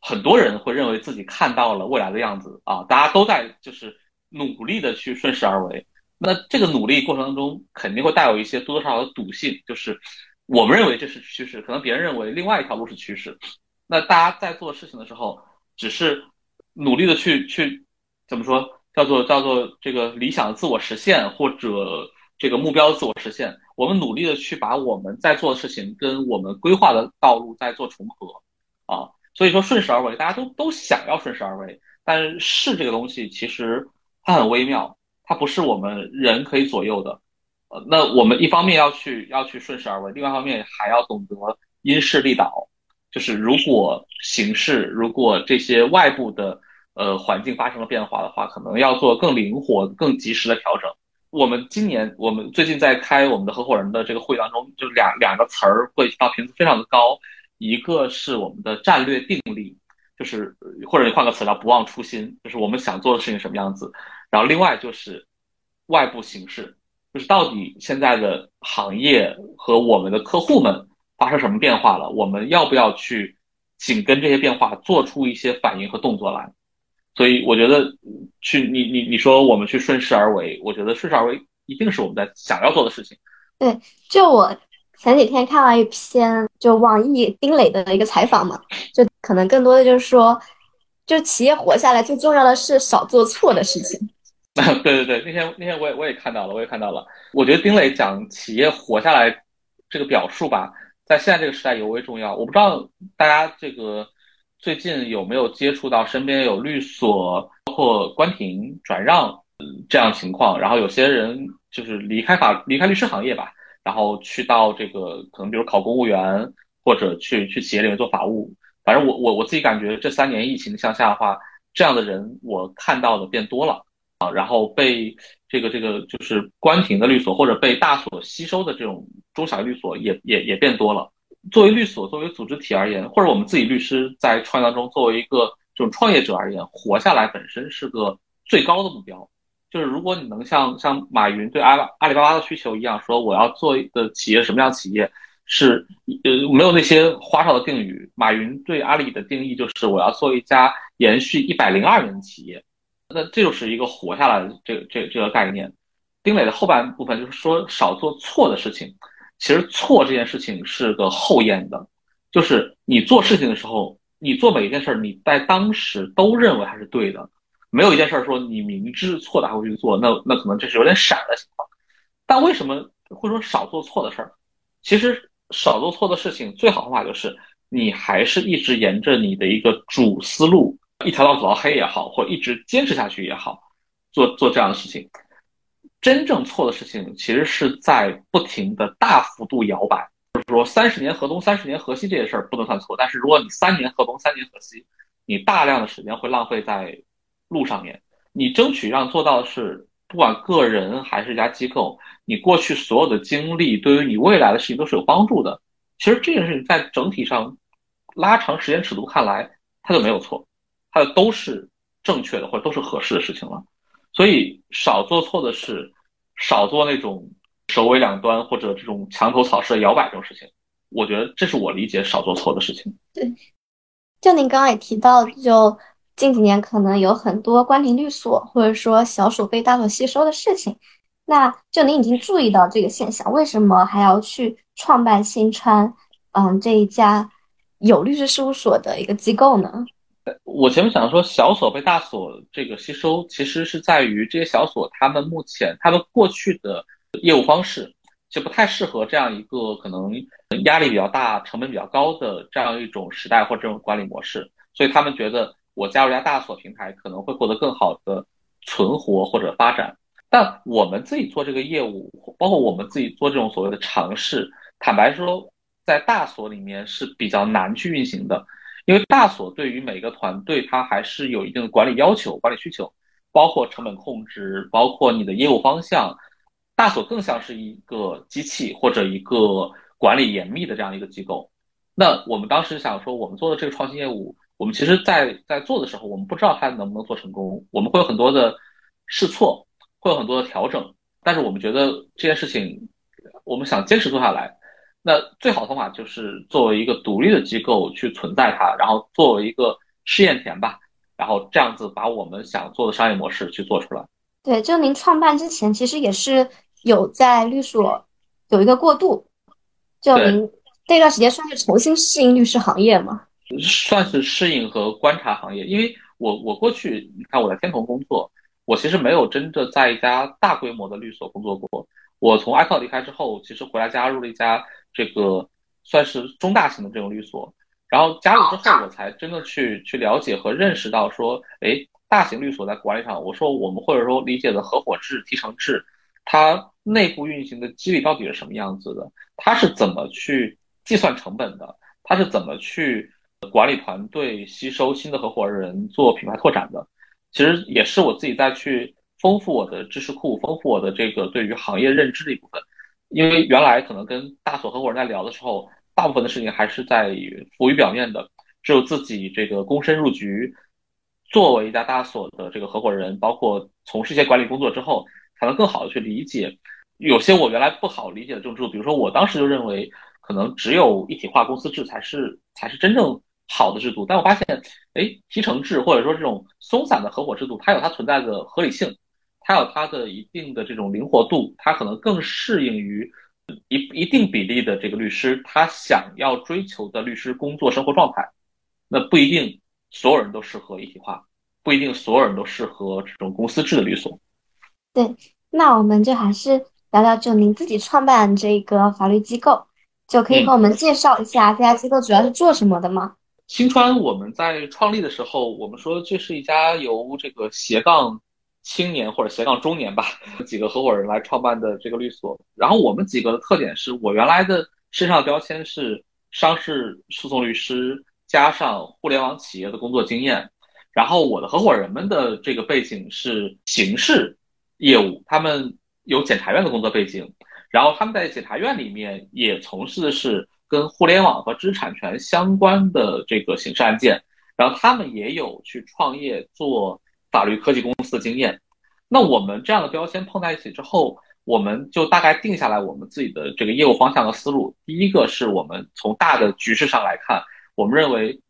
很多人会认为自己看到了未来的样子啊，大家都在就是努力的去顺势而为。那这个努力过程当中，肯定会带有一些多多少少的赌性，就是我们认为这是趋势，可能别人认为另外一条路是趋势。那大家在做事情的时候，只是努力的去去怎么说，叫做叫做这个理想的自我实现，或者这个目标自我实现。我们努力的去把我们在做的事情跟我们规划的道路在做重合啊。所以说顺势而为，大家都都想要顺势而为，但是这个东西其实它很微妙。它不是我们人可以左右的，呃，那我们一方面要去要去顺势而为，另外一方面还要懂得因势利导，就是如果形势如果这些外部的呃环境发生了变化的话，可能要做更灵活、更及时的调整。我们今年我们最近在开我们的合伙人的这个会当中，就两两个词儿会到频次非常的高，一个是我们的战略定力，就是或者你换个词叫不忘初心，就是我们想做的事情什么样子。然后另外就是外部形势，就是到底现在的行业和我们的客户们发生什么变化了，我们要不要去紧跟这些变化做出一些反应和动作来？所以我觉得去你你你说我们去顺势而为，我觉得顺势而为一定是我们在想要做的事情。对，就我前几天看了一篇就网易丁磊的一个采访嘛，就可能更多的就是说，就企业活下来最重要的是少做错的事情。对对对，那天那天我也我也看到了，我也看到了。我觉得丁磊讲企业活下来这个表述吧，在现在这个时代尤为重要。我不知道大家这个最近有没有接触到身边有律所包括关停转让这样情况，然后有些人就是离开法离开律师行业吧，然后去到这个可能比如考公务员或者去去企业里面做法务。反正我我我自己感觉这三年疫情向下的话，这样的人我看到的变多了。啊，然后被这个这个就是关停的律所或者被大所吸收的这种中小律所也也也变多了。作为律所，作为组织体而言，或者我们自己律师在创业当中作为一个这种创业者而言，活下来本身是个最高的目标。就是如果你能像像马云对阿阿里巴巴的需求一样，说我要做的企业什么样企业，是呃没有那些花哨的定语。马云对阿里的定义就是我要做一家延续一百零二年的企业。那这就是一个活下来的这个这这个概念。丁磊的后半部分就是说少做错的事情。其实错这件事情是个后验的，就是你做事情的时候，你做每一件事儿，你在当时都认为还是对的，没有一件事儿说你明知错的还会去做，那那可能这是有点傻的情况。但为什么会说少做错的事儿？其实少做错的事情最好方法就是你还是一直沿着你的一个主思路。一条道走到黑也好，或一直坚持下去也好，做做这样的事情，真正错的事情其实是在不停的大幅度摇摆。就是说，三十年河东，三十年河西这些事儿不能算错，但是如果你三年河东，三年河西，你大量的时间会浪费在路上面。你争取让做到的是，不管个人还是一家机构，你过去所有的经历对于你未来的事情都是有帮助的。其实这件事情在整体上拉长时间尺度看来，它就没有错。它都是正确的，或者都是合适的事情了，所以少做错的事，少做那种首尾两端或者这种墙头草式的摇摆这种事情。我觉得这是我理解少做错的事情。对，就您刚刚也提到，就近几年可能有很多关停律所或者说小所被大所吸收的事情，那就您已经注意到这个现象，为什么还要去创办新川，嗯，这一家有律师事务所的一个机构呢？我前面想说小所被大所这个吸收，其实是在于这些小所他们目前他们过去的业务方式就不太适合这样一个可能压力比较大、成本比较高的这样一种时代或这种管理模式，所以他们觉得我加入一家大所平台可能会获得更好的存活或者发展。但我们自己做这个业务，包括我们自己做这种所谓的尝试，坦白说，在大所里面是比较难去运行的。因为大所对于每个团队，它还是有一定的管理要求、管理需求，包括成本控制，包括你的业务方向。大所更像是一个机器或者一个管理严密的这样一个机构。那我们当时想说，我们做的这个创新业务，我们其实在在做的时候，我们不知道它能不能做成功，我们会有很多的试错，会有很多的调整。但是我们觉得这件事情，我们想坚持做下来。那最好的方法就是作为一个独立的机构去存在它，然后作为一个试验田吧，然后这样子把我们想做的商业模式去做出来。对，就您创办之前，其实也是有在律所有一个过渡，就您那段时间算是重新适应律师行业吗？算是适应和观察行业，因为我我过去你看我在天童工作，我其实没有真的在一家大规模的律所工作过。我从艾克离开之后，其实回来加入了一家这个算是中大型的这种律所，然后加入之后，我才真的去去了解和认识到说，哎，大型律所在管理上，我说我们或者说理解的合伙制、提成制，它内部运行的机理到底是什么样子的？它是怎么去计算成本的？它是怎么去管理团队、吸收新的合伙人、做品牌拓展的？其实也是我自己在去。丰富我的知识库，丰富我的这个对于行业认知的一部分。因为原来可能跟大所合伙人在聊的时候，大部分的事情还是在浮于表面的。只有自己这个躬身入局，作为一家大所的这个合伙人，包括从事一些管理工作之后，才能更好的去理解有些我原来不好理解的这种制度。比如说，我当时就认为，可能只有一体化公司制才是才是真正好的制度。但我发现，哎，提成制或者说这种松散的合伙制度，它有它存在的合理性。它有它的一定的这种灵活度，它可能更适应于一一定比例的这个律师他想要追求的律师工作生活状态。那不一定所有人都适合一体化，不一定所有人都适合这种公司制的律所。对，那我们就还是聊聊就您自己创办这个法律机构，就可以和我们介绍一下这家机构主要是做什么的吗？新川我们在创立的时候，我们说这是一家由这个斜杠。青年或者斜杠中年吧，几个合伙人来创办的这个律所。然后我们几个的特点是，我原来的身上的标签是商事诉讼律师，加上互联网企业的工作经验。然后我的合伙人们的这个背景是刑事业务，他们有检察院的工作背景，然后他们在检察院里面也从事的是跟互联网和知识产权相关的这个刑事案件。然后他们也有去创业做。法律科技公司的经验，那我们这样的标签碰在一起之后，我们就大概定下来我们自己的这个业务方向和思路。第一个是我们从大的局势上来看，我们认为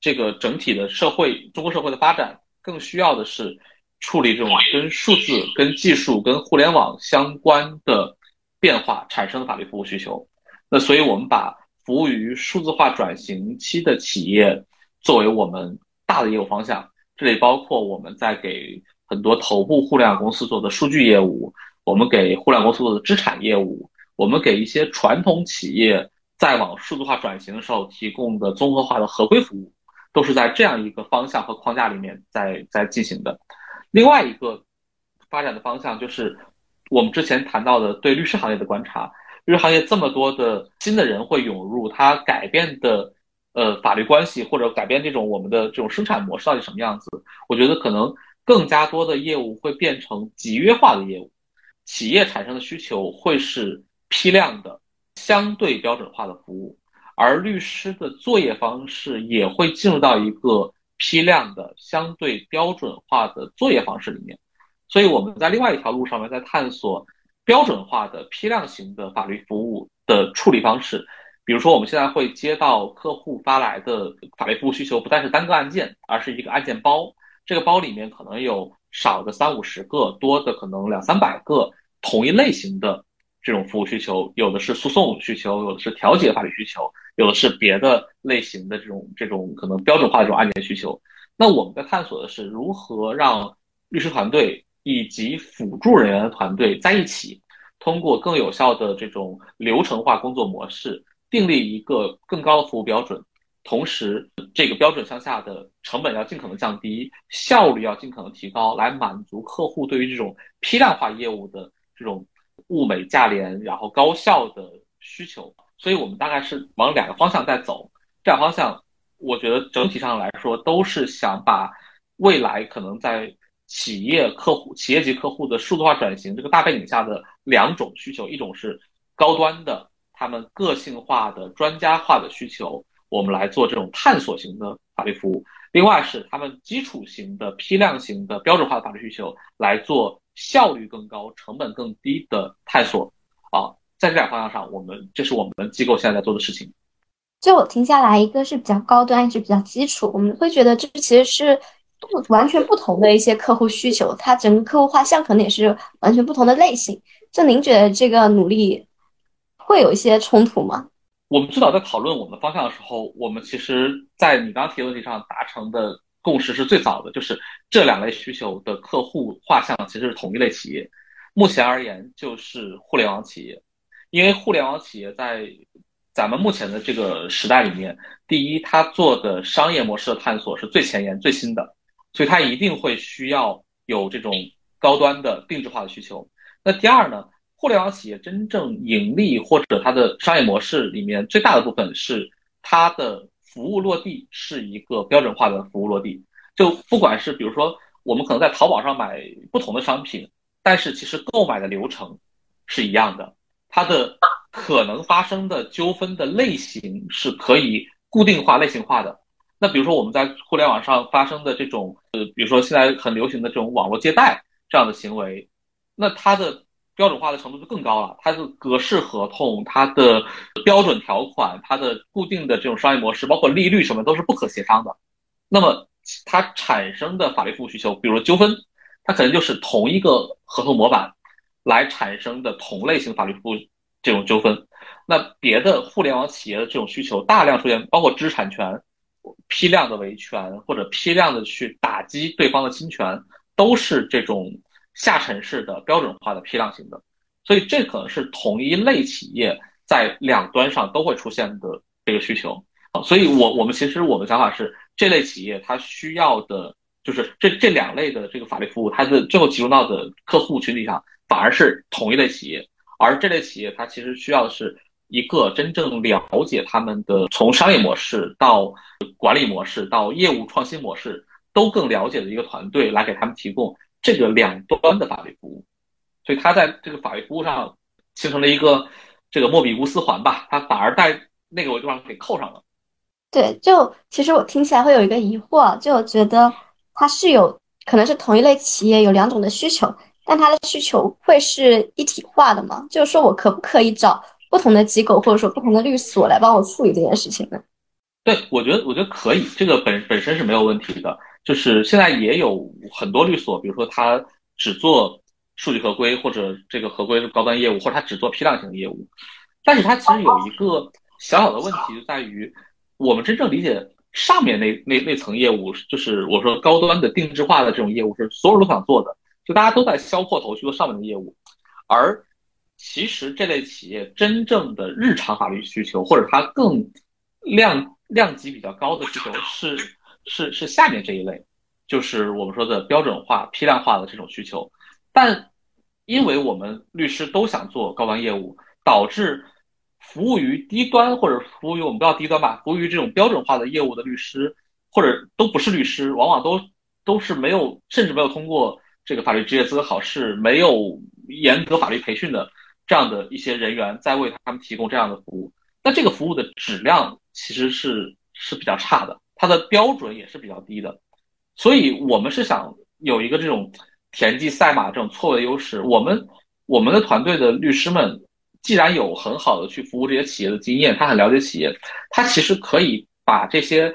这个整体的社会，中国社会的发展更需要的是处理这种跟数字、跟技术、跟互联网相关的变化产生的法律服务需求。那所以我们把服务于数字化转型期的企业作为我们大的业务方向。这里包括我们在给很多头部互联网公司做的数据业务，我们给互联网公司做的资产业务，我们给一些传统企业在往数字化转型的时候提供的综合化的合规服务，都是在这样一个方向和框架里面在在进行的。另外一个发展的方向就是我们之前谈到的对律师行业的观察，律师行业这么多的新的人会涌入，它改变的。呃，法律关系或者改变这种我们的这种生产模式到底什么样子？我觉得可能更加多的业务会变成集约化的业务，企业产生的需求会是批量的、相对标准化的服务，而律师的作业方式也会进入到一个批量的、相对标准化的作业方式里面。所以我们在另外一条路上面在探索标准化的批量型的法律服务的处理方式。比如说，我们现在会接到客户发来的法律服务需求，不再是单个案件，而是一个案件包。这个包里面可能有少的三五十个，多的可能两三百个同一类型的这种服务需求。有的是诉讼需求，有的是调解法律需求，有的是别的类型的这种这种可能标准化的这种案件需求。那我们在探索的是如何让律师团队以及辅助人员团队在一起，通过更有效的这种流程化工作模式。订立一个更高的服务标准，同时这个标准向下的成本要尽可能降低，效率要尽可能提高，来满足客户对于这种批量化业务的这种物美价廉，然后高效的需求。所以我们大概是往两个方向在走。这两方向，我觉得整体上来说都是想把未来可能在企业客户、企业级客户的数字化转型这个大背景下的两种需求，一种是高端的。他们个性化的、专家化的需求，我们来做这种探索型的法律服务；另外是他们基础型的、批量型的、标准化的法律需求，来做效率更高、成本更低的探索。啊，在这两方向上，我们这是我们机构现在在做的事情。就我听下来，一个是比较高端，一是比较基础，我们会觉得这其实是不完全不同的一些客户需求，它整个客户画像可能也是完全不同的类型。就您觉得这个努力会有一些冲突吗？我们知道，在讨论我们的方向的时候，我们其实，在你刚提的问题上达成的共识是最早的，就是这两类需求的客户画像其实是同一类企业。目前而言，就是互联网企业，因为互联网企业在咱们目前的这个时代里面，第一，它做的商业模式的探索是最前沿、最新的，所以它一定会需要有这种高端的定制化的需求。那第二呢，互联网企业真正盈利或者它的商业模式里面最大的部分是它的服务落地是一个标准化的服务落地。就不管是比如说我们可能在淘宝上买不同的商品，但是其实购买的流程是一样的，它的。可能发生的纠纷的类型是可以固定化、类型化的。那比如说我们在互联网上发生的这种，呃，比如说现在很流行的这种网络借贷这样的行为，那它的标准化的程度就更高了。它的格式合同、它的标准条款、它的固定的这种商业模式，包括利率什么都是不可协商的。那么它产生的法律服务需求，比如纠纷，它可能就是同一个合同模板来产生的同类型法律服务。这种纠纷，那别的互联网企业的这种需求大量出现，包括知识产权批量的维权或者批量的去打击对方的侵权，都是这种下沉式的标准化的批量型的。所以这可能是同一类企业在两端上都会出现的这个需求。所以我我们其实我们想法是，这类企业它需要的就是这这两类的这个法律服务，它的最后集中到的客户群体上，反而是同一类企业。而这类企业，它其实需要的是一个真正了解他们的从商业模式到管理模式到业务创新模式都更了解的一个团队，来给他们提供这个两端的法律服务。所以，它在这个法律服务上形成了一个这个莫比乌斯环吧，它反而在那个维度上给扣上了。对，就其实我听起来会有一个疑惑，就觉得它是有可能是同一类企业有两种的需求。但他的需求会是一体化的吗？就是说我可不可以找不同的机构或者说不同的律所来帮我处理这件事情呢？对，我觉得我觉得可以，这个本本身是没有问题的。就是现在也有很多律所，比如说他只做数据合规或者这个合规的高端业务，或者他只做批量型的业务。但是它其实有一个小小的问题，就在于我们真正理解上面那那那层业务，就是我说高端的定制化的这种业务，是所有人都想做的。就大家都在削破头去做上面的业务，而其实这类企业真正的日常法律需求，或者它更量量级比较高的需求是是是下面这一类，就是我们说的标准化、批量化的这种需求。但因为我们律师都想做高端业务，导致服务于低端或者服务于我们不要低端吧，服务于这种标准化的业务的律师，或者都不是律师，往往都都是没有，甚至没有通过。这个法律职业资格考试没有严格法律培训的这样的一些人员在为他们提供这样的服务，那这个服务的质量其实是是比较差的，它的标准也是比较低的，所以我们是想有一个这种田忌赛马这种错位优势。我们我们的团队的律师们既然有很好的去服务这些企业的经验，他很了解企业，他其实可以把这些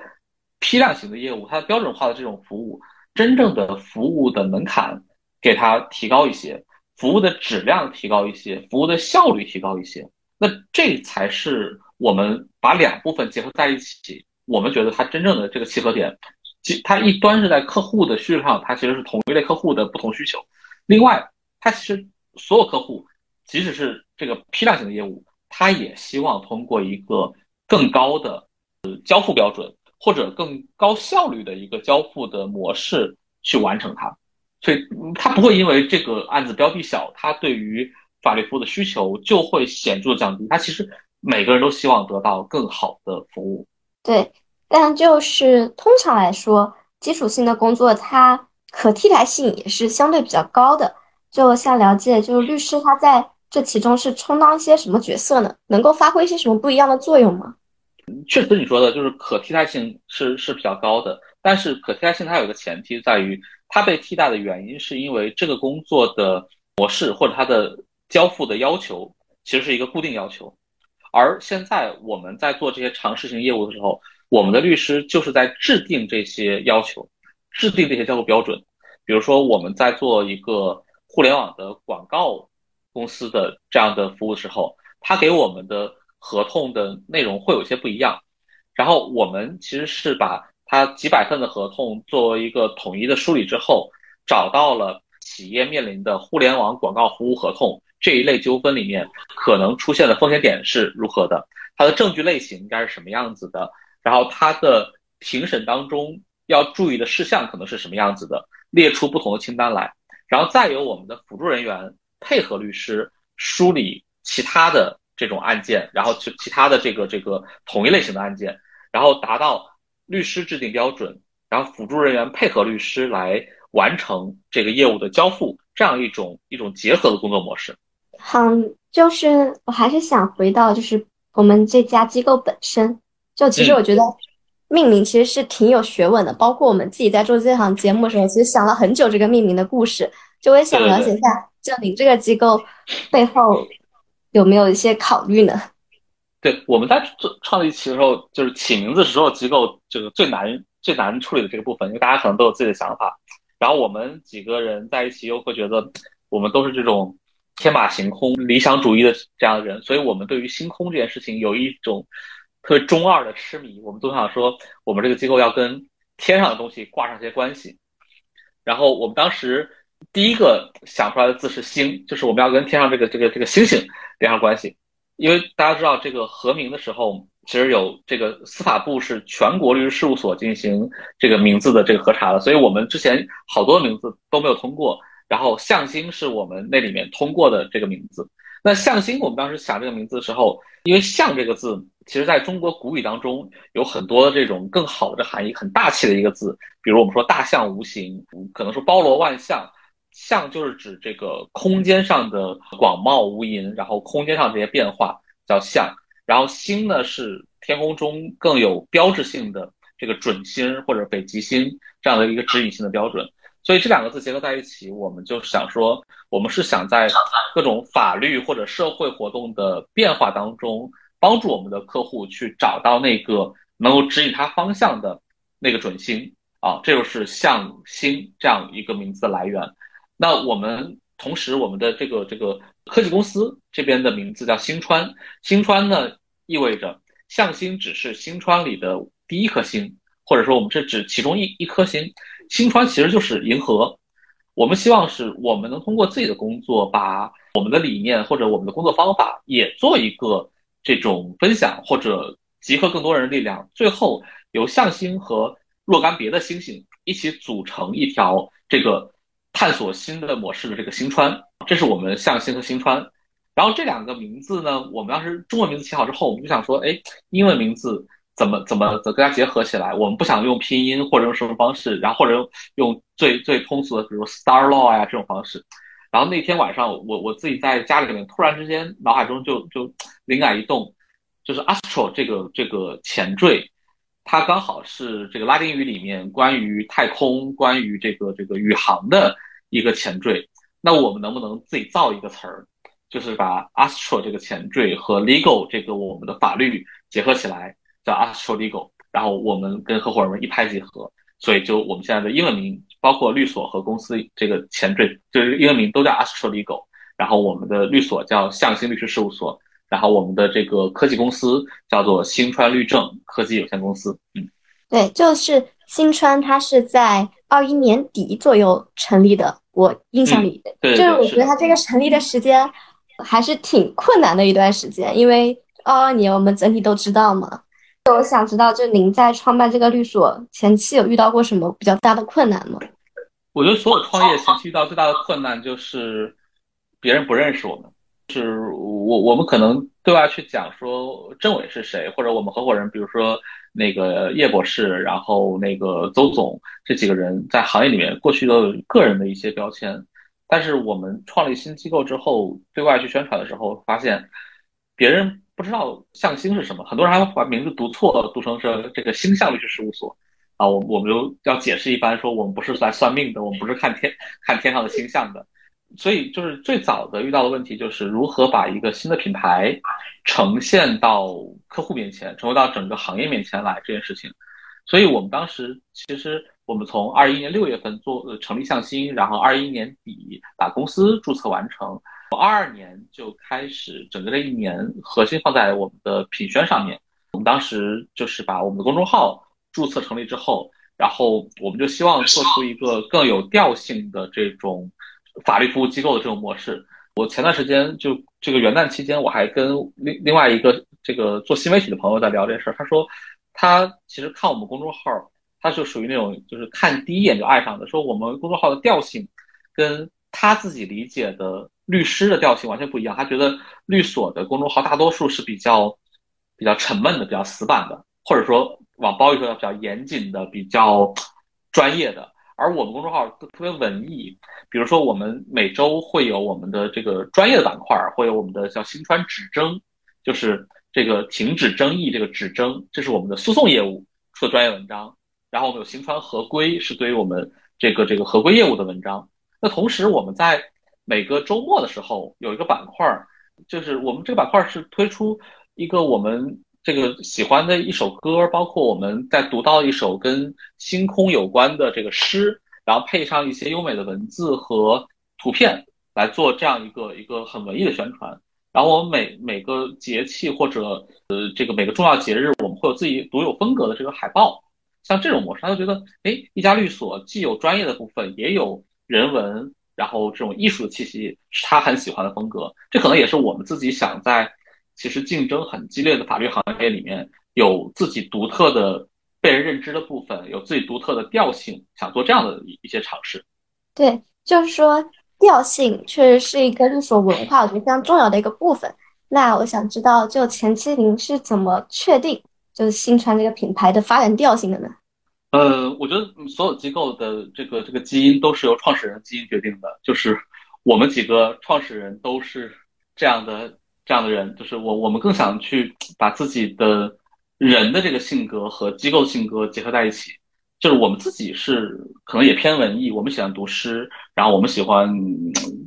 批量型的业务，它的标准化的这种服务。真正的服务的门槛给它提高一些，服务的质量提高一些，服务的效率提高一些，那这才是我们把两部分结合在一起，我们觉得它真正的这个契合点，其它一端是在客户的需求上，它其实是同一类客户的不同需求，另外，它其实所有客户，即使是这个批量型的业务，它也希望通过一个更高的呃交付标准。或者更高效率的一个交付的模式去完成它，所以它不会因为这个案子标的小，它对于法律服务的需求就会显著降低。它其实每个人都希望得到更好的服务。对，但就是通常来说，基础性的工作它可替代性也是相对比较高的。就想了解，就是律师他在这其中是充当一些什么角色呢？能够发挥一些什么不一样的作用吗？确实，你说的就是可替代性是是比较高的，但是可替代性它有个前提在于，它被替代的原因是因为这个工作的模式或者它的交付的要求其实是一个固定要求，而现在我们在做这些尝试性业务的时候，我们的律师就是在制定这些要求，制定这些交付标准。比如说，我们在做一个互联网的广告公司的这样的服务的时候，他给我们的合同的内容会有些不一样。然后我们其实是把它几百份的合同作为一个统一的梳理之后，找到了企业面临的互联网广告服务合同这一类纠纷里面可能出现的风险点是如何的，它的证据类型应该是什么样子的，然后它的庭审当中要注意的事项可能是什么样子的。列出不同的清单来，然后再由我们的辅助人员配合律师梳理其他的这种案件，然后其其他的这个这个同一类型的案件，然后达到律师制定标准，然后辅助人员配合律师来完成这个业务的交付，这样一种一种结合的工作模式。好，就是我还是想回到就是我们这家机构本身，就其实我觉得。命名其实是挺有学问的，包括我们自己在做这档节目的时候，其实想了很久这个命名的故事。就我也想了解一下，就您这个机构背后有没有一些考虑呢？对，我们在做创立起的时候，就是起名字时候机构就是最难最难处理的这个部分，因为大家可能都有自己的想法。然后我们几个人在一起又会觉得，我们都是这种天马行空、理想主义的这样的人，所以我们对于星空这件事情有一种。特别中二的痴迷，我们都想说，我们这个机构要跟天上的东西挂上些关系。然后我们当时第一个想出来的字是“星”，就是我们要跟天上这个这个这个星星连上关系。因为大家知道，这个合名的时候，其实有这个司法部是全国律师事务所进行这个名字的这个核查的，所以我们之前好多名字都没有通过。然后向星是我们那里面通过的这个名字。那向星，我们当时想这个名字的时候，因为“向”这个字。其实，在中国古语当中，有很多这种更好的含义，很大气的一个字。比如我们说“大象无形”，可能说包罗万象。象就是指这个空间上的广袤无垠，然后空间上这些变化叫象。然后星呢，是天空中更有标志性的这个准星或者北极星这样的一个指引性的标准。所以这两个字结合在一起，我们就想说，我们是想在各种法律或者社会活动的变化当中。帮助我们的客户去找到那个能够指引他方向的那个准星啊，这就是向星这样一个名字的来源。那我们同时，我们的这个这个科技公司这边的名字叫星川，星川呢意味着向星只是星川里的第一颗星，或者说我们是指其中一一颗星。星川其实就是银河。我们希望是我们能通过自己的工作，把我们的理念或者我们的工作方法也做一个。这种分享或者集合更多人的力量，最后由向星和若干别的星星一起组成一条这个探索新的模式的这个星川，这是我们向星和星川。然后这两个名字呢，我们当时中文名字起好之后，我们就想说，哎，英文名字怎么怎么怎么跟它结合起来？我们不想用拼音或者用什么方式，然后或者用用最最通俗的，比如 Star Law 呀这种方式。然后那天晚上，我我自己在家里面，突然之间脑海中就就灵感一动，就是 astro 这个这个前缀，它刚好是这个拉丁语里面关于太空、关于这个这个宇航的一个前缀。那我们能不能自己造一个词儿，就是把 astro 这个前缀和 legal 这个我们的法律结合起来，叫 astro legal。然后我们跟合伙人们一拍即合，所以就我们现在的英文名。包括律所和公司这个前缀，就是英文名都叫 Astro Legal，然后我们的律所叫向星律师事务所，然后我们的这个科技公司叫做星川律政科技有限公司。嗯，对，就是新川，它是在二一年底左右成立的，我印象里，就是我觉得它这个成立的时间还是挺困难的一段时间，因为二二年我们整体都知道嘛。我想知道，就您在创办这个律所前期有遇到过什么比较大的困难吗？我觉得所有创业前期遇到最大的困难就是别人不认识我们，是我我们可能对外去讲说政委是谁，或者我们合伙人，比如说那个叶博士，然后那个邹总这几个人在行业里面过去都有个人的一些标签，但是我们创立新机构之后对外去宣传的时候，发现别人。不知道向星是什么，很多人还把名字读错，读成是这个星象律师事务所啊。我我们就要解释一番，说我们不是来算命的，我们不是看天 看天上的星象的。所以就是最早的遇到的问题就是如何把一个新的品牌呈现到客户面前，呈现到整个行业面前来这件事情。所以我们当时其实我们从二一年六月份做成立向心，然后二一年底把公司注册完成，我二二年就开始整个这一年核心放在我们的品宣上面。我们当时就是把我们的公众号注册成立之后，然后我们就希望做出一个更有调性的这种法律服务机构的这种模式。我前段时间就这个元旦期间，我还跟另另外一个这个做新媒体的朋友在聊这事儿，他说。他其实看我们公众号，他就属于那种就是看第一眼就爱上的。说我们公众号的调性，跟他自己理解的律师的调性完全不一样。他觉得律所的公众号大多数是比较比较沉闷的、比较死板的，或者说往褒义说比较严谨的、比较专业的。而我们公众号特别文艺，比如说我们每周会有我们的这个专业的板块，会有我们的叫新川指征，就是。这个停止争议，这个指征，这是我们的诉讼业务出的专业文章。然后我们有行船合规，是对于我们这个这个合规业务的文章。那同时我们在每个周末的时候有一个板块，就是我们这个板块是推出一个我们这个喜欢的一首歌，包括我们在读到一首跟星空有关的这个诗，然后配上一些优美的文字和图片来做这样一个一个很文艺的宣传。然后我们每每个节气或者呃这个每个重要节日，我们会有自己独有风格的这个海报。像这种模式，他就觉得，哎，一家律所既有专业的部分，也有人文，然后这种艺术的气息，是他很喜欢的风格。这可能也是我们自己想在其实竞争很激烈的法律行业里面，有自己独特的被人认知的部分，有自己独特的调性，想做这样的一一些尝试。对，就是说。调性确实是一个律所文化，我觉得非常重要的一个部分。那我想知道，就前期您是怎么确定就是新传这个品牌的发展调性的呢？呃，我觉得所有机构的这个这个基因都是由创始人基因决定的，就是我们几个创始人都是这样的这样的人，就是我我们更想去把自己的人的这个性格和机构性格结合在一起。就是我们自己是可能也偏文艺，我们喜欢读诗，然后我们喜欢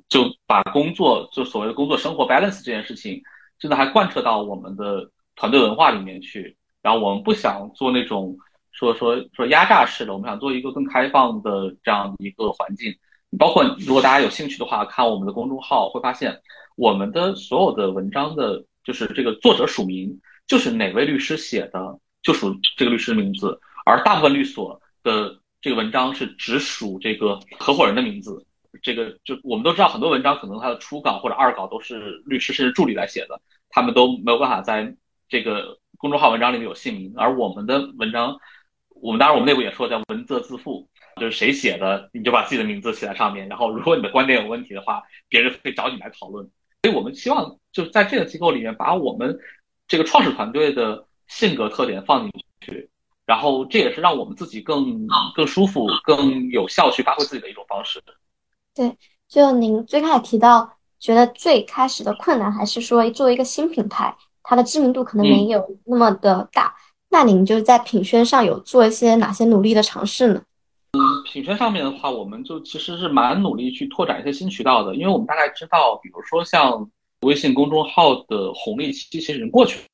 就把工作就所谓的工作生活 balance 这件事情，真的还贯彻到我们的团队文化里面去。然后我们不想做那种说说说压榨式的，我们想做一个更开放的这样一个环境。包括如果大家有兴趣的话，看我们的公众号会发现，我们的所有的文章的，就是这个作者署名，就是哪位律师写的，就属这个律师的名字。而大部分律所的这个文章是只属这个合伙人的名字，这个就我们都知道，很多文章可能它的初稿或者二稿都是律师甚至助理来写的，他们都没有办法在这个公众号文章里面有姓名。而我们的文章，我们当然我们内部也说叫文责自负，就是谁写的你就把自己的名字写在上面，然后如果你的观点有问题的话，别人会找你来讨论。所以我们希望就在这个机构里面把我们这个创始团队的性格特点放进去。然后这也是让我们自己更更舒服、更有效去发挥自己的一种方式。对，就您最开始提到，觉得最开始的困难还是说作为一个新品牌，它的知名度可能没有那么的大。那您就是在品宣上有做一些哪些努力的尝试呢？嗯，品宣上面的话，我们就其实是蛮努力去拓展一些新渠道的，因为我们大概知道，比如说像微信公众号的红利期其实已经过去了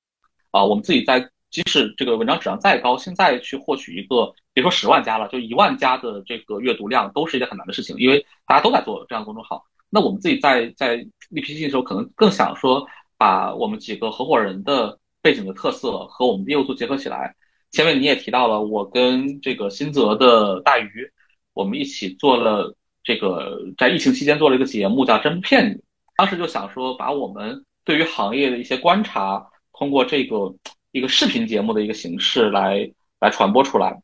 啊，我们自己在。即使这个文章质量再高，现在去获取一个别说十万加了，就一万加的这个阅读量，都是一件很难的事情，因为大家都在做这样的公众号。那我们自己在在立 PPT 的时候，可能更想说，把我们几个合伙人的背景的特色和我们的业务做结合起来。前面你也提到了，我跟这个新泽的大鱼，我们一起做了这个在疫情期间做了一个节目，叫《真骗你》。当时就想说，把我们对于行业的一些观察，通过这个。一个视频节目的一个形式来来传播出来，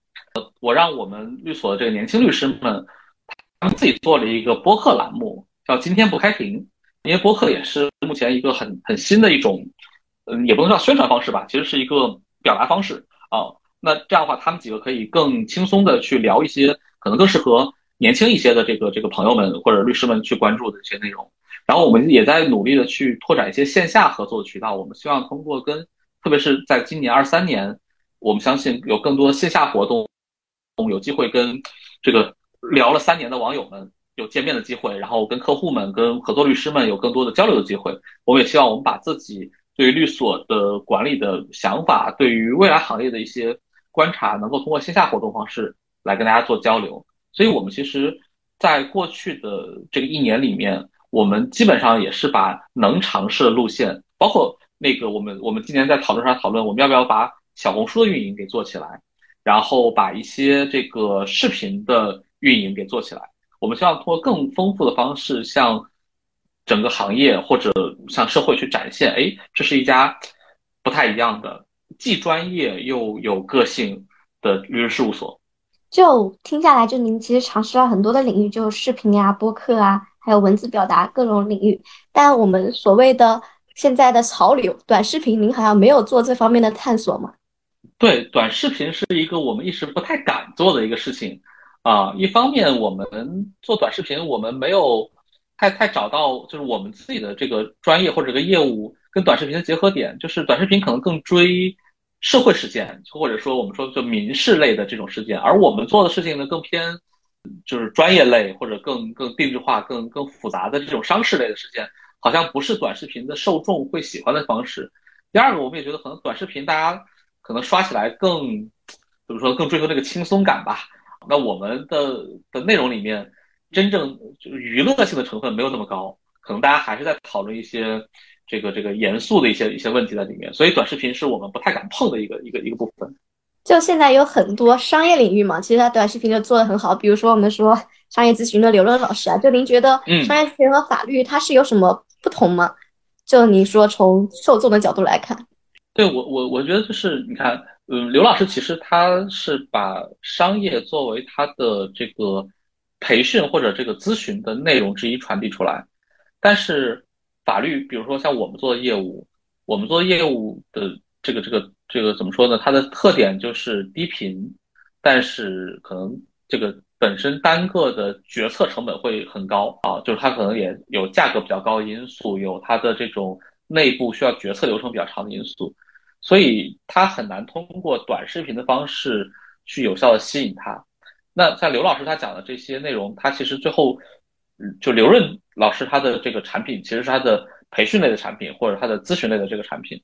我让我们律所的这个年轻律师们，他们自己做了一个播客栏目，叫“今天不开庭”。因为播客也是目前一个很很新的一种，嗯，也不能叫宣传方式吧，其实是一个表达方式啊。那这样的话，他们几个可以更轻松的去聊一些可能更适合年轻一些的这个这个朋友们或者律师们去关注的一些内容。然后我们也在努力的去拓展一些线下合作的渠道，我们希望通过跟特别是在今年二三年，我们相信有更多线下活动，有机会跟这个聊了三年的网友们有见面的机会，然后跟客户们、跟合作律师们有更多的交流的机会。我们也希望我们把自己对于律所的管理的想法，对于未来行业的一些观察，能够通过线下活动方式来跟大家做交流。所以，我们其实在过去的这个一年里面，我们基本上也是把能尝试的路线，包括那个我们我们今年在讨论上讨论，我们要不要把小红书的运营给做起来，然后把一些这个视频的运营给做起来。我们希望通过更丰富的方式，向整个行业或者向社会去展现，哎，这是一家不太一样的，既专业又有个性的律师事务所。就听下来，就您其实尝试了很多的领域，就视频呀、播客啊，还有文字表达各种领域。但我们所谓的现在的潮流短视频，您好像没有做这方面的探索吗？对，短视频是一个我们一时不太敢做的一个事情。啊，一方面我们做短视频，我们没有太太找到就是我们自己的这个专业或者这个业务跟短视频的结合点，就是短视频可能更追社会事件，或者说我们说就民事类的这种事件，而我们做的事情呢更偏就是专业类或者更更定制化、更更复杂的这种商事类的事件，好像不是短视频的受众会喜欢的方式。第二个，我们也觉得可能短视频大家可能刷起来更怎么说更追求这个轻松感吧。那我们的的内容里面，真正就是娱乐性的成分没有那么高，可能大家还是在讨论一些这个这个严肃的一些一些问题在里面，所以短视频是我们不太敢碰的一个一个一个部分。就现在有很多商业领域嘛，其实它短视频就做的很好，比如说我们说商业咨询的刘乐老师啊，就您觉得商业咨询和法律它是有什么不同吗？就您说从受众的角度来看，对我我我觉得就是你看。嗯，刘老师其实他是把商业作为他的这个培训或者这个咨询的内容之一传递出来，但是法律，比如说像我们做的业务，我们做业务的这个这个这个怎么说呢？它的特点就是低频，但是可能这个本身单个的决策成本会很高啊，就是它可能也有价格比较高的因素，有它的这种内部需要决策流程比较长的因素。所以他很难通过短视频的方式去有效的吸引他。那像刘老师他讲的这些内容，他其实最后，就刘润老师他的这个产品其实是他的培训类的产品或者他的咨询类的这个产品，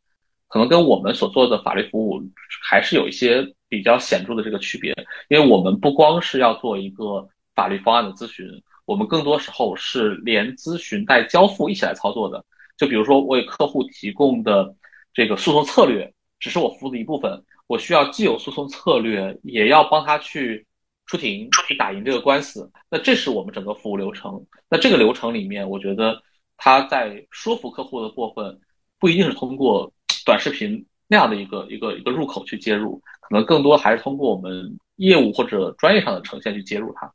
可能跟我们所做的法律服务还是有一些比较显著的这个区别。因为我们不光是要做一个法律方案的咨询，我们更多时候是连咨询带交付一起来操作的。就比如说我给客户提供的。这个诉讼策略只是我服务的一部分，我需要既有诉讼策略，也要帮他去出庭去打赢这个官司。那这是我们整个服务流程。那这个流程里面，我觉得他在说服客户的部分，不一定是通过短视频那样的一个一个一个入口去接入，可能更多还是通过我们业务或者专业上的呈现去接入它。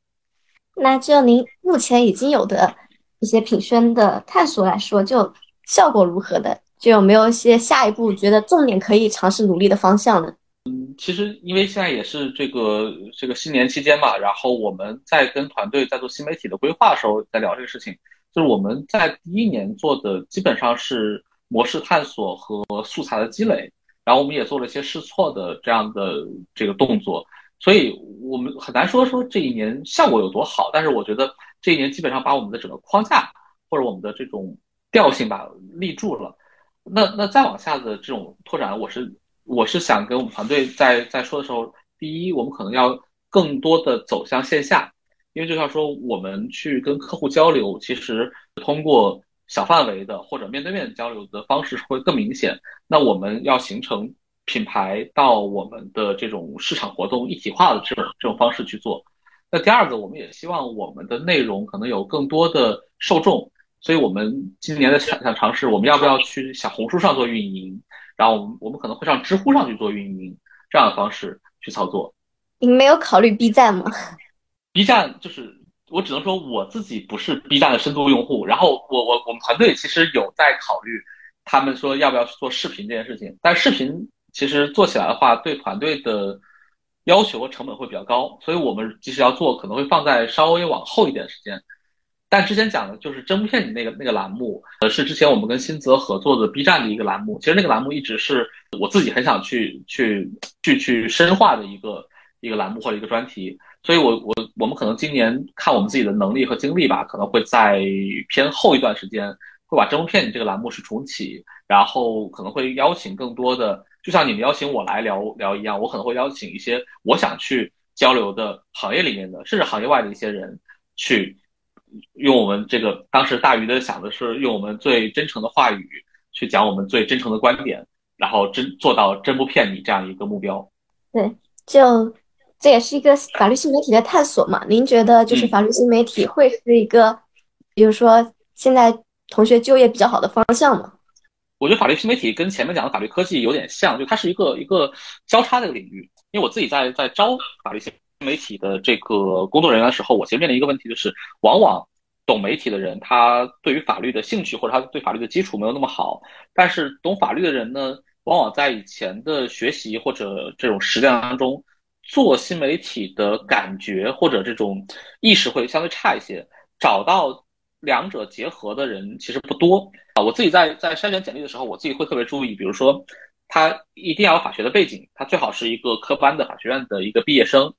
那就您目前已经有的一些品宣的探索来说，就效果如何的？就有没有一些下一步觉得重点可以尝试努力的方向呢？嗯，其实因为现在也是这个这个新年期间嘛，然后我们在跟团队在做新媒体的规划的时候，在聊这个事情。就是我们在第一年做的基本上是模式探索和素材的积累，然后我们也做了一些试错的这样的这个动作，所以我们很难说说这一年效果有多好，但是我觉得这一年基本上把我们的整个框架或者我们的这种调性吧立住了。那那再往下的这种拓展，我是我是想跟我们团队在在说的时候，第一，我们可能要更多的走向线下，因为就像说我们去跟客户交流，其实通过小范围的或者面对面交流的方式会更明显。那我们要形成品牌到我们的这种市场活动一体化的这种这种方式去做。那第二个，我们也希望我们的内容可能有更多的受众。所以我们今年的想想尝试，我们要不要去小红书上做运营？然后我们我们可能会上知乎上去做运营，这样的方式去操作。你没有考虑 B 站吗？B 站就是我只能说我自己不是 B 站的深度用户。然后我我我们团队其实有在考虑，他们说要不要去做视频这件事情。但视频其实做起来的话，对团队的要求和成本会比较高，所以我们即使要做，可能会放在稍微往后一点时间。但之前讲的就是真不骗你那个那个栏目，呃，是之前我们跟新泽合作的 B 站的一个栏目。其实那个栏目一直是我自己很想去去去去深化的一个一个栏目或者一个专题。所以我我我们可能今年看我们自己的能力和精力吧，可能会在偏后一段时间会把征片这个栏目是重启，然后可能会邀请更多的，就像你们邀请我来聊聊一样，我可能会邀请一些我想去交流的行业里面的，甚至行业外的一些人去用我们这个当时大鱼的想的是用我们最真诚的话语去讲我们最真诚的观点，然后真做到真不骗你这样一个目标。对，就。这也是一个法律新媒体的探索嘛？您觉得就是法律新媒体会是一个，比如说现在同学就业比较好的方向吗？我觉得法律新媒体跟前面讲的法律科技有点像，就它是一个一个交叉的领域。因为我自己在在招法律新媒体的这个工作人员的时候，我其实面临一个问题，就是往往懂媒体的人，他对于法律的兴趣或者他对法律的基础没有那么好，但是懂法律的人呢，往往在以前的学习或者这种实践当中。做新媒体的感觉或者这种意识会相对差一些，找到两者结合的人其实不多啊。我自己在在筛选简历的时候，我自己会特别注意，比如说他一定要有法学的背景，他最好是一个科班的法学院的一个毕业生，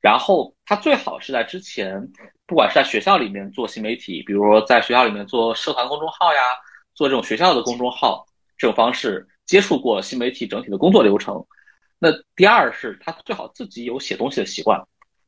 然后他最好是在之前，不管是在学校里面做新媒体，比如说在学校里面做社团公众号呀，做这种学校的公众号这种方式，接触过新媒体整体的工作流程。那第二是他最好自己有写东西的习惯，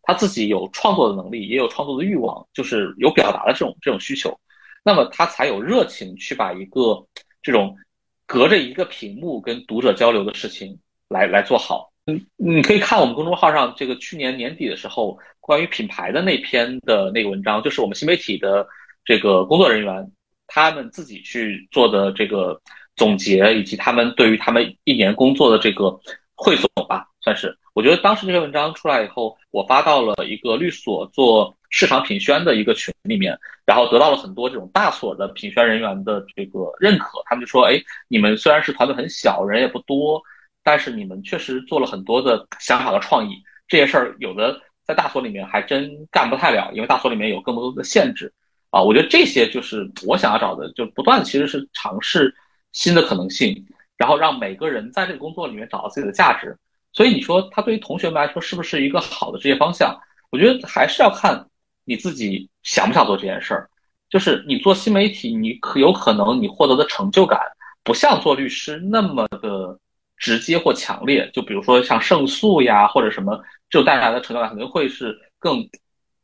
他自己有创作的能力，也有创作的欲望，就是有表达的这种这种需求，那么他才有热情去把一个这种隔着一个屏幕跟读者交流的事情来来做好。你可以看我们公众号上这个去年年底的时候关于品牌的那篇的那个文章，就是我们新媒体的这个工作人员他们自己去做的这个总结，以及他们对于他们一年工作的这个。汇总吧，算是。我觉得当时这篇文章出来以后，我发到了一个律所做市场品宣的一个群里面，然后得到了很多这种大所的品宣人员的这个认可。他们就说：“哎，你们虽然是团队很小，人也不多，但是你们确实做了很多的想法和创意。这些事儿有的在大所里面还真干不太了，因为大所里面有更多的限制啊。我觉得这些就是我想要找的，就不断其实是尝试新的可能性。”然后让每个人在这个工作里面找到自己的价值，所以你说他对于同学们来说是不是一个好的职业方向？我觉得还是要看你自己想不想做这件事儿。就是你做新媒体，你可有可能你获得的成就感不像做律师那么的直接或强烈。就比如说像胜诉呀或者什么，这种带来的成就感肯定会是更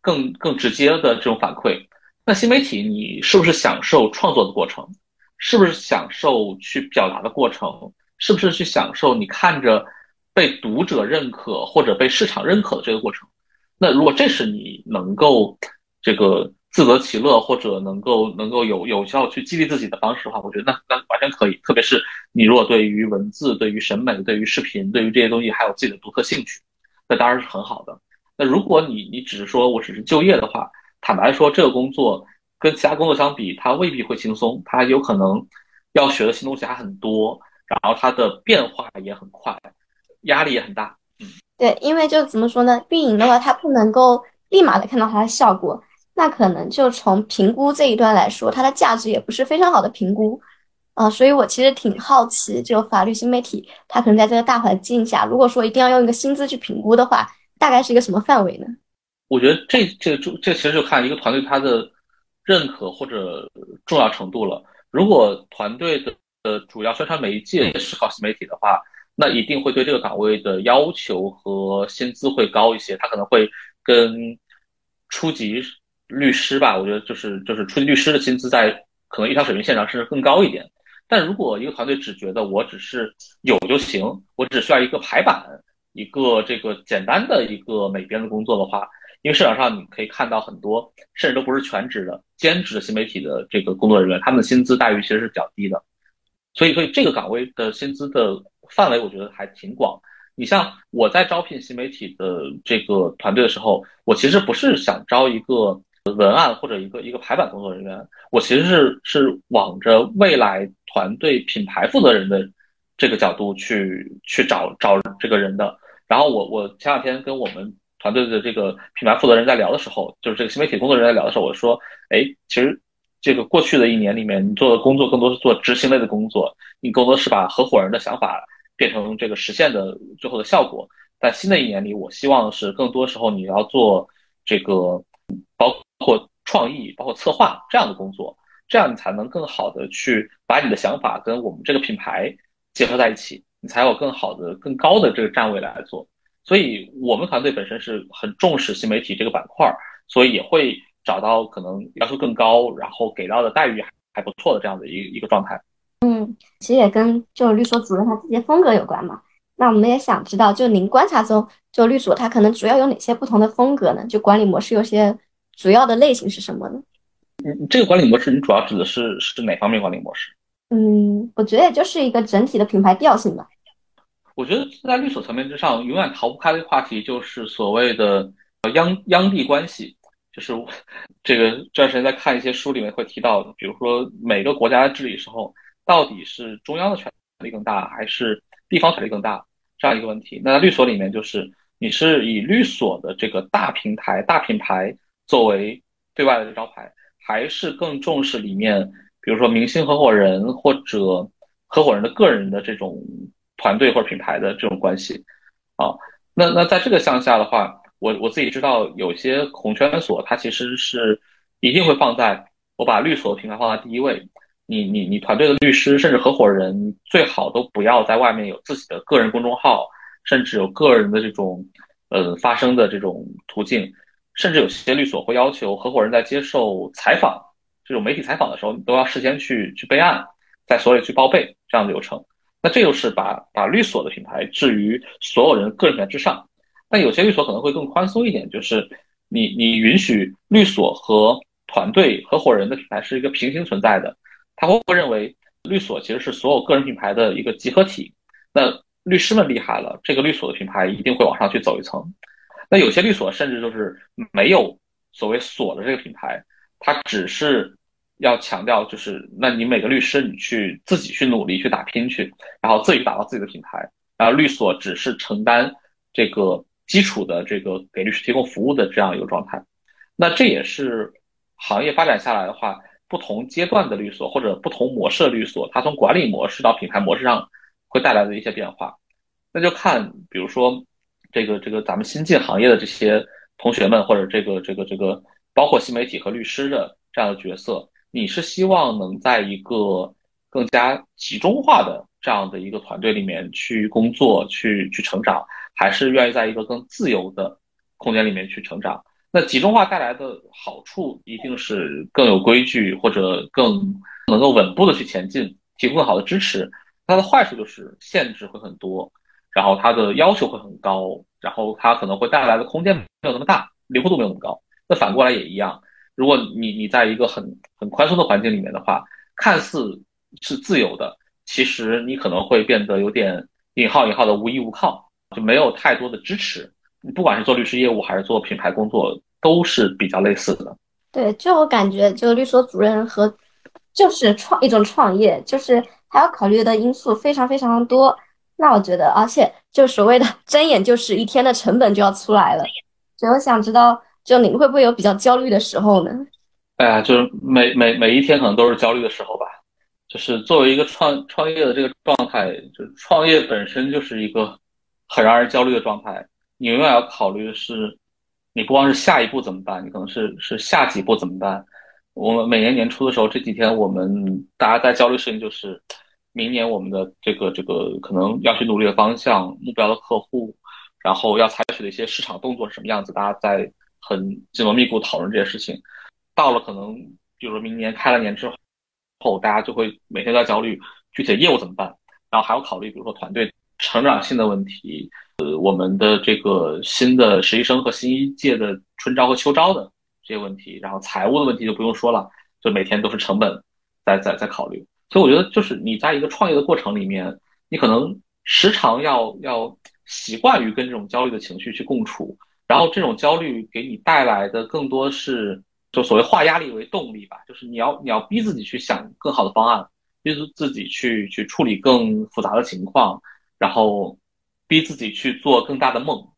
更更直接的这种反馈。那新媒体你是不是享受创作的过程？是不是享受去表达的过程？是不是去享受你看着被读者认可或者被市场认可的这个过程？那如果这是你能够这个自得其乐或者能够能够有有效去激励自己的方式的话，我觉得那那完全可以。特别是你如果对于文字、对于审美、对于视频、对于这些东西还有自己的独特兴趣，那当然是很好的。那如果你你只是说我只是就业的话，坦白说，这个工作。跟其他工作相比，它未必会轻松，它有可能要学的新东西还很多，然后它的变化也很快，压力也很大。嗯，对，因为就怎么说呢，运营的话，它不能够立马的看到它的效果，那可能就从评估这一端来说，它的价值也不是非常好的评估啊。所以我其实挺好奇，就法律新媒体，它可能在这个大环境下，如果说一定要用一个薪资去评估的话，大概是一个什么范围呢？我觉得这这就这其实就看一个团队它的。认可或者重要程度了。如果团队的呃主要宣传媒介是靠新媒体的话，那一定会对这个岗位的要求和薪资会高一些。他可能会跟初级律师吧，我觉得就是就是出律师的薪资在可能一条水平线上甚至更高一点。但如果一个团队只觉得我只是有就行，我只需要一个排版，一个这个简单的一个美编的工作的话。因为市场上你可以看到很多，甚至都不是全职的兼职的新媒体的这个工作人员，他们的薪资待遇其实是较低的，所以所以这个岗位的薪资的范围我觉得还挺广。你像我在招聘新媒体的这个团队的时候，我其实不是想招一个文案或者一个一个排版工作人员，我其实是是往着未来团队品牌负责人的这个角度去去找找这个人的。然后我我前两天跟我们。团队的这个品牌负责人在聊的时候，就是这个新媒体工作人员在聊的时候，我说：“哎，其实这个过去的一年里面，你做的工作更多是做执行类的工作，你更多是把合伙人的想法变成这个实现的最后的效果。在新的一年里，我希望是更多时候你要做这个包括创意、包括策划这样的工作，这样你才能更好的去把你的想法跟我们这个品牌结合在一起，你才有更好的、更高的这个站位来做。所以，我们团队本身是很重视新媒体这个板块，所以也会找到可能要求更高，然后给到的待遇还不错的这样的一一个状态。嗯，其实也跟就是律所主任他自己的风格有关嘛。那我们也想知道，就您观察中，就律所它可能主要有哪些不同的风格呢？就管理模式有些主要的类型是什么呢？嗯，这个管理模式你主要指的是是哪方面管理模式？嗯，我觉得也就是一个整体的品牌调性吧。我觉得在律所层面之上，永远逃不开的话题就是所谓的央央地关系，就是这个这段时间在看一些书里面会提到，比如说每个国家的治理时候，到底是中央的权力更大，还是地方权力更大这样一个问题。那在律所里面，就是你是以律所的这个大平台、大品牌作为对外的这招牌，还是更重视里面，比如说明星合伙人或者合伙人的个人的这种。团队或者品牌的这种关系，啊，那那在这个向下的话，我我自己知道有些红圈所，它其实是一定会放在我把律所品牌放在第一位。你你你团队的律师甚至合伙人最好都不要在外面有自己的个人公众号，甚至有个人的这种呃发声的这种途径，甚至有些律所会要求合伙人在接受采访这种媒体采访的时候，你都要事先去去备案，在所里去报备这样的流程。那这就是把把律所的品牌置于所有人个人品牌之上，但有些律所可能会更宽松一点，就是你你允许律所和团队合伙人的品牌是一个平行存在的，他会认为律所其实是所有个人品牌的一个集合体。那律师们厉害了，这个律所的品牌一定会往上去走一层。那有些律所甚至就是没有所谓锁的这个品牌，它只是。要强调就是，那你每个律师你去自己去努力去打拼去，然后自己打造自己的品牌，然后律所只是承担这个基础的这个给律师提供服务的这样一个状态。那这也是行业发展下来的话，不同阶段的律所或者不同模式的律所，它从管理模式到品牌模式上会带来的一些变化。那就看，比如说这个这个咱们新进行业的这些同学们，或者这个这个这个包括新媒体和律师的这样的角色。你是希望能在一个更加集中化的这样的一个团队里面去工作、去去成长，还是愿意在一个更自由的空间里面去成长？那集中化带来的好处一定是更有规矩，或者更能够稳步的去前进，提供更好的支持。它的坏处就是限制会很多，然后它的要求会很高，然后它可能会带来的空间没有那么大，灵活度没有那么高。那反过来也一样。如果你你在一个很很宽松的环境里面的话，看似是自由的，其实你可能会变得有点引号引号的无依无靠，就没有太多的支持。你不管是做律师业务还是做品牌工作，都是比较类似的。对，就我感觉，就律所主任和就是创一种创业，就是还要考虑的因素非常非常多。那我觉得，而且就所谓的 睁眼就是一天的成本就要出来了。所以我想知道。就你会不会有比较焦虑的时候呢？哎呀，就是每每每一天可能都是焦虑的时候吧。就是作为一个创创业的这个状态，就创业本身就是一个很让人焦虑的状态。你永远要考虑的是，你不光是下一步怎么办，你可能是是下几步怎么办。我们每年年初的时候，这几天我们大家在焦虑事情就是，明年我们的这个这个可能要去努力的方向、目标的客户，然后要采取的一些市场动作是什么样子，大家在。很紧锣密鼓讨论这些事情，到了可能，比如说明年开了年之后，大家就会每天在焦虑具体的业务怎么办，然后还要考虑比如说团队成长性的问题，呃，我们的这个新的实习生和新一届的春招和秋招的这些问题，然后财务的问题就不用说了，就每天都是成本在在在考虑。所以我觉得就是你在一个创业的过程里面，你可能时常要要习惯于跟这种焦虑的情绪去共处。然后这种焦虑给你带来的更多是，就所谓化压力为动力吧，就是你要你要逼自己去想更好的方案，逼自己去去处理更复杂的情况，然后逼自己去做更大的梦，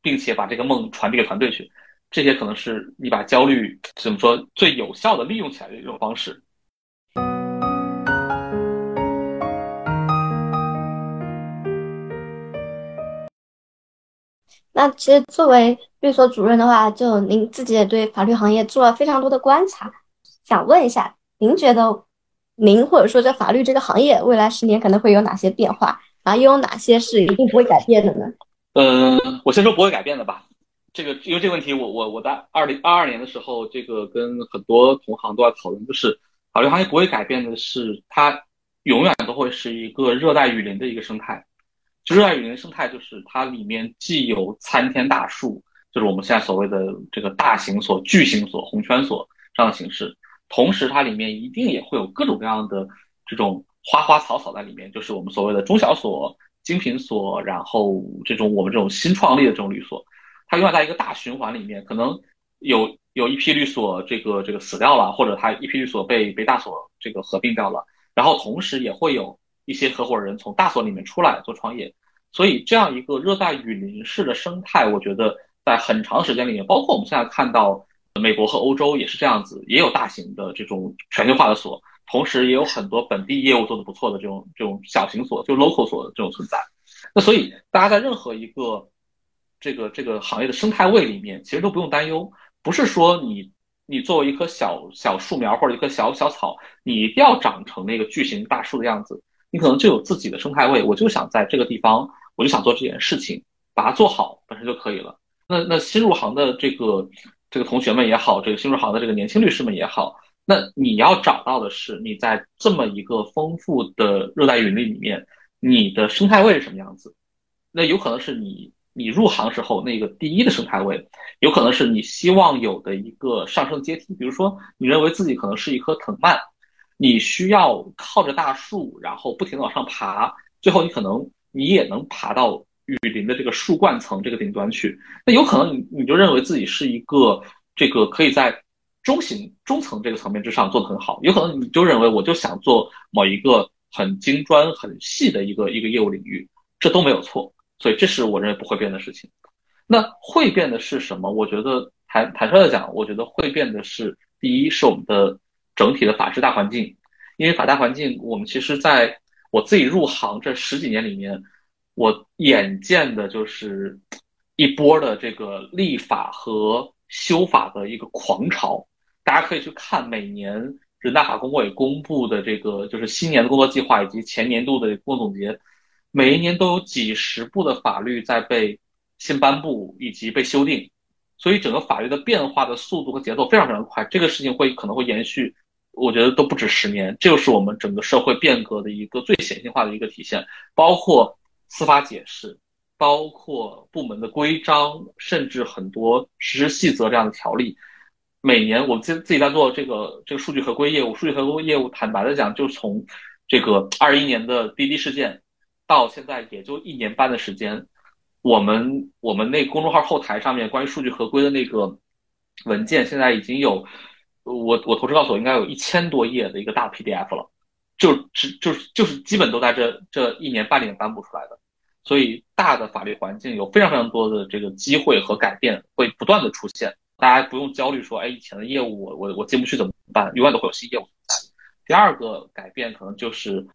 并且把这个梦传递给团队去，这些可能是你把焦虑怎么说最有效的利用起来的一种方式。那其实作为律所主任的话，就您自己也对法律行业做了非常多的观察，想问一下，您觉得您或者说这法律这个行业未来十年可能会有哪些变化，然后又有哪些是一定不会改变的呢？嗯，我先说不会改变的吧。这个因为这个问题，我我我在二零二二年的时候，这个跟很多同行都在讨论，就是法律行业不会改变的是，它永远都会是一个热带雨林的一个生态。热带雨林生态，就是它里面既有参天大树，就是我们现在所谓的这个大型所、巨型所、红圈所这样的形式，同时它里面一定也会有各种各样的这种花花草草在里面，就是我们所谓的中小所、精品所，然后这种我们这种新创立的这种律所，它永远在一个大循环里面，可能有有一批律所这个这个死掉了，或者它一批律所被被大所这个合并掉了，然后同时也会有。一些合伙人从大所里面出来做创业，所以这样一个热带雨林式的生态，我觉得在很长时间里面，包括我们现在看到美国和欧洲也是这样子，也有大型的这种全球化的所，同时也有很多本地业务做得不错的这种这种小型所，就 local 所的这种存在。那所以大家在任何一个这个这个行业的生态位里面，其实都不用担忧，不是说你你作为一棵小小树苗或者一棵小小草，你一定要长成那个巨型大树的样子。你可能就有自己的生态位，我就想在这个地方，我就想做这件事情，把它做好本身就可以了。那那新入行的这个这个同学们也好，这个新入行的这个年轻律师们也好，那你要找到的是你在这么一个丰富的热带雨林里面，你的生态位是什么样子？那有可能是你你入行时候那个第一的生态位，有可能是你希望有的一个上升阶梯，比如说你认为自己可能是一棵藤蔓。你需要靠着大树，然后不停的往上爬，最后你可能你也能爬到雨林的这个树冠层这个顶端去。那有可能你你就认为自己是一个这个可以在中型中层这个层面之上做得很好，有可能你就认为我就想做某一个很精专很细的一个一个业务领域，这都没有错。所以这是我认为不会变的事情。那会变的是什么？我觉得坦坦率的讲，我觉得会变的是第一是我们的。整体的法治大环境，因为法大环境，我们其实在我自己入行这十几年里面，我眼见的就是一波的这个立法和修法的一个狂潮。大家可以去看每年人大法工委公布的这个就是新年的工作计划以及前年度的工作总结，每一年都有几十部的法律在被新颁布以及被修订，所以整个法律的变化的速度和节奏非常非常快。这个事情会可能会延续。我觉得都不止十年，这就是我们整个社会变革的一个最显性化的一个体现，包括司法解释，包括部门的规章，甚至很多实施细则这样的条例。每年我们自自己在做这个这个数据合规业务，数据合规业务坦白的讲，就从这个二一年的滴滴事件到现在也就一年半的时间，我们我们那公众号后台上面关于数据合规的那个文件，现在已经有。我我投资告诉我应该有一千多页的一个大 PDF 了，就只就是就是基本都在这这一年半里面颁布出来的，所以大的法律环境有非常非常多的这个机会和改变会不断的出现，大家不用焦虑说，哎，以前的业务我我我进不去怎么办？永远都会有新业务。第二个改变可能就是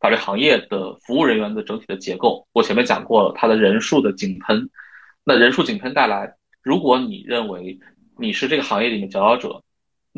法律行业的服务人员的整体的结构，我前面讲过了，它的人数的井喷，那人数井喷带来，如果你认为你是这个行业里面佼佼者。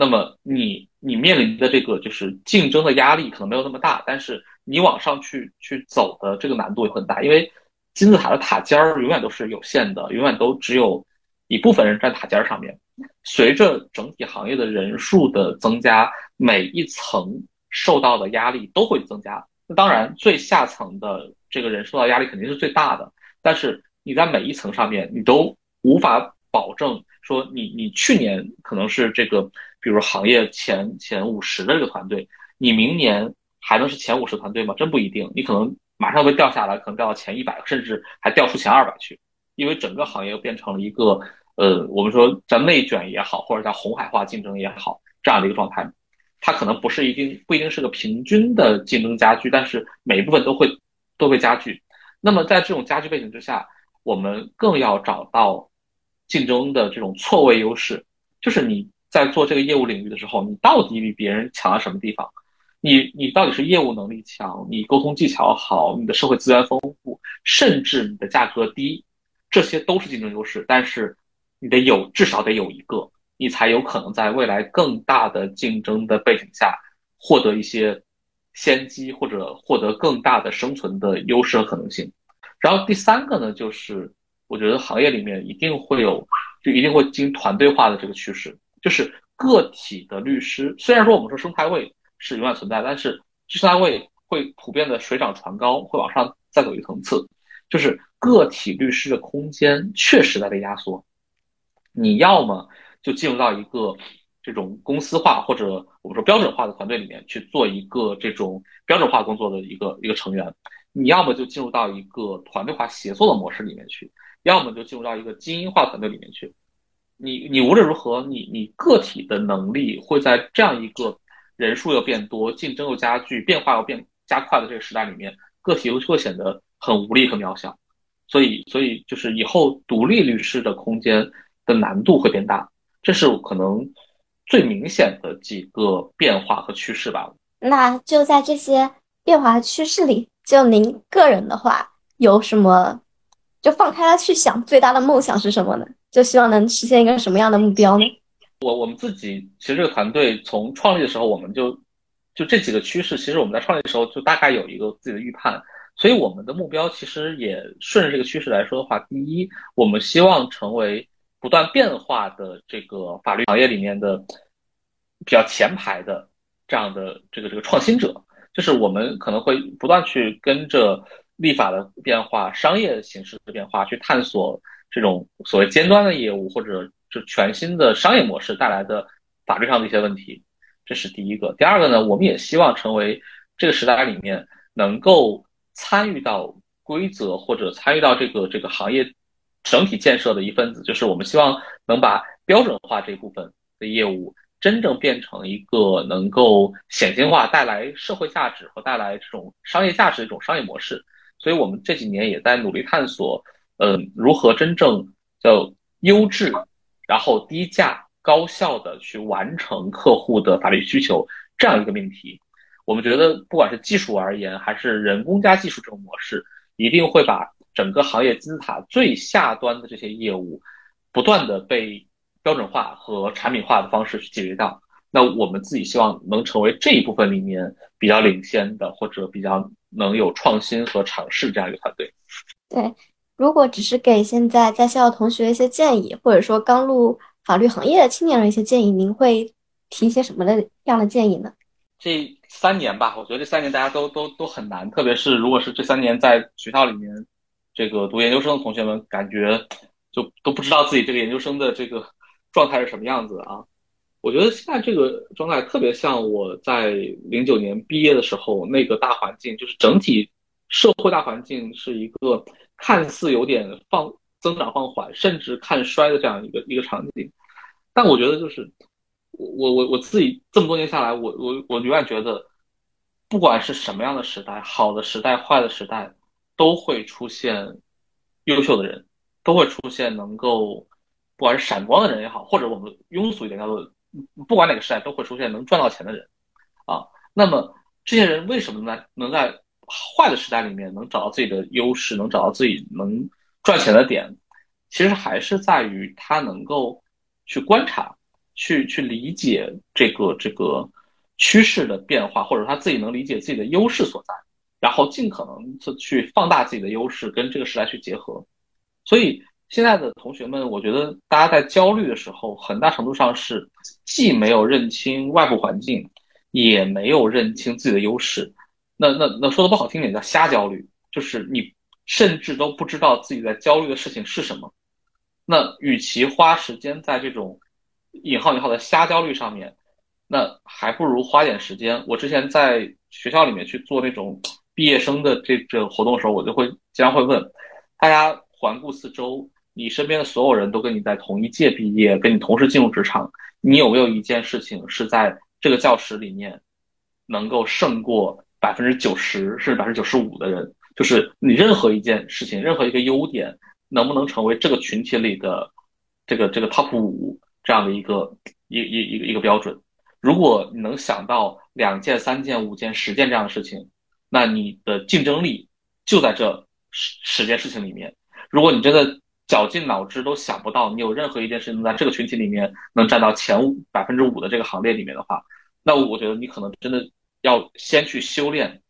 那么你你面临的这个就是竞争的压力可能没有那么大，但是你往上去去走的这个难度也很大，因为金字塔的塔尖儿永远都是有限的，永远都只有一部分人站塔尖上面。随着整体行业的人数的增加，每一层受到的压力都会增加。那当然，最下层的这个人受到压力肯定是最大的，但是你在每一层上面，你都无法保证说你你去年可能是这个。比如行业前前五十的这个团队，你明年还能是前五十团队吗？真不一定，你可能马上会掉下来，可能掉到前一百，甚至还掉出前二百去，因为整个行业又变成了一个呃，我们说叫内卷也好，或者叫红海化竞争也好，这样的一个状态，它可能不是一定不一定是个平均的竞争加剧，但是每一部分都会都会加剧。那么在这种加剧背景之下，我们更要找到竞争的这种错位优势，就是你。在做这个业务领域的时候，你到底比别人强在什么地方？你你到底是业务能力强，你沟通技巧好，你的社会资源丰富，甚至你的价格低，这些都是竞争优势，但是你得有至少得有一个，你才有可能在未来更大的竞争的背景下获得一些先机或者获得更大的生存的优势和可能性。然后第三个呢，就是我觉得行业里面一定会有，就一定会进行团队化的这个趋势，就是个体的律师，虽然说我们说生态位是永远存在，但是生态位会普遍的水涨船高，会往上再走一层次，就是个体律师的空间确实在被压缩，你要么就进入到一个这种公司化或者我们说标准化的团队里面去做一个这种标准化工作的一个一个成员。你要么就进入到一个团队化协作的模式里面去，要么就进入到一个精英化团队里面去。你你无论如何，你你个体的能力会在这样一个人数又变多、竞争又加剧、变化又变加快的这个时代里面，个体又会显得很无力和渺小。所以，所以就是以后独立律师的空间的难度会变大，这是可能最明显的几个变化和趋势吧。那就在这些变化趋势里。就您个人的话，有什么就放开了去想，最大的梦想是什么呢？就希望能实现一个什么样的目标呢？我我们自己其实这个团队从创立的时候，我们就就这几个趋势，其实我们在创立的时候就大概有一个自己的预判，所以我们的目标其实也顺着这个趋势来说的话，第一，我们希望成为不断变化的这个法律行业里面的比较前排的这样的这个这个创新者。就是我们可能会不断去跟着立法的变化、商业形式的变化，去探索这种所谓尖端的业务或者就全新的商业模式带来的法律上的一些问题。这是第一个。第二个呢，我们也希望成为这个时代里面能够参与到规则或者参与到这个这个行业整体建设的一份子。就是我们希望能把标准化这部分的业务。真正变成一个能够显性化、带来社会价值和带来这种商业价值的一种商业模式，所以我们这几年也在努力探索，嗯，如何真正叫优质，然后低价、高效的去完成客户的法律需求这样一个命题。我们觉得，不管是技术而言，还是人工加技术这种模式，一定会把整个行业金字塔最下端的这些业务，不断的被。标准化和产品化的方式去解决掉，那我们自己希望能成为这一部分里面比较领先的，或者比较能有创新和尝试这样一个团队。对，如果只是给现在在校的同学一些建议，或者说刚入法律行业的青年人一些建议，您会提一些什么的样的建议呢？这三年吧，我觉得这三年大家都都都很难，特别是如果是这三年在学校里面这个读研究生的同学们，感觉就都不知道自己这个研究生的这个。状态是什么样子啊？我觉得现在这个状态特别像我在零九年毕业的时候那个大环境，就是整体社会大环境是一个看似有点放增长放缓，甚至看衰的这样一个一个场景。但我觉得就是我我我我自己这么多年下来，我我我永远觉得，不管是什么样的时代，好的时代、坏的时代，都会出现优秀的人，都会出现能够。不管是闪光的人也好，或者我们庸俗一点叫做，不管哪个时代都会出现能赚到钱的人，啊，那么这些人为什么呢？能在坏的时代里面能找到自己的优势，能找到自己能赚钱的点，其实还是在于他能够去观察，去去理解这个这个趋势的变化，或者他自己能理解自己的优势所在，然后尽可能的去放大自己的优势，跟这个时代去结合，所以。现在的同学们，我觉得大家在焦虑的时候，很大程度上是既没有认清外部环境，也没有认清自己的优势。那那那说的不好听点叫瞎焦虑，就是你甚至都不知道自己在焦虑的事情是什么。那与其花时间在这种引号引号的瞎焦虑上面，那还不如花点时间。我之前在学校里面去做那种毕业生的这这活动的时候，我就会经常会问大家环顾四周。你身边的所有人都跟你在同一届毕业，跟你同时进入职场，你有没有一件事情是在这个教室里面能够胜过百分之九十甚至百分之九十五的人？就是你任何一件事情，任何一个优点，能不能成为这个群体里的这个这个 top 五这样的一个一一一个一个标准？如果你能想到两件、三件、五件、十件这样的事情，那你的竞争力就在这十十件事情里面。如果你真的绞尽脑汁都想不到你有任何一件事情在这个群体里面能占到前五百分之五的这个行列里面的话，那我觉得你可能真的要先去修炼，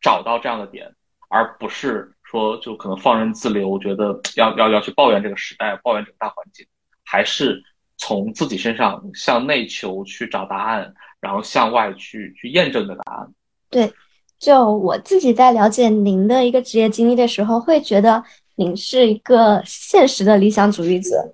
找到这样的点，而不是说就可能放任自流，觉得要要要去抱怨这个时代，抱怨这个大环境，还是从自己身上向内求去找答案，然后向外去去验证的答案。对，就我自己在了解您的一个职业经历的时候，会觉得。您是一个现实的理想主义者，